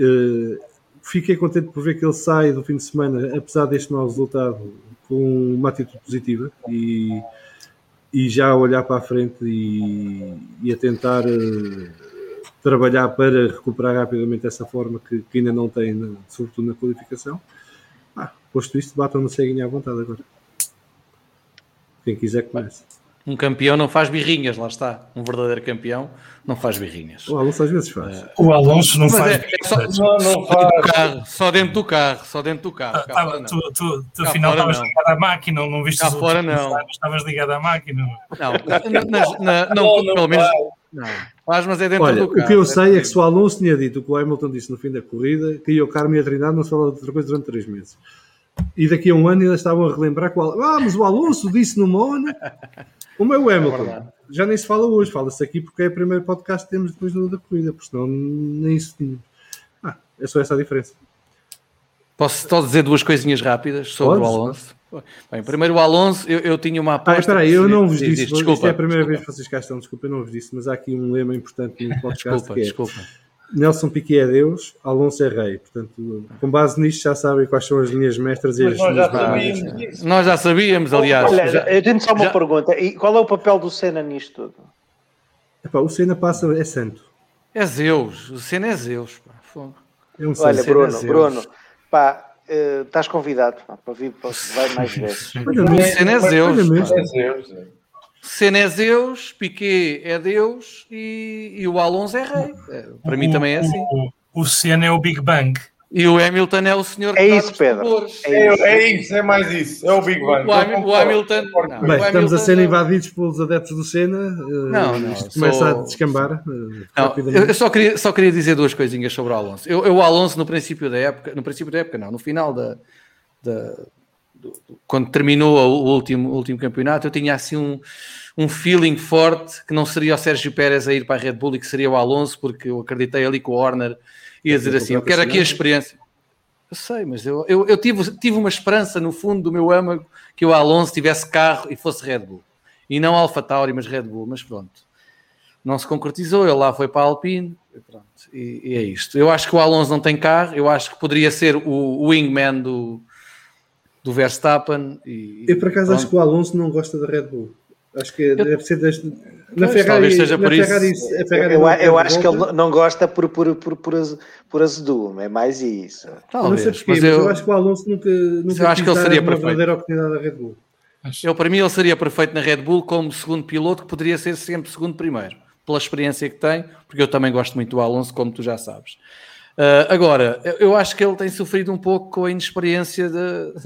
uh, fiquei contente por ver que ele sai do fim de semana, apesar deste mau resultado, com uma atitude positiva e, e já a olhar para a frente e, e a tentar trabalhar para recuperar rapidamente essa forma que, que ainda não tem, sobretudo na qualificação. Posto isto, batam no ceguinho à vontade agora. Quem quiser comece. Um campeão não faz birrinhas, lá está. Um verdadeiro campeão não faz birrinhas. O Alonso às vezes faz. Uh, o Alonso não faz. É, é só, não, não faz. Dentro carro, só dentro do carro, só dentro do carro. Ah, tá, tu, tu, tu afinal estavas ligado à máquina, não viste cá fora não. Estavas ligado à máquina. Não, na, na, não, não, pelo menos. Não. Faz, mas é dentro Olha, do carro. O que eu sei é que se o Alonso tinha dito o que o Hamilton disse no fim da corrida, que o Carmo ia treinar, não se fala de outra coisa durante três meses. E daqui a um ano ainda estavam a relembrar que o Alonso, ah, mas o Alonso disse no Mónaco. Como é o Hamilton? É Já nem se fala hoje, fala-se aqui porque é o primeiro podcast que temos depois da corrida, porque senão nem isso tinha. Ah, é só essa a diferença. Posso só dizer duas coisinhas rápidas sobre Podes? o Alonso? Bem, primeiro o Alonso, eu, eu tinha uma ah, aposta. Ah, espera aí, eu não vos disse, desculpa, isto é a primeira desculpa. vez que vocês cá estão, desculpa, eu não vos disse, mas há aqui um lema importante no podcast desculpa, que é desculpa Nelson Piquet é Deus, Alonso é Rei. Portanto, com base nisto já sabem quais são as linhas mestras e as nós já, sabíamos, nós já sabíamos, aliás. Olha, já, eu tenho só uma já... pergunta. E qual é o papel do Senna nisto tudo? Epá, o Senna passa, é santo. É Zeus, o Senna é Zeus. Pá. É um Olha, Bruno, é Bruno, pá, uh, estás convidado pá, para vir para vai mais vezes. o Senna é Zeus. É Zeus. Senna é Deus, Piquet é Deus e, e o Alonso é rei. É, para o, mim também é assim. O, o Senna é o Big Bang. E o Hamilton é o senhor é isso, Pedro. É, é, é, isso, é mais isso. É o Big Bang. O, o, o Hamilton. Não, Bem, o estamos Hamilton, a ser invadidos pelos adeptos do Senna. Eh, não, não. Isto começa sou... a descambar. Uh, não, eu só queria, só queria dizer duas coisinhas sobre o Alonso. Eu, eu, o Alonso, no princípio da época, no princípio da época, não, no final da, da quando terminou o último, o último campeonato, eu tinha assim um um feeling forte que não seria o Sérgio Pérez a ir para a Red Bull e que seria o Alonso, porque eu acreditei ali que o Horner ia dizer assim: Eu quero aqui a experiência. Eu sei, mas eu, eu, eu, tive, tive uma esperança no fundo do meu âmago que o Alonso tivesse carro e fosse Red Bull. E não Alfa Tauri, mas Red Bull. Mas pronto, não se concretizou. Ele lá foi para a Alpine e, pronto, e, e é isto. Eu acho que o Alonso não tem carro. Eu acho que poderia ser o, o wingman do, do Verstappen. E, eu por acaso pronto. acho que o Alonso não gosta da Red Bull. Acho que eu, deve ser das, na Ferrari. Seja na Ferrari, a Ferrari eu, eu acho que ele não gosta por, por, por, por, por azedume, é mais isso. Talvez, não sei mas, eu, eu, acho que o Alonso nunca, nunca eu acho que ele seria uma perfeito. verdadeira oportunidade da Red Bull. Eu, para mim, ele seria perfeito na Red Bull como segundo piloto, que poderia ser sempre segundo primeiro, pela experiência que tem, porque eu também gosto muito do Alonso, como tu já sabes. Uh, agora, eu acho que ele tem sofrido um pouco com a inexperiência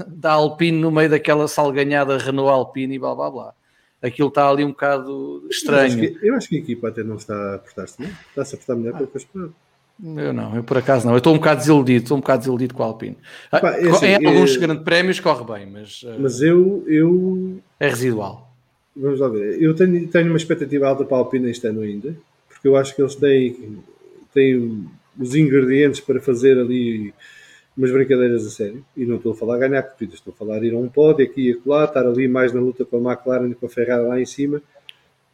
da Alpine no meio daquela salganhada Renault Alpine e blá blá blá aquilo está ali um bocado estranho. Eu acho que, eu acho que a equipa até não está a portar-se bem, está-se a portar melhor ah. que eu não, eu por acaso não. Eu estou um bocado desiludido, estou um bocado desiludido com a Alpine. Epá, é assim, em alguns é... grandes prémios corre bem, mas. Uh, mas eu, eu. É residual. Vamos lá ver. Eu tenho, tenho uma expectativa alta para a Alpine este ano ainda, porque eu acho que eles têm, têm os ingredientes para fazer ali umas brincadeiras a sério. E não estou a falar ganhar corridas, estou a falar ir a um pódio aqui e acolá, estar ali mais na luta com a McLaren e com a Ferrari lá em cima.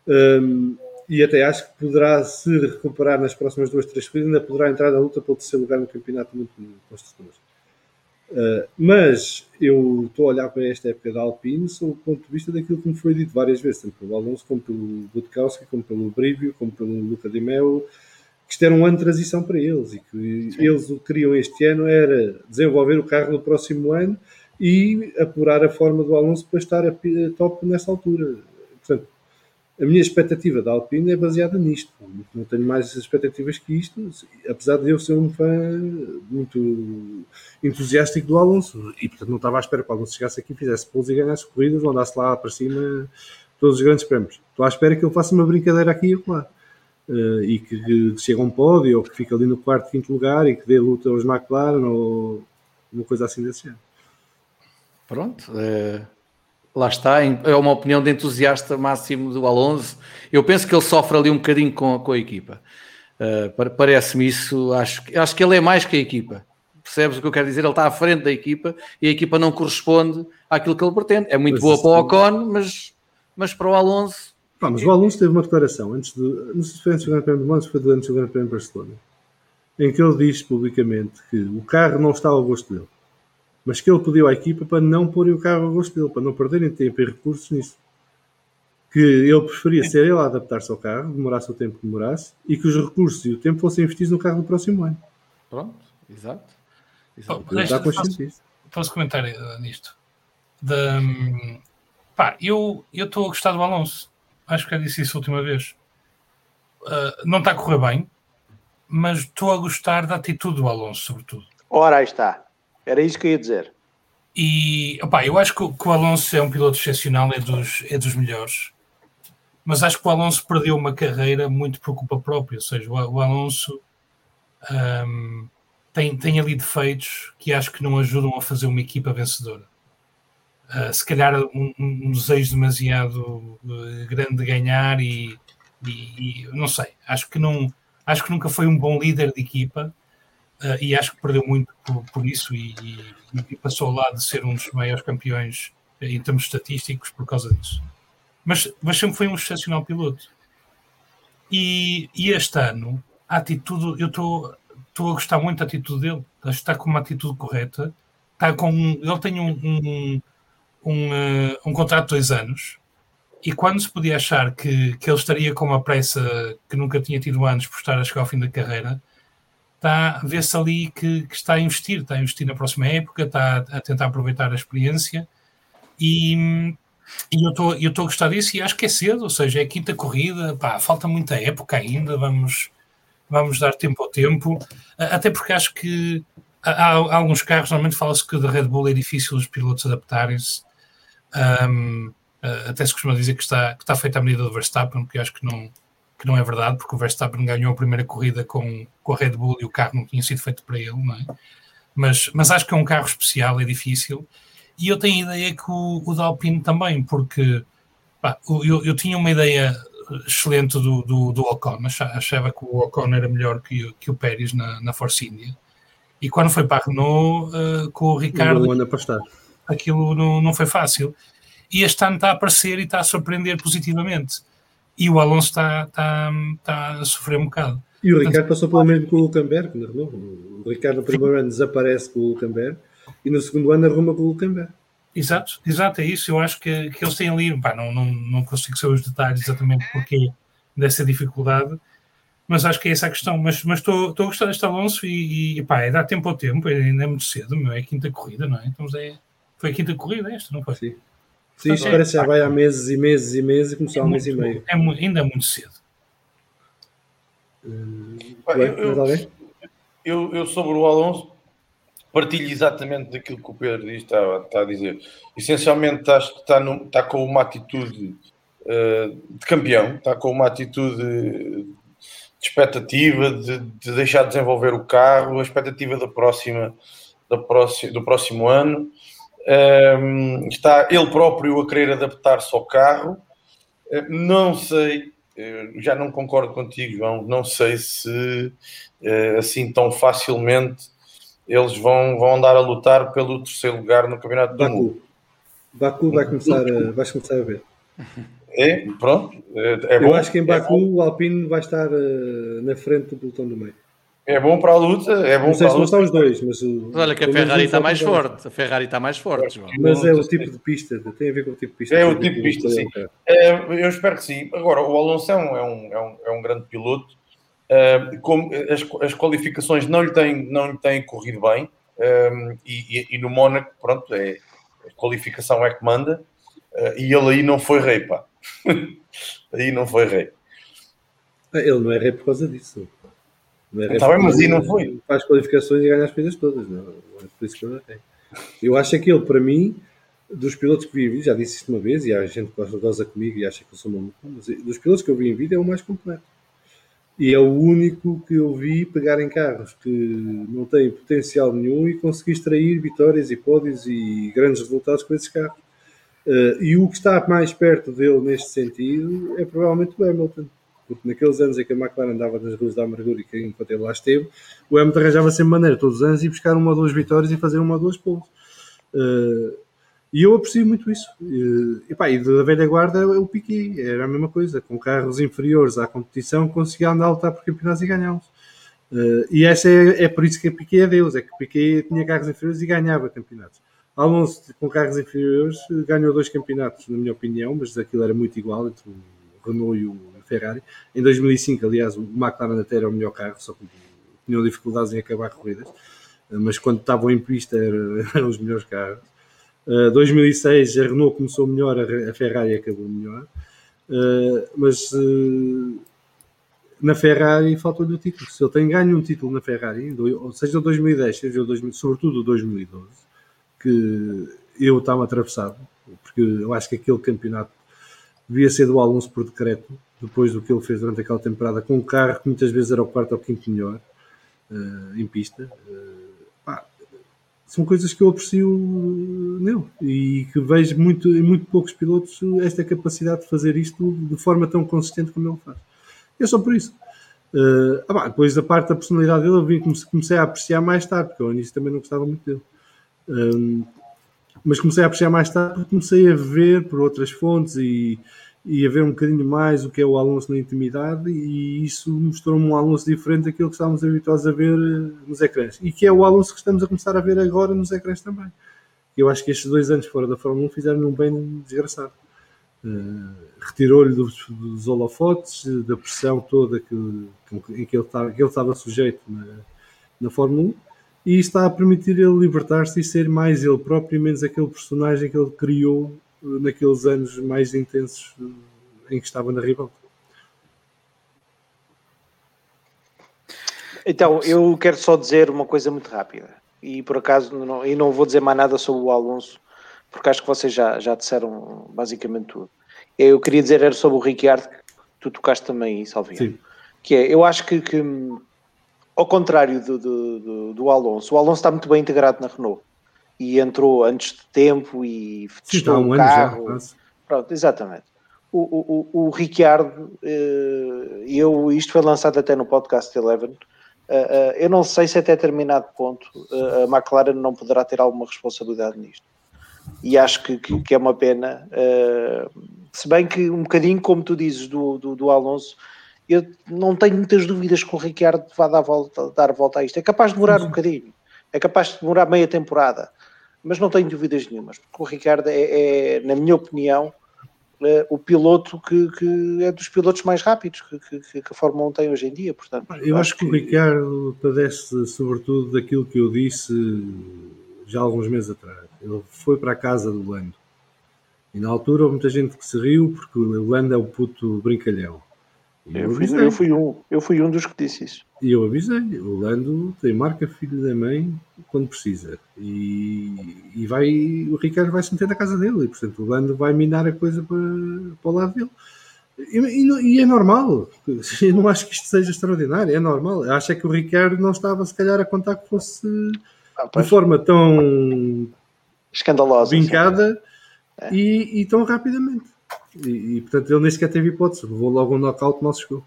Um, e até acho que poderá se recuperar nas próximas duas, três corridas, ainda poderá entrar na luta pelo terceiro lugar no campeonato muito construtores. Uh, mas eu estou a olhar para esta época da Alpine sob o ponto de vista daquilo que me foi dito várias vezes, tanto pelo Alonso, como pelo Budkowski, como pelo Brivio, como pelo Luca Di Meo, que isto era um ano de transição para eles e que Sim. eles o que queriam este ano era desenvolver o carro no próximo ano e apurar a forma do Alonso para estar a top nessa altura. Portanto, a minha expectativa da Alpine é baseada nisto. Não tenho mais expectativas que isto, apesar de eu ser um fã muito entusiástico do Alonso. E portanto não estava à espera que o Alonso chegasse aqui, fizesse pouso e ganhasse corridas, ou andasse lá para cima todos os grandes prémios. Estou à espera que ele faça uma brincadeira aqui e lá. Uh, e que, que chegue a um pódio, ou que fique ali no quarto, quinto lugar e que dê luta aos McLaren, ou uma coisa assim desse género. Pronto. É lá está, é uma opinião de entusiasta máximo do Alonso. Eu penso que ele sofre ali um bocadinho com, com a equipa. Uh, Parece-me isso, acho, acho que ele é mais que a equipa. Percebes o que eu quero dizer? Ele está à frente da equipa e a equipa não corresponde àquilo que ele pretende. É muito boa para o Ocon, mas, mas para o Alonso. Pá, mas o Alonso teve uma declaração antes de. Não sei se foi antes do Grande Prémio de Monza, foi antes do Grande Prémio de Barcelona, em que ele diz publicamente que o carro não está ao gosto dele mas que ele pediu à equipa para não porem o carro ao gosto dele, para não perderem tempo e recursos nisso. Que ele preferia ser ele a adaptar-se ao carro, demorasse o tempo que demorasse, e que os recursos e o tempo fossem investidos no carro do próximo ano. Pronto, exato. exato. Oh, deixa, posso, posso comentar uh, nisto? De, um, pá, eu estou a gostar do Alonso. Acho que já disse isso a última vez. Uh, não está a correr bem, mas estou a gostar da atitude do Alonso, sobretudo. Ora, aí está. Era isso que eu ia dizer. E opa, eu acho que, que, o Alonso é um piloto excepcional, é dos, é dos melhores. Mas acho que o Alonso perdeu uma carreira muito por culpa própria. Ou seja, o, o Alonso um, tem, tem ali defeitos que acho que não ajudam a fazer uma equipa vencedora. Uh, se calhar um, um, desejo demasiado uh, grande de ganhar e, e, e, não sei, acho que não acho que nunca foi um bom líder de equipa uh, e acho que perdeu muito por, por isso e, e, e, passou lá de ser um dos maiores campeões em termos estatísticos por causa disso. Mas, mas sempre foi um excepcional piloto. E, e este ano, a atitude, eu estou a gostar muito da atitude dele. Acho que está com uma atitude correta. Está com, ele tem um, um, um, uh, um contrato de dois anos e quando se podia achar que, que ele estaria com uma pressa que nunca tinha tido antes por estar a chegar ao fim da carreira, está a ver-se ali que, que, está a investir, está a investir na próxima época, está a, a tentar aproveitar a experiência e, e eu estou eu a gostar disso e acho que é cedo, ou seja, é quinta corrida, pá, falta muita época ainda, vamos, vamos dar tempo ao tempo, até porque acho que há, há alguns carros, normalmente fala-se que da Red Bull é difícil os pilotos adaptarem-se, um, até se costuma dizer que está, que está feita a medida do Verstappen, porque acho que não, que não é verdade, porque o Verstappen ganhou a primeira corrida com, com a Red Bull e o carro não tinha sido feito para ele, não é? Mas, mas acho que é um carro especial, é difícil. E eu tenho a ideia que o, o da Alpine também, porque pá, eu, eu tinha uma ideia excelente do, do, do Ocon, achava que o Ocon era melhor que, que o Pérez na, na Force India. E quando foi para a Renault, uh, com o Ricardo, aquilo não, não foi fácil. E este ano está a aparecer e está a surpreender positivamente e o Alonso está, está, está a sofrer um bocado. E o Ricardo passou pelo mesmo com o Hulkenberg, não? O Ricardo no primeiro ano desaparece com o Hulkenberg e no segundo ano arruma com o Hulkenberg. Exato, exato, é isso. Eu acho que, que eles têm ali, pá, não, não, não consigo saber os detalhes exatamente porque dessa dificuldade, mas acho que é essa a questão. Mas, mas estou, estou a gostar deste Alonso e, e pá, é dar tempo ao tempo, ainda é muito cedo, meu, é a quinta corrida, não é? Então é, foi a quinta corrida esta, não foi? Sim. Sim, isto parece que já vai há meses e meses e meses e começou é há um mês e meio. É, ainda é muito cedo. Uh, eu, eu, eu, sobre o Alonso partilho exatamente daquilo que o Pedro diz, está, está a dizer. Essencialmente está, está, no, está com uma atitude uh, de campeão, está com uma atitude de expectativa de, de, deixar de desenvolver o carro, a expectativa da próxima, da próxima, do próximo ano. Um, está ele próprio a querer adaptar-se ao carro. Uh, não sei, uh, já não concordo contigo, João. Não sei se uh, assim tão facilmente eles vão, vão andar a lutar pelo terceiro lugar no Campeonato Baku. do Mundo. Baku vai começar a, vais começar a ver. É, pronto. É, é Eu acho que em é Baku é o Alpine vai estar na frente do pelotão do meio. É bom para a luta, é bom não sei para se luta. os dois, mas, o, mas olha que a Ferrari está mais forte. A Ferrari está mais forte, João. Mas é o tipo de pista, tem a ver com o tipo de pista. É o tipo de pista, sim. É, eu espero que sim. Agora, o Alonso é um, é um, é um, é grande piloto Uh, como as, as, qualificações não lhe têm, não lhe têm corrido bem, um, e, e, e, no Mónaco, pronto, é, a qualificação é que manda, uh, e ele aí não foi rei, pá. aí não foi rei. Ele não é rei por causa disso. Não é rei tá bem, mas aí não foi. Faz qualificações e ganha as coisas todas, não, não é por isso que ele é rei. Eu acho que ele, para mim, dos pilotos que vi em vídeo, já disse isto uma vez, e há gente que goza comigo e acha que eu sou maluco, mas dos pilotos que eu vi em vídeo é o mais completo. E é o único que eu vi pegar em carros que não têm potencial nenhum e conseguir extrair vitórias e pódios e grandes resultados com esses carros. Uh, e o que está mais perto dele neste sentido é provavelmente o Hamilton. Porque naqueles anos em que a McLaren andava nas ruas da amargura e enquanto ele lá esteve, o Hamilton arranjava sempre maneira todos os anos e buscar uma ou duas vitórias e fazer uma ou duas poles. Uh, e eu aprecio muito isso. E, epá, e da velha guarda é o Piquet, era a mesma coisa. Com carros inferiores à competição, conseguia andar a lutar por campeonatos e ganhá-los. Uh, e essa é, é por isso que a Piquet é Deus, é que Piquet tinha carros inferiores e ganhava campeonatos. Alonso, com carros inferiores, ganhou dois campeonatos, na minha opinião, mas aquilo era muito igual entre o Renault e o Ferrari. Em 2005, aliás, o McLaren até era o melhor carro, só que tinham dificuldades em acabar corridas, mas quando estavam em pista eram os melhores carros. Uh, 2006 a Renault começou melhor, a, Ferrari acabou melhor, uh, mas uh, na Ferrari faltou-lhe o título. Se ele tem ganho um título na Ferrari, seja 2010, seja 2000, sobretudo 2012, que eu estava atravessado, porque eu acho que aquele campeonato devia ser do Alonso por decreto, depois do que ele fez durante aquela temporada, com um carro que muitas vezes era o quarto ou quinto melhor uh, em pista. Uh, pá, são coisas que eu aprecio nele e que vejo muito, em muito poucos pilotos esta capacidade de fazer isto de forma tão consistente como ele faz. É só por isso. Uh, ah, depois da parte da personalidade dele, eu vi, comecei a apreciar mais tarde, porque eu início também não gostava muito dele. Um, mas comecei a apreciar mais tarde porque comecei a ver por outras fontes e, e a ver um bocadinho mais o que é o Alonso na intimidade e isso mostrou-me um Alonso diferente daquilo que estávamos habituados a ver eh, nos ecrãs e que é o Alonso que estamos a começar a ver agora nos ecrãs também. Eu acho que estes dois anos fora da Fórmula 1 fizeram um bem desgraçado. Uh, Retirou-lhe dos, dos holofotes, da pressão toda que, em que ele, estava, que ele estava sujeito na, na Fórmula 1 e está a permitir ele libertar-se e ser mais ele próprio e menos aquele personagem que ele criou naqueles anos mais intensos em que estava na rival. Então, eu quero só dizer uma coisa muito rápida. E por acaso, não, e não vou dizer mais nada sobre o Alonso, porque acho que vocês já, já disseram basicamente tudo. Eu queria dizer era sobre o Ricciardo, que tu tocaste também aí, Salvinho. Que é, eu acho que, que ao contrário do, do, do, do, Alonso, o Alonso está muito bem integrado na Renault e entrou antes de tempo e testou um o carro. Já, Pronto, exatamente. O, o, o, o Ricciardo, eh, eu, isto foi lançado até no podcast Eleven. Eh, eh, eu não sei se até determinado ponto a McLaren não poderá ter alguma responsabilidade nisto. E acho que, que, que é uma pena. Se bem que um bocadinho, como tu dizes, do, do, do Alonso, eu não tenho muitas dúvidas que o Ricciardo vá dar, volta, dar volta a isto. É capaz de demorar um bocadinho, é capaz de demorar meia temporada, mas não tenho dúvidas nenhumas, porque o Ricardo é, é na minha opinião, é, o piloto que, que, é dos pilotos mais rápidos que, que, que, a Fórmula 1 tem hoje em dia. Portanto, eu acho que o Ricardo padece sobretudo daquilo que eu disse já alguns meses atrás. Ele foi para a casa do Lando. E na altura houve muita gente que se riu porque o Lando é o puto brincalhão. Eu, eu, fui, eu, fui, um, eu fui um dos que disse isso. E eu avisei, o Lando tem marca filho da mãe quando precisa. E, e vai, o Ricardo vai se meter na casa dele, e portanto o Lando vai minar a coisa para, para o lado dele. E, e, e, é normal, eu não acho que isto seja extraordinário, é normal. Acho é que o Ricardo não estava se calhar a contar que fosse ah, de forma tão escandalosa, vincada é. e, e tão rapidamente. E, e, portanto ele nem sequer teve hipótese, levou logo um knockout, mal chegou.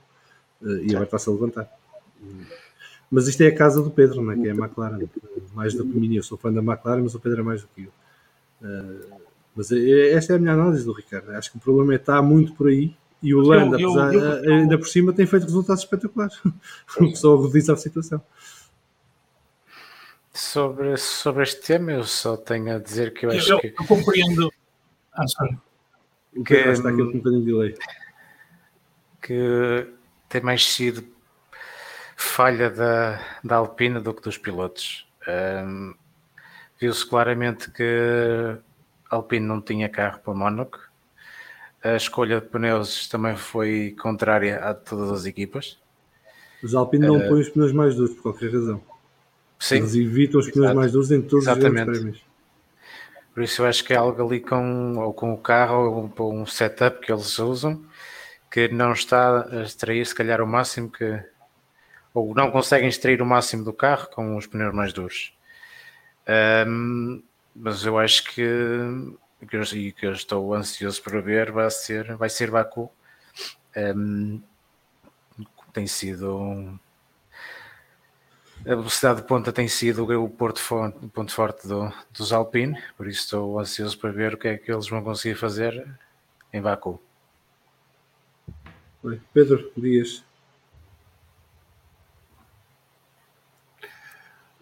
Uh, e agora está-se a levantar. Mas isto é a casa do Pedro, não é? que é a McLaren. Mais do que mim, eu sou fã da McLaren, mas o Pedro é mais do que eu. Uh, mas é, esta é a minha análise do Ricardo. Acho que o problema é está muito por aí. E o Landa, apesar, eu, eu, ainda por cima, tem feito resultados espetaculares. só agudiza a situação. Sobre, sobre este tema, eu só tenho a dizer que eu acho eu, que. Eu compreendo. Ah, sorry que, está aqui com um bocadinho de delay. Que tem mais sido falha da, da Alpine do que dos pilotos. Um, Viu-se claramente que a Alpine não tinha carro para Mónaco. A escolha de pneus também foi contrária a todas as equipas. Os Alpine não uh, põem os pneus mais duros por qualquer razão. Sim, Eles evitam os pneus exato. mais duros em todos Exatamente. os grandes prémios. Por isso eu acho que é algo ali com, ou com o carro ou com um setup que eles usam que não está a extrair se calhar o máximo que ou não conseguem extrair o máximo do carro com os pneus mais duros. Um, mas eu acho que, que, eu, que eu estou ansioso para ver vai ser, vai ser Baku. Um, tem sido a velocidade de ponta tem sido o ponto forte, o ponto forte do, dos Alpine, por isso estou ansioso para ver o que é que eles vão conseguir fazer em Baku. Pedro Dias.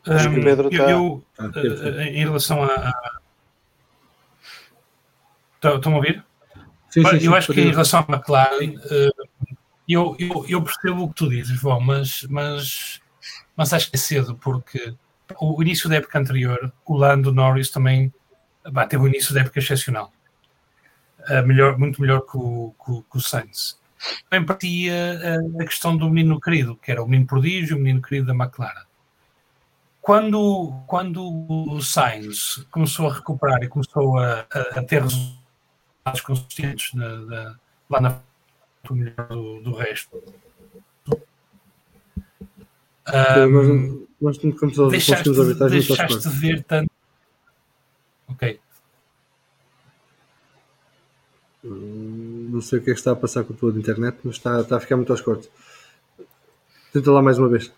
Um, Pedro eu, tá... eu ah, uh, em relação a. Estão a ouvir? Sim, sim, sim, eu acho que em relação à McLaren, uh, eu, eu, eu, percebo o que tu dizes, João, mas, mas, mas acho que é cedo, porque o início da época anterior, o Lando Norris também bah, teve um início da época excepcional. Uh, melhor, muito melhor que o, que, que o Sainz também partia a, a questão do menino querido, que era o menino prodígio, o menino querido da McLaren. Quando, quando o Sainz começou a recuperar e começou a, a, a ter resultados consistentes na, na, lá na do, do resto, um, nós, nós deixaste, deixaste de ver tanto. Ok. Não sei o que é que está a passar com a tua internet, mas está, está a ficar muito aos cortes. Tenta lá mais uma vez.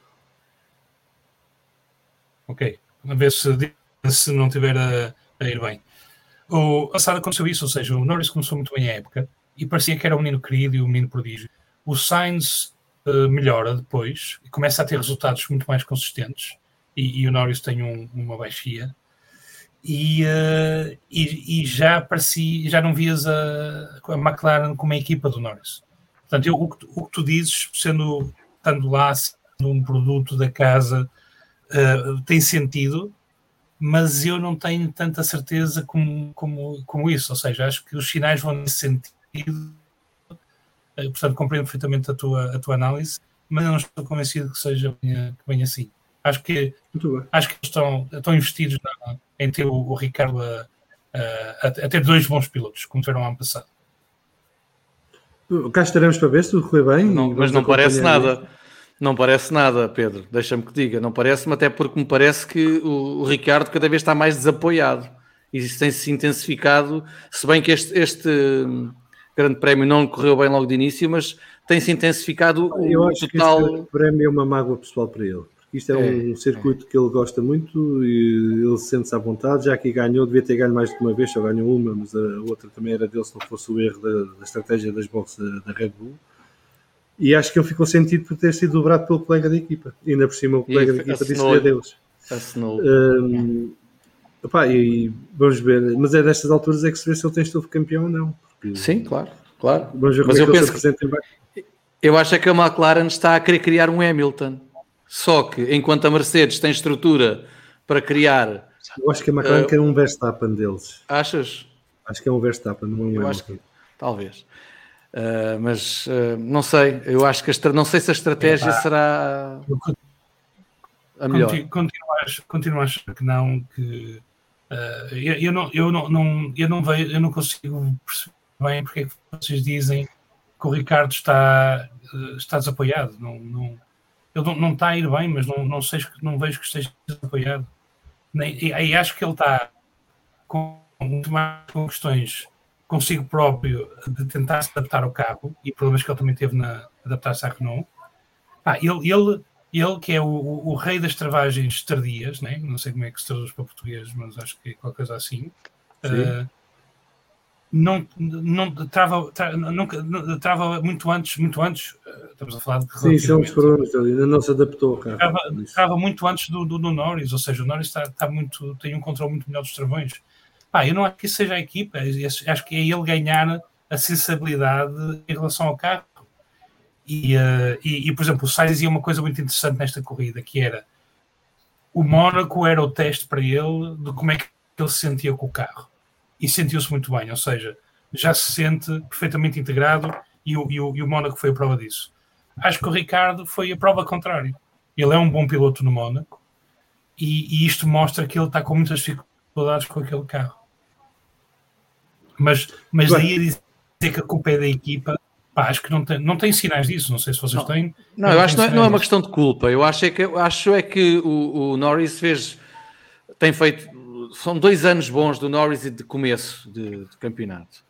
Ok. A ver se, se não estiver a, a, ir bem. O passado aconteceu isso, ou seja, o Norris começou muito bem a época e parecia que era o menino querido e o menino prodígio. O Sainz uh, melhora depois e começa a ter resultados muito mais consistentes e, e o Norris tem um, uma baixia e, uh, e, e, já parecia, já não vias a, a McLaren como a equipa do Norris. Portanto, eu, o, que, o, que, tu dizes, sendo estando lá, sendo um produto da casa, uh, tem sentido, mas eu não tenho tanta certeza como, como, como isso. Ou seja, acho que os sinais vão nesse sentido. Uh, portanto, compreendo perfeitamente a tua, a tua análise, mas eu não estou convencido que seja bem, bem assim. Acho que, acho que estão, estão investidos na, em ter o, o Ricardo a, a, a, ter dois bons pilotos, como tiveram ano passado. Cá estaremos para ver se tudo correr bem. Não, mas não parece nada. Não parece nada, Pedro. Deixa-me que diga. Não parece-me, até porque me parece que o, o, Ricardo cada vez está mais desapoiado. E isso tem-se intensificado. Se bem que este, este grande prémio não correu bem logo de início, mas tem-se intensificado Eu o acho total. Que este prémio é uma mágoa pessoal para ele. Isto é, é um circuito é. que ele gosta muito e ele sente-se à vontade. Já que ganhou, devia ter ganho mais de uma vez, só ganhou uma, mas a outra também era dele se não fosse o erro da, da estratégia das boxes da, da, Red Bull. E acho que ele ficou sentido por ter sido dobrado pelo colega da equipa. E ainda por cima o colega da equipa disse que é deles. Assinou. Um, e vamos ver, mas é nestas alturas é que se vê se ele tem estofo campeão ou não. Sim, claro, claro. Mas eu é penso que, eu acho é que a McLaren está a querer criar um Hamilton só que enquanto a Mercedes tem estrutura para criar. Eu acho que a McLaren uh, quer um Verstappen deles. Achas? Acho que é um Verstappen, não é um Eu acho que, talvez. Uh, mas uh, não sei, eu acho que a, não sei se a estratégia é, será a melhor. Continuas, continuas que não, que uh, eu, eu, não, eu não, não, eu não vejo, eu não consigo perceber bem porque é que vocês dizem que o Ricardo está, está desapoiado. Não, não, ele não, não está a ir bem, mas não, não, sei, não vejo que esteja apoiado. Nem, e, e acho que ele está com muito mais com questões consigo próprio de tentar se adaptar ao carro e problemas que ele também teve na adaptar-se à Renault. Ah, ele, ele, ele, que é o, o, o, rei das travagens tardias, né? não sei como é que se traduz para português, mas acho que é qualquer coisa assim. Uh, não, não trava, tra, nunca, trava muito antes, muito antes, eh, estamos a falar de Sim, são os problemas ainda não se adaptou, cara. Trava, trava muito antes do, do, do, Norris, ou seja, o Norris está, está muito, tem um controle muito melhor dos travões. Pá, eu não acho que isso seja a equipa, acho que é ele ganhar a sensibilidade em relação ao carro. E, uh, e, e, por exemplo, o Sainz dizia uma coisa muito interessante nesta corrida, que era o Mónaco era o teste para ele de como é que ele se sentia com o carro. E sentiu-se muito bem, ou seja, já se sente perfeitamente integrado e o, e o, e o Mónaco foi a prova disso. Acho que o Ricardo foi a prova contrária. Ele é um bom piloto no Mónaco e, e isto mostra que ele está com muitas dificuldades com aquele carro. Mas, mas daí a dizer que a culpa é da equipa, pá, acho que não tem, não tem sinais disso. Não sei se vocês não. têm. Não, eu acho que não é, não é uma questão de culpa. Eu acho é que, acho é que o, o Norris fez, tem feito, são dois anos bons do Norris e de começo de, de campeonato.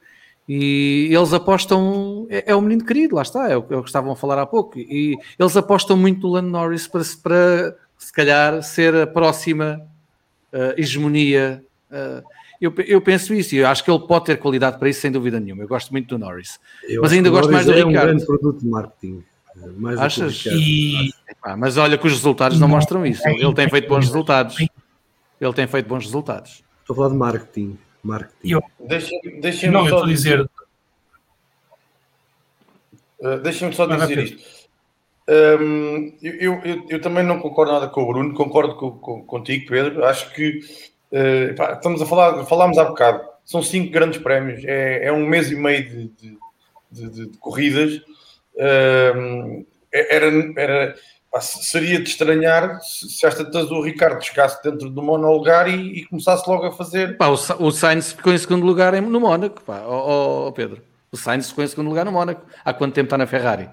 E eles apostam, é, é o menino querido, lá está, é o, é o, que estavam a falar há pouco. E eles apostam muito no Lando Norris para, para se calhar, ser a próxima uh, hegemonia. Uh, eu, eu, penso isso e eu acho que ele pode ter qualidade para isso, sem dúvida nenhuma. Eu gosto muito do Norris, eu mas ainda gosto mais do é Ricardo. É um grande produto de marketing. Mais Achas? E... mas olha que os resultados não, não mostram isso. Ele tem feito bons resultados. Ele tem feito bons resultados. Estou a falar de marketing. marketing. Eu... Deixa-me deixa não, só eu estou a dizer. Uh, Deixa-me só dizer isto. Um, eu, eu, eu, também não concordo nada com o Bruno, concordo com, com, contigo, Pedro. Acho que uh, pá, estamos a falar, falámos há bocado, são cinco grandes prémios, é, é um mês e meio de, de, de, de corridas. Um, era, era, pá, seria de estranhar se, se esta tantas o Ricardo chegasse dentro do monolugar e, e começasse logo a fazer. Pá, o, o Sainz ficou em segundo lugar no Mónaco, pá, oh, oh, Pedro. O Sainz ficou em segundo lugar no Mónaco. Há quanto tempo está na Ferrari?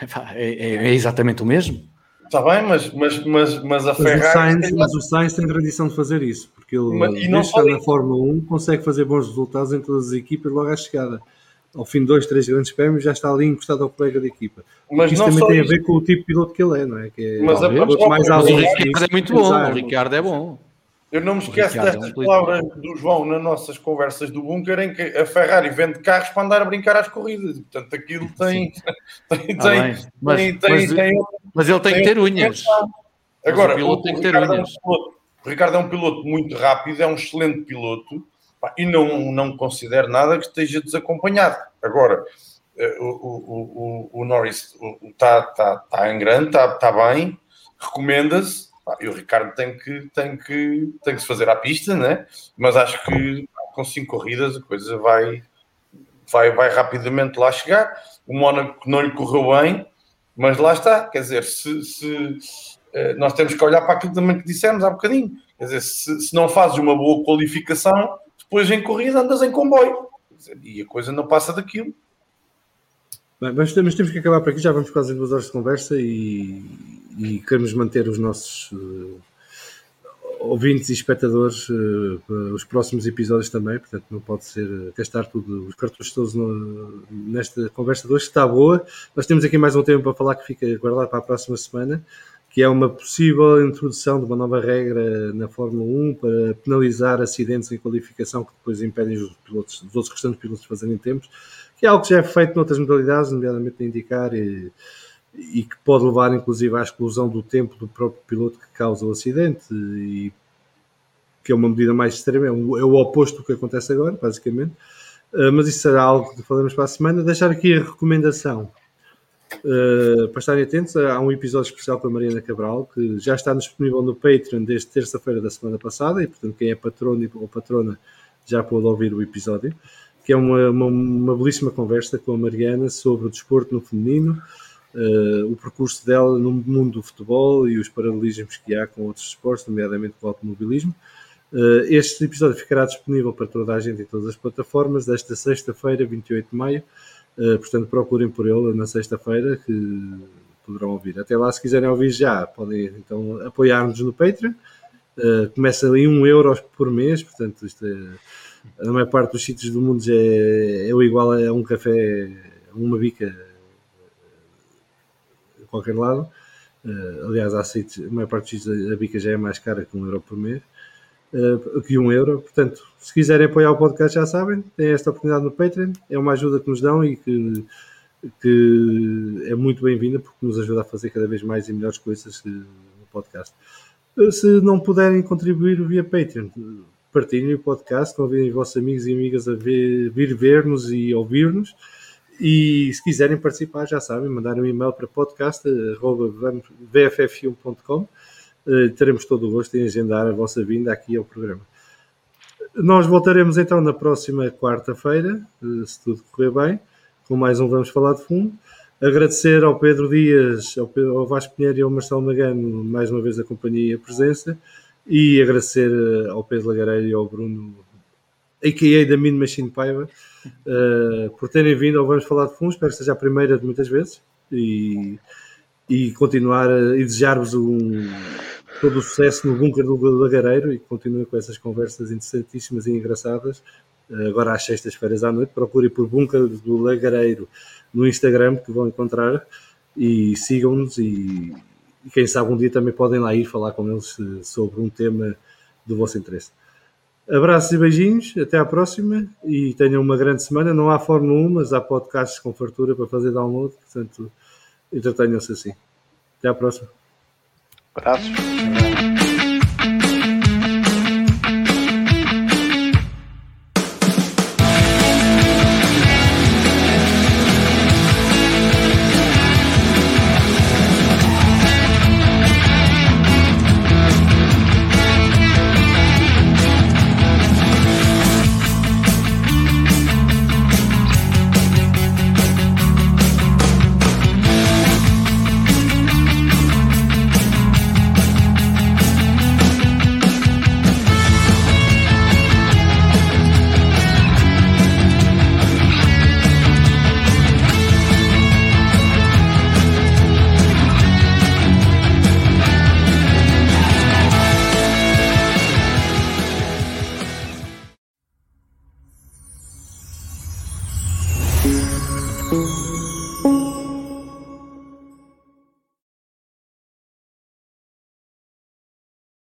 É, é, é, exatamente o mesmo. Está bem, mas, mas, mas, mas a mas Ferrari. O Sainz, mas o Sainz tem tradição de fazer isso, porque ele, mas, desde está na Fórmula 1, consegue fazer bons resultados em todas as equipas logo à chegada. Ao fim de dois, três grandes prémios, já está ali encostado ao colega da equipa. Mas isso também tem isso. a ver com o tipo de piloto que ele é, não é? Que é mas a, mais mas o Ricardo é muito bom. O Ricardo é bom. Eu não me esqueço destas palavras do João nas nossas conversas do bunker em que a Ferrari vende carros para andar a brincar às corridas. Portanto, aquilo tem. tem, ah, tem, mas, tem, mas, tem, mas, ele tem, que ter unhas. Agora, o, piloto o, tem que ter Ricardo unhas. É um piloto, o Ricardo é um piloto muito rápido, é um excelente piloto e não, não considero nada que esteja desacompanhado. Agora, o, o, o, o Norris está tá, tá em grande, está tá bem, recomenda-se e o Ricardo tem que, tem, que, tem que se fazer à pista, né? mas acho que com cinco corridas a coisa vai, vai, vai rapidamente lá chegar. O Mónaco não lhe correu bem, mas lá está. Quer dizer, se, se nós temos que olhar para aquilo também que dissemos há bocadinho. Quer dizer, se, se não fazes uma boa qualificação, depois em corrida andas em comboio. E a coisa não passa daquilo. Bem, mas, mas, temos que acabar por aqui, já vamos quase duas horas de conversa e, e queremos manter os nossos uh, ouvintes e espectadores uh, para os próximos episódios também, portanto não pode ser uh, gastar tudo, os cartões todos no, nesta conversa de hoje, que está boa. Nós temos aqui mais um tema para falar que fica guardado para a próxima semana, que é uma possível introdução de uma nova regra na Fórmula 1 para penalizar acidentes em qualificação que depois impedem os, pilotos, os outros restantes pilotos de fazerem tempos que é algo que já é feito noutras modalidades, nomeadamente a indicar, e, e, que pode levar inclusive à exclusão do tempo do próprio piloto que causa o acidente, e que é uma medida mais extrema, é, um, é o oposto do que acontece agora, basicamente. Uh, mas isso será algo que falaremos para a semana. Deixar aqui a recomendação uh, para estarem atentos. Há um episódio especial com a Mariana Cabral que já está disponível no Patreon desde terça-feira da semana passada e, portanto, quem é patrono ou patrona já pode ouvir o episódio que é uma, uma, uma, belíssima conversa com a Mariana sobre o desporto no feminino, uh, o percurso dela no mundo do futebol e os paralelismos que há com outros esportes, nomeadamente com o automobilismo. Uh, este episódio ficará disponível para toda a gente em todas as plataformas desta sexta-feira, 28 de maio. Uh, portanto, procurem por ele na sexta-feira que poderão ouvir. Até lá, se quiserem ouvir já, podem então apoiar-nos no Patreon. Uh, começa ali um euro por mês, portanto, isto é na maior parte dos sítios do mundo é, é o igual a um café, uma bica a qualquer lado. Uh, aliás, há sítios, a maior parte dos sítios a bica já é mais cara que um euro por mês. Uh, que um euro, portanto, se quiserem apoiar o podcast, já sabem, têm esta oportunidade no Patreon, é uma ajuda que nos dão e que, que é muito bem-vinda porque nos ajuda a fazer cada vez mais e melhores coisas no podcast. Uh, se não puderem contribuir via Patreon, partilhem o podcast, convidem os vossos amigos e amigas a ver, vir ver-nos e ouvir-nos. E se quiserem participar, já sabem, mandar um e-mail para podcast.vff1.com. Uh, teremos todo o gosto em agendar a vossa vinda aqui ao programa. Nós voltaremos então na próxima quarta-feira, uh, se tudo correr bem, com mais um Vamos Falar de Fundo. Agradecer ao Pedro Dias, ao, Pedro, ao Vasco Pinheiro e ao Marcelo Magano mais uma vez a companhia e a presença e agradecer uh, ao Pedro Lagareiro e ao Bruno, a.k.a. da Min Machine Paiva, uh, por terem vindo ao Vamos Falar de Fundos. Espero que seja a primeira de muitas vezes e, e continuar a, e desejar-vos um, todo o sucesso no bunker do Lagareiro e que continuem com essas conversas interessantíssimas e engraçadas. Uh, agora às sextas-feiras à noite, procurem por bunker do Lagareiro no Instagram que vão encontrar e sigam-nos e, e quem sabe um dia também podem lá ir falar com eles eh, sobre um tema do vosso interesse. Abraços e beijinhos, até à próxima e tenham uma grande semana. Não há Fórmula 1, mas há podcasts com fartura para fazer download, portanto, entretenham-se assim. Até à próxima. Abraços.